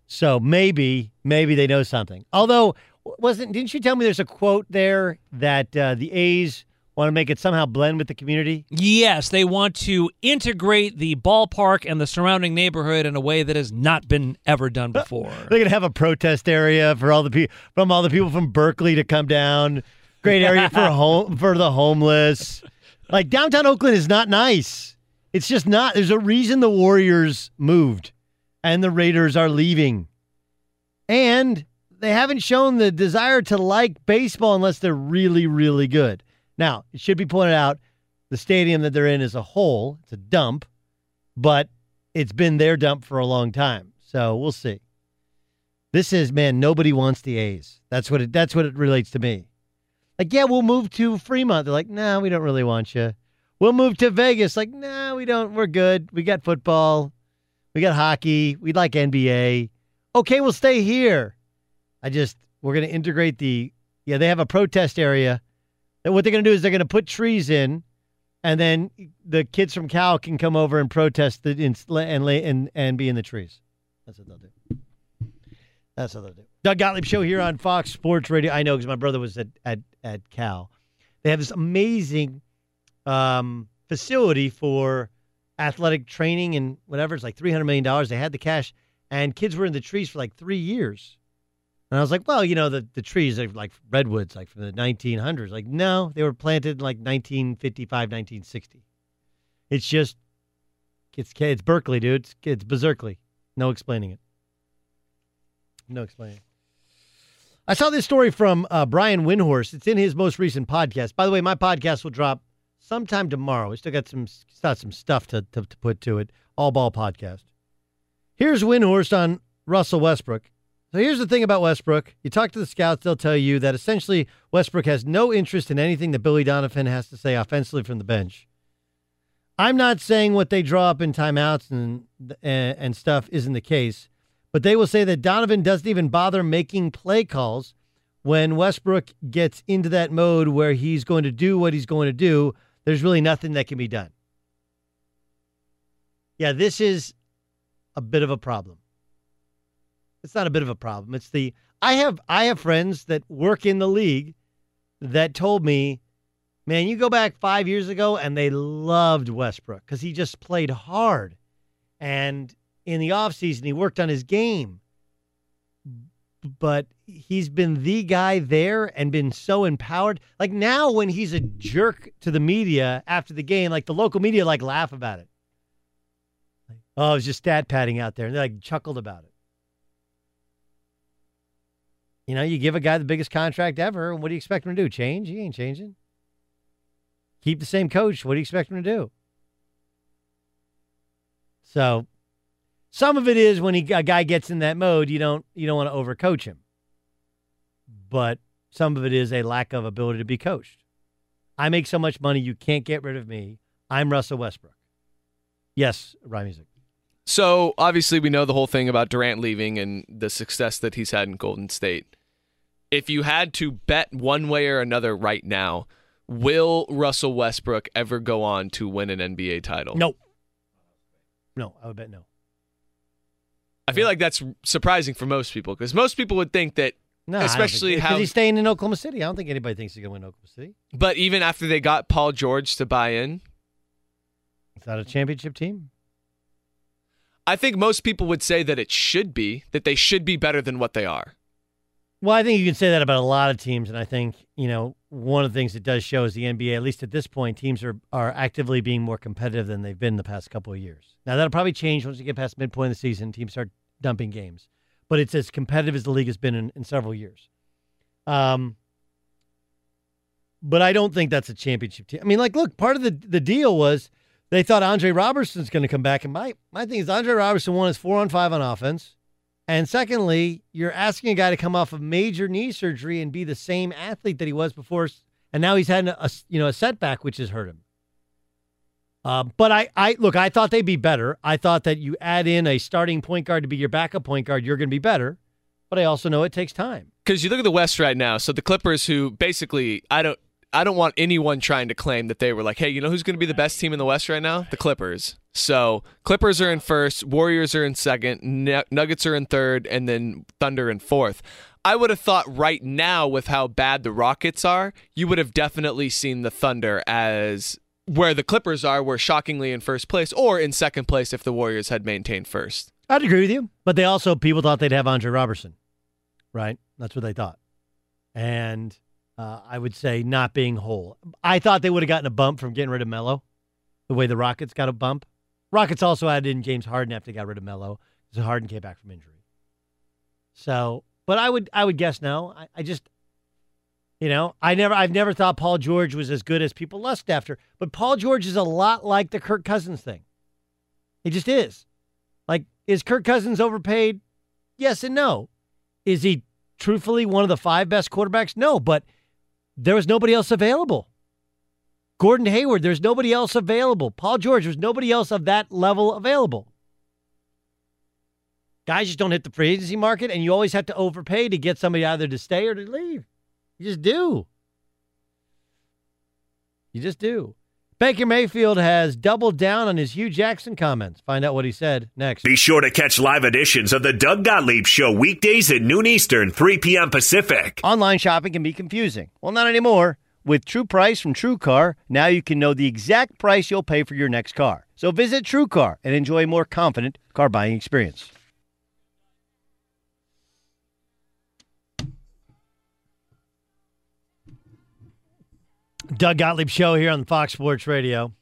So maybe maybe they know something. Although wasn't didn't you tell me there's a quote there that uh, the A's want to make it somehow blend with the community? Yes, they want to integrate the ballpark and the surrounding neighborhood in a way that has not been ever done before. They're gonna have a protest area for all the people from all the people from Berkeley to come down. Great area for home for the homeless. Like downtown Oakland is not nice. It's just not. There's a reason the Warriors moved and the Raiders are leaving. And they haven't shown the desire to like baseball unless they're really, really good. Now, it should be pointed out the stadium that they're in is a hole, it's a dump, but it's been their dump for a long time. So we'll see. This is man, nobody wants the A's. That's what it that's what it relates to me. Like, yeah, we'll move to Fremont. They're like, no, nah, we don't really want you. We'll move to Vegas. Like, no, nah, we don't. We're good. We got football. We got hockey. We'd like NBA. Okay, we'll stay here. I just, we're going to integrate the, yeah, they have a protest area. And what they're going to do is they're going to put trees in, and then the kids from Cal can come over and protest the, and, and, and be in the trees. That's what they'll do. That's what they'll do. Doug Gottlieb Show here on Fox Sports Radio. I know because my brother was at, at, at Cal. They have this amazing um, facility for athletic training and whatever. It's like $300 million. They had the cash, and kids were in the trees for like three years. And I was like, well, you know, the, the trees are like redwoods, like from the 1900s. Like, no, they were planted in like 1955, 1960. It's just, it's, it's Berkeley, dude. It's, it's Berkeley. No explaining it. No explaining. I saw this story from uh, Brian Windhorst. It's in his most recent podcast. By the way, my podcast will drop sometime tomorrow. We still got some got some stuff to, to, to put to it. All Ball podcast. Here's Windhorst on Russell Westbrook So here's the thing about Westbrook. You talk to the scouts, they'll tell you that essentially Westbrook has no interest in anything that Billy Donovan has to say offensively from the bench. I'm not saying what they draw up in timeouts and and, and stuff isn't the case, but they will say that Donovan doesn't even bother making play calls when Westbrook gets into that mode where he's going to do what he's going to do. There's really nothing that can be done. Yeah, this is a bit of a problem. It's not a bit of a problem. It's the I have I have friends that work in the league that told me, man, you go back five years ago and they loved Westbrook because he just played hard. And in the offseason, he worked on his game. But he's been the guy there and been so empowered. Like now, when he's a jerk to the media after the game, like the local media like laugh about it. Oh, it was just stat padding out there. And they like chuckled about it. You know, you give a guy the biggest contract ever, and what do you expect him to do? Change? He ain't changing. Keep the same coach. What do you expect him to do? So, some of it is when he, a guy gets in that mode, you don't you don't want to overcoach him. But some of it is a lack of ability to be coached. I make so much money, you can't get rid of me. I'm Russell Westbrook. Yes, Ryan Music. So obviously we know the whole thing about Durant leaving and the success that he's had in Golden State. If you had to bet one way or another right now, will Russell Westbrook ever go on to win an NBA title? No. No, I would bet no. I feel like that's surprising for most people because most people would think that, No, I don't especially think- how. because he's staying in Oklahoma City. I don't think anybody thinks he's going to win Oklahoma City. But even after they got Paul George to buy in, It's not a championship team. I think most people would say that it should be that they should be better than what they are. Well, I think you can say that about a lot of teams, and I think you know one of the things it does show is the NBA. At least at this point, teams are are actively being more competitive than they've been the past couple of years. Now that'll probably change once you get past midpoint of the season. Teams start dumping games, but it's as competitive as the league has been in, in several years. Um, but I don't think that's a championship team. I mean, like, look, part of the the deal was they thought Andre Roberson's going to come back, and my my thing is Andre Roberson one is four on five on offense. And secondly, you're asking a guy to come off of major knee surgery and be the same athlete that he was before, and now he's had a you know a setback which has hurt him. Uh, but I, I look, I thought they'd be better. I thought that you add in a starting point guard to be your backup point guard, you're going to be better. But I also know it takes time. Because you look at the West right now. So the Clippers, who basically, I don't, I don't want anyone trying to claim that they were like, hey, you know who's going to be the best team in the West right now? The Clippers. So Clippers are in first, Warriors are in second, Nuggets are in third, and then Thunder in fourth. I would have thought right now, with how bad the Rockets are, you would have definitely seen the Thunder as where the Clippers are, were shockingly in first place, or in second place if the Warriors had maintained first. I'd agree with you. But they also, people thought they'd have Andre Roberson, right? That's what they thought. And uh, I would say not being whole. I thought they would have gotten a bump from getting rid of Melo, the way the Rockets got a bump. Rockets also added in James Harden after they got rid of Melo, because Harden came back from injury. So, but I would I would guess no. I, I just, you know, I never I've never thought Paul George was as good as people lust after. But Paul George is a lot like the Kirk Cousins thing. He just is. Like, is Kirk Cousins overpaid? Yes and no. Is he truthfully one of the five best quarterbacks? No, but there was nobody else available. Gordon Hayward, there's nobody else available. Paul George, there's nobody else of that level available. Guys just don't hit the free agency market, and you always have to overpay to get somebody either to stay or to leave. You just do. You just do. Baker Mayfield has doubled down on his Hue Jackson comments. Find out what he said next. Be sure to catch live editions of the Doug Gottlieb Show weekdays at noon Eastern, 3 p.m. Pacific. Online shopping can be confusing. Well, not anymore. With True Price from True Car, now you can know the exact price you'll pay for your next car. So visit True Car and enjoy a more confident car buying experience. Doug Gottlieb Show here on Fox Sports Radio.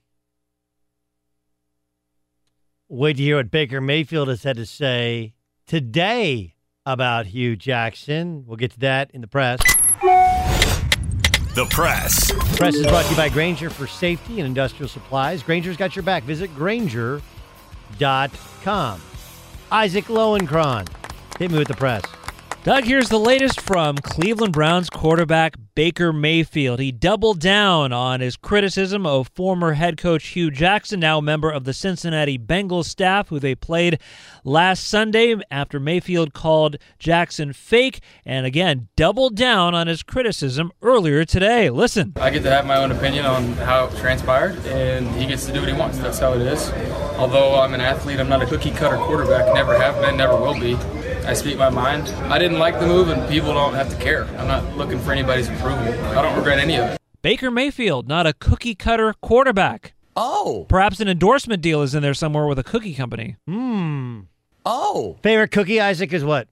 Wait to hear what Baker Mayfield has had to say today about Hue Jackson. We'll get to that in the press. The press. Press is brought to you by Grainger for safety and industrial supplies. Grainger's got your back. Visit Grainger.com. Isaac Lowenkron. Hit me with the press. Doug, here's the latest from Cleveland Browns quarterback Baker Mayfield. He doubled down on his criticism of former head coach Hue Jackson, now a member of the Cincinnati Bengals staff, who they played last Sunday after Mayfield called Jackson fake, and again, doubled down on his criticism earlier today. Listen. I get to have my own opinion on how it transpired, and he gets to do what he wants. That's how it is. Although I'm an athlete, I'm not a cookie cutter quarterback. Never have been, never will be. I speak my mind. I didn't like the move, and people don't have to care. I'm not looking for anybody's approval. I don't regret any of it. Baker Mayfield, not a cookie cutter quarterback. Oh. Perhaps an endorsement deal is in there somewhere with a cookie company. Hmm. Oh. Favorite cookie, Isaac, is what?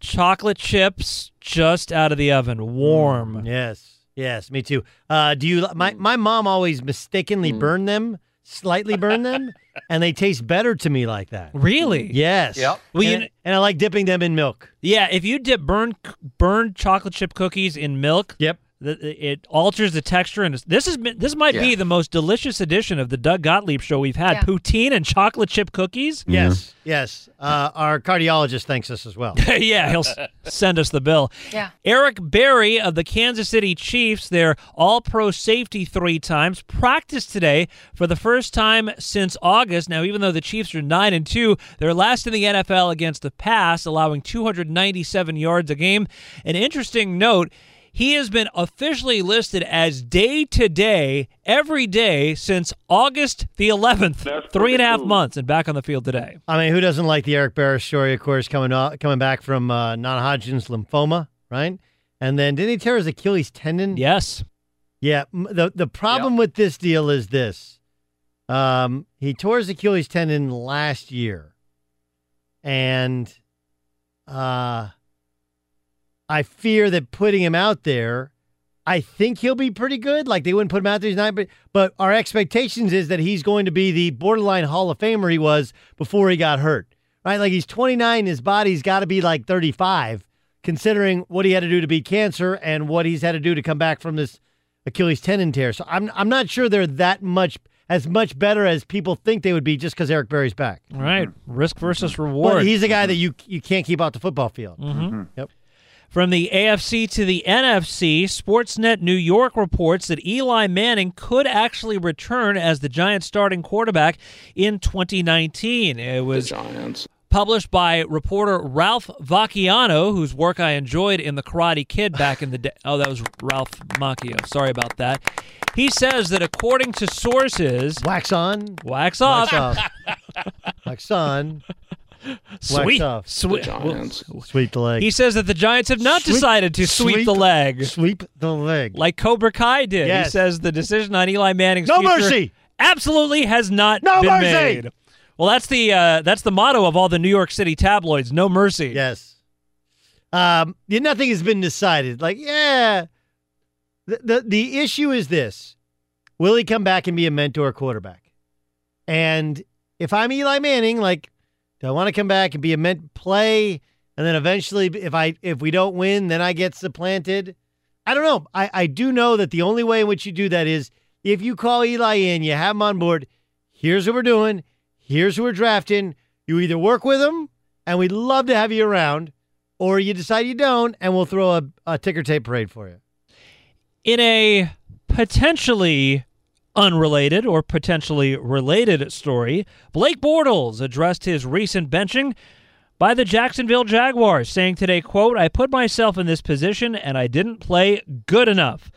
Chocolate chips just out of the oven, warm. Yes. Yes, me too. Uh, do you? My my mom always mistakenly burned them, slightly burned them, and they taste better to me like that. Really? Yes. Yep. Well, you and, and I like dipping them in milk. Yeah, if you dip burned burned chocolate chip cookies in milk, Yep. The, it alters the texture, and it's- this is this might be the most delicious edition of the Doug Gottlieb show we've had. Yeah. Poutine and chocolate chip cookies. Yes. Yes. Uh, our cardiologist thanks us as well. yeah, he'll send us the bill. Yeah. Eric Berry of the Kansas City Chiefs, their all pro safety three times, practiced today for the first time since August. Now, even though the Chiefs are 9 and 2, they're last in the NFL against the pass, allowing 297 yards a game. An interesting note. He has been officially listed as day to day every day since August the 11th. Three and a half months and back on the field today. I mean, who doesn't like the Eric Berry story? Of course, coming out, coming back from uh, non-Hodgkin's lymphoma, right? And then didn't he tear his Achilles tendon? Yes. Yeah. the The problem with this deal is this: um, he tore his Achilles tendon last year, and uh, I fear that putting him out there, I think he'll be pretty good. Like they wouldn't put him out there, he's not. But but our expectations is that he's going to be the borderline Hall of Famer he was before he got hurt. Right? Like he's 29, his body's got to be like 35, considering what he had to do to beat cancer and what he's had to do to come back from this Achilles tendon tear. So I'm I'm not sure they're that much as much better as people think they would be just because Eric Berry's back. All right. Risk versus reward. But he's a guy that you you can't keep off the football field. Mhm. Yep. From the AFC to the NFC, Sportsnet New York reports that Eli Manning could actually return as the Giants starting quarterback in 2019. It was published by reporter Ralph Vacchiano, whose work I enjoyed in The Karate Kid back in the day. Oh, that was Ralph Macchio. Sorry about that. He says that according to sources, wax on, wax off, Wax off. Wax on. Sweep, Wax off. sweep, Sweep the leg. He says that the Giants have not Sweep- decided to sweep, sweep- the leg. Sweep the leg. Like Cobra Kai did. He says the decision on Eli Manning's No future mercy. absolutely has not No been mercy. made. Well, that's the uh, that's the motto of all the New York City tabloids. No mercy. Yes. Um, yeah, nothing has been decided. Like, yeah. The, the the issue is this. Will he come back and be a mentor quarterback? And if I'm Eli Manning, like, do I want to come back and be a ment play and then eventually if I if we don't win, then I get supplanted? I don't know. I, I do know that the only way in which you do that is if you call Eli in, you have him on board, here's what we're doing, here's who we're drafting. You either work with him and we'd love to have you around, or you decide you don't, and we'll throw a, a ticker tape parade for you. In a potentially unrelated or potentially related story, Blake Bortles addressed his recent benching by the Jacksonville Jaguars, saying today, quote, I put myself in this position and I didn't play good enough.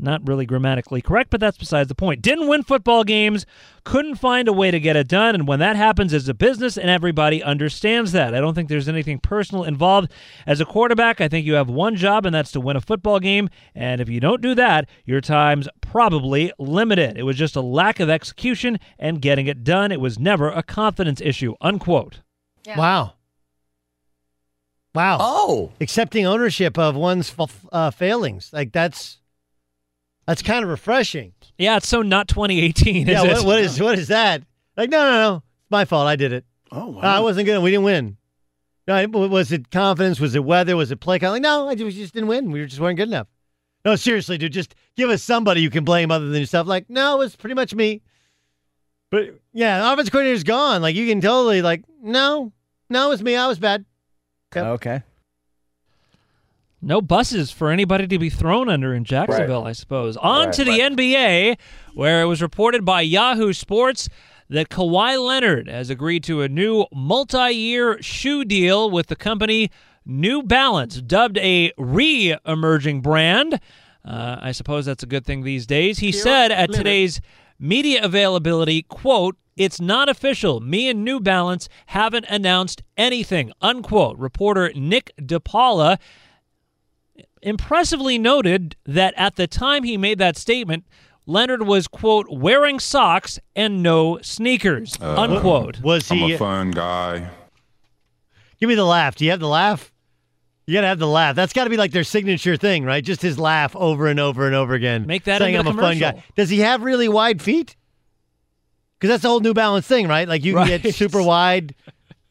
Not really grammatically correct, but that's besides the point. Didn't win football games, couldn't find a way to get it done, and when that happens, it's a business, and everybody understands that. I don't think there's anything personal involved. As a quarterback, I think you have one job, and that's to win a football game, and if you don't do that, your time's probably limited. It was just a lack of execution and getting it done. It was never a confidence issue, unquote. Wow. Wow. Oh. Accepting ownership of one's f- uh, failings. Like, that's that's kind of refreshing. Yeah, it's so not 2018, is yeah, it? what, what is what is that? Like, no, no, no. It's my fault. I did it. Oh, wow. I wasn't good. We didn't win. No, was it confidence? Was it weather? Was it play? Like, no, I just, we just didn't win. We just weren't good enough. No, seriously, dude. Just give us somebody you can blame other than yourself. Like, no, it was pretty much me. But yeah, the offense coordinator's gone. Like, you can totally like, no, no, it was me. I was bad. Okay. No buses for anybody to be thrown under in Jacksonville, I suppose. On Right, to the NBA, where it was reported by Yahoo Sports that Kawhi Leonard has agreed to a new multi year shoe deal with the company New Balance, dubbed a re emerging brand. Uh, I suppose that's a good thing these days. He said at today's media availability, quote, it's not official. Me and New Balance haven't announced anything, unquote. Reporter Nick DePaula impressively noted that at the time he made that statement, Leonard was, quote, wearing socks and no sneakers, uh, unquote. Was he? I'm he? a fun guy. Give me the laugh. Do you have the laugh? You gotta have the laugh. That's got to be like their signature thing, right? Just his laugh over and over and over again. Make that saying I'm a fun guy. Does he have really wide feet? Because that's the whole New Balance thing, right? Like you can get super wide,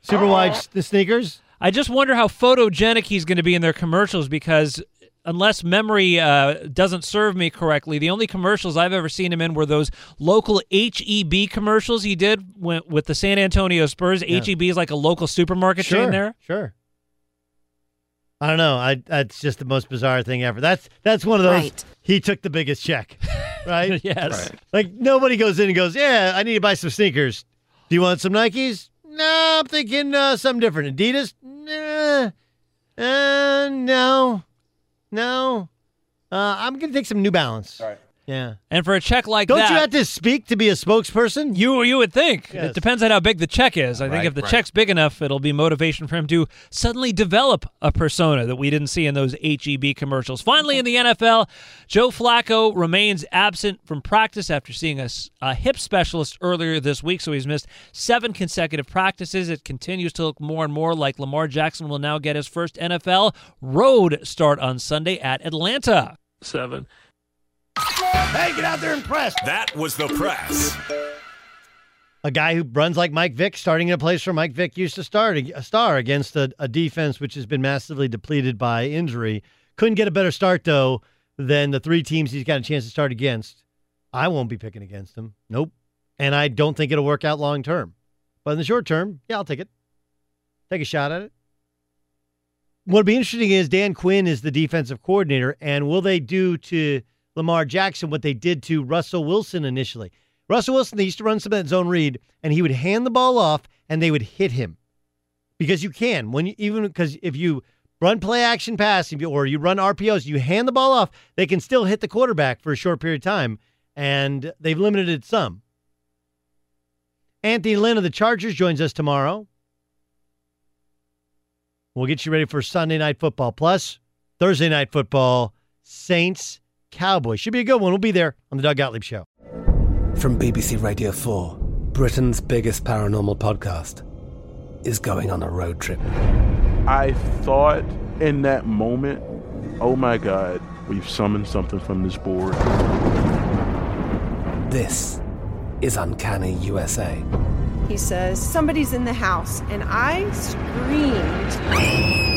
super wide s- sneakers. I just wonder how photogenic he's going to be in their commercials because unless memory uh, doesn't serve me correctly, the only commercials I've ever seen him in were those local HEB commercials he did when, with the San Antonio Spurs. Yeah. HEB is like a local supermarket sure, chain there. Sure. I don't know. I that's just the most bizarre thing ever. That's that's one of those. Right. He took the biggest check, right? yes. Like nobody goes in and goes, "Yeah, I need to buy some sneakers. Do you want some Nikes? No, I'm thinking uh, something different. Adidas? Nah. Uh, no, no. Uh, I'm gonna take some New Balance. Right. Yeah. And for a check like Don't that, you have to speak to be a spokesperson? You you would think. Yes. It depends on how big the check is. I think if the right. check's big enough, it'll be motivation for him to suddenly develop a persona that we didn't see in those HEB commercials. Finally, in the NFL, Joe Flacco remains absent from practice after seeing a hip specialist earlier this week, so he's missed seven consecutive practices. It continues to look more and more like Lamar Jackson will now get his first NFL road start on Sunday at Atlanta. Seven. Hey, get out there and press. That was the press. a guy who runs like Mike Vick, starting in a place where Mike Vick used to start a star against a, a defense which has been massively depleted by injury. Couldn't get a better start though than the three teams he's got a chance to start against. I won't be picking against him. Nope. And I don't think it'll work out long term. But in the short term, yeah, I'll take it. Take a shot at it. What'll be interesting is Dan Quinn is the defensive coordinator, and will they do to Lamar Jackson what they did to Russell Wilson initially? Russell Wilson, they used to run some of that zone read, and he would hand the ball off, and they would hit him because you can when you even because if you run play action pass or you run RPOs, you hand the ball off, they can still hit the quarterback for a short period of time, and they've limited it some. Anthony Lynn of the Chargers joins us tomorrow. We'll get you ready for Sunday night football plus Thursday night football. Saints Cowboys should be a good one. We'll be there on the Doug Gottlieb Show. From BBC Radio 4, Britain's biggest paranormal podcast is going on a road trip. I thought in that moment, oh my God, we've summoned something from this board. This is Uncanny USA. He says, Somebody's in the house. And I screamed.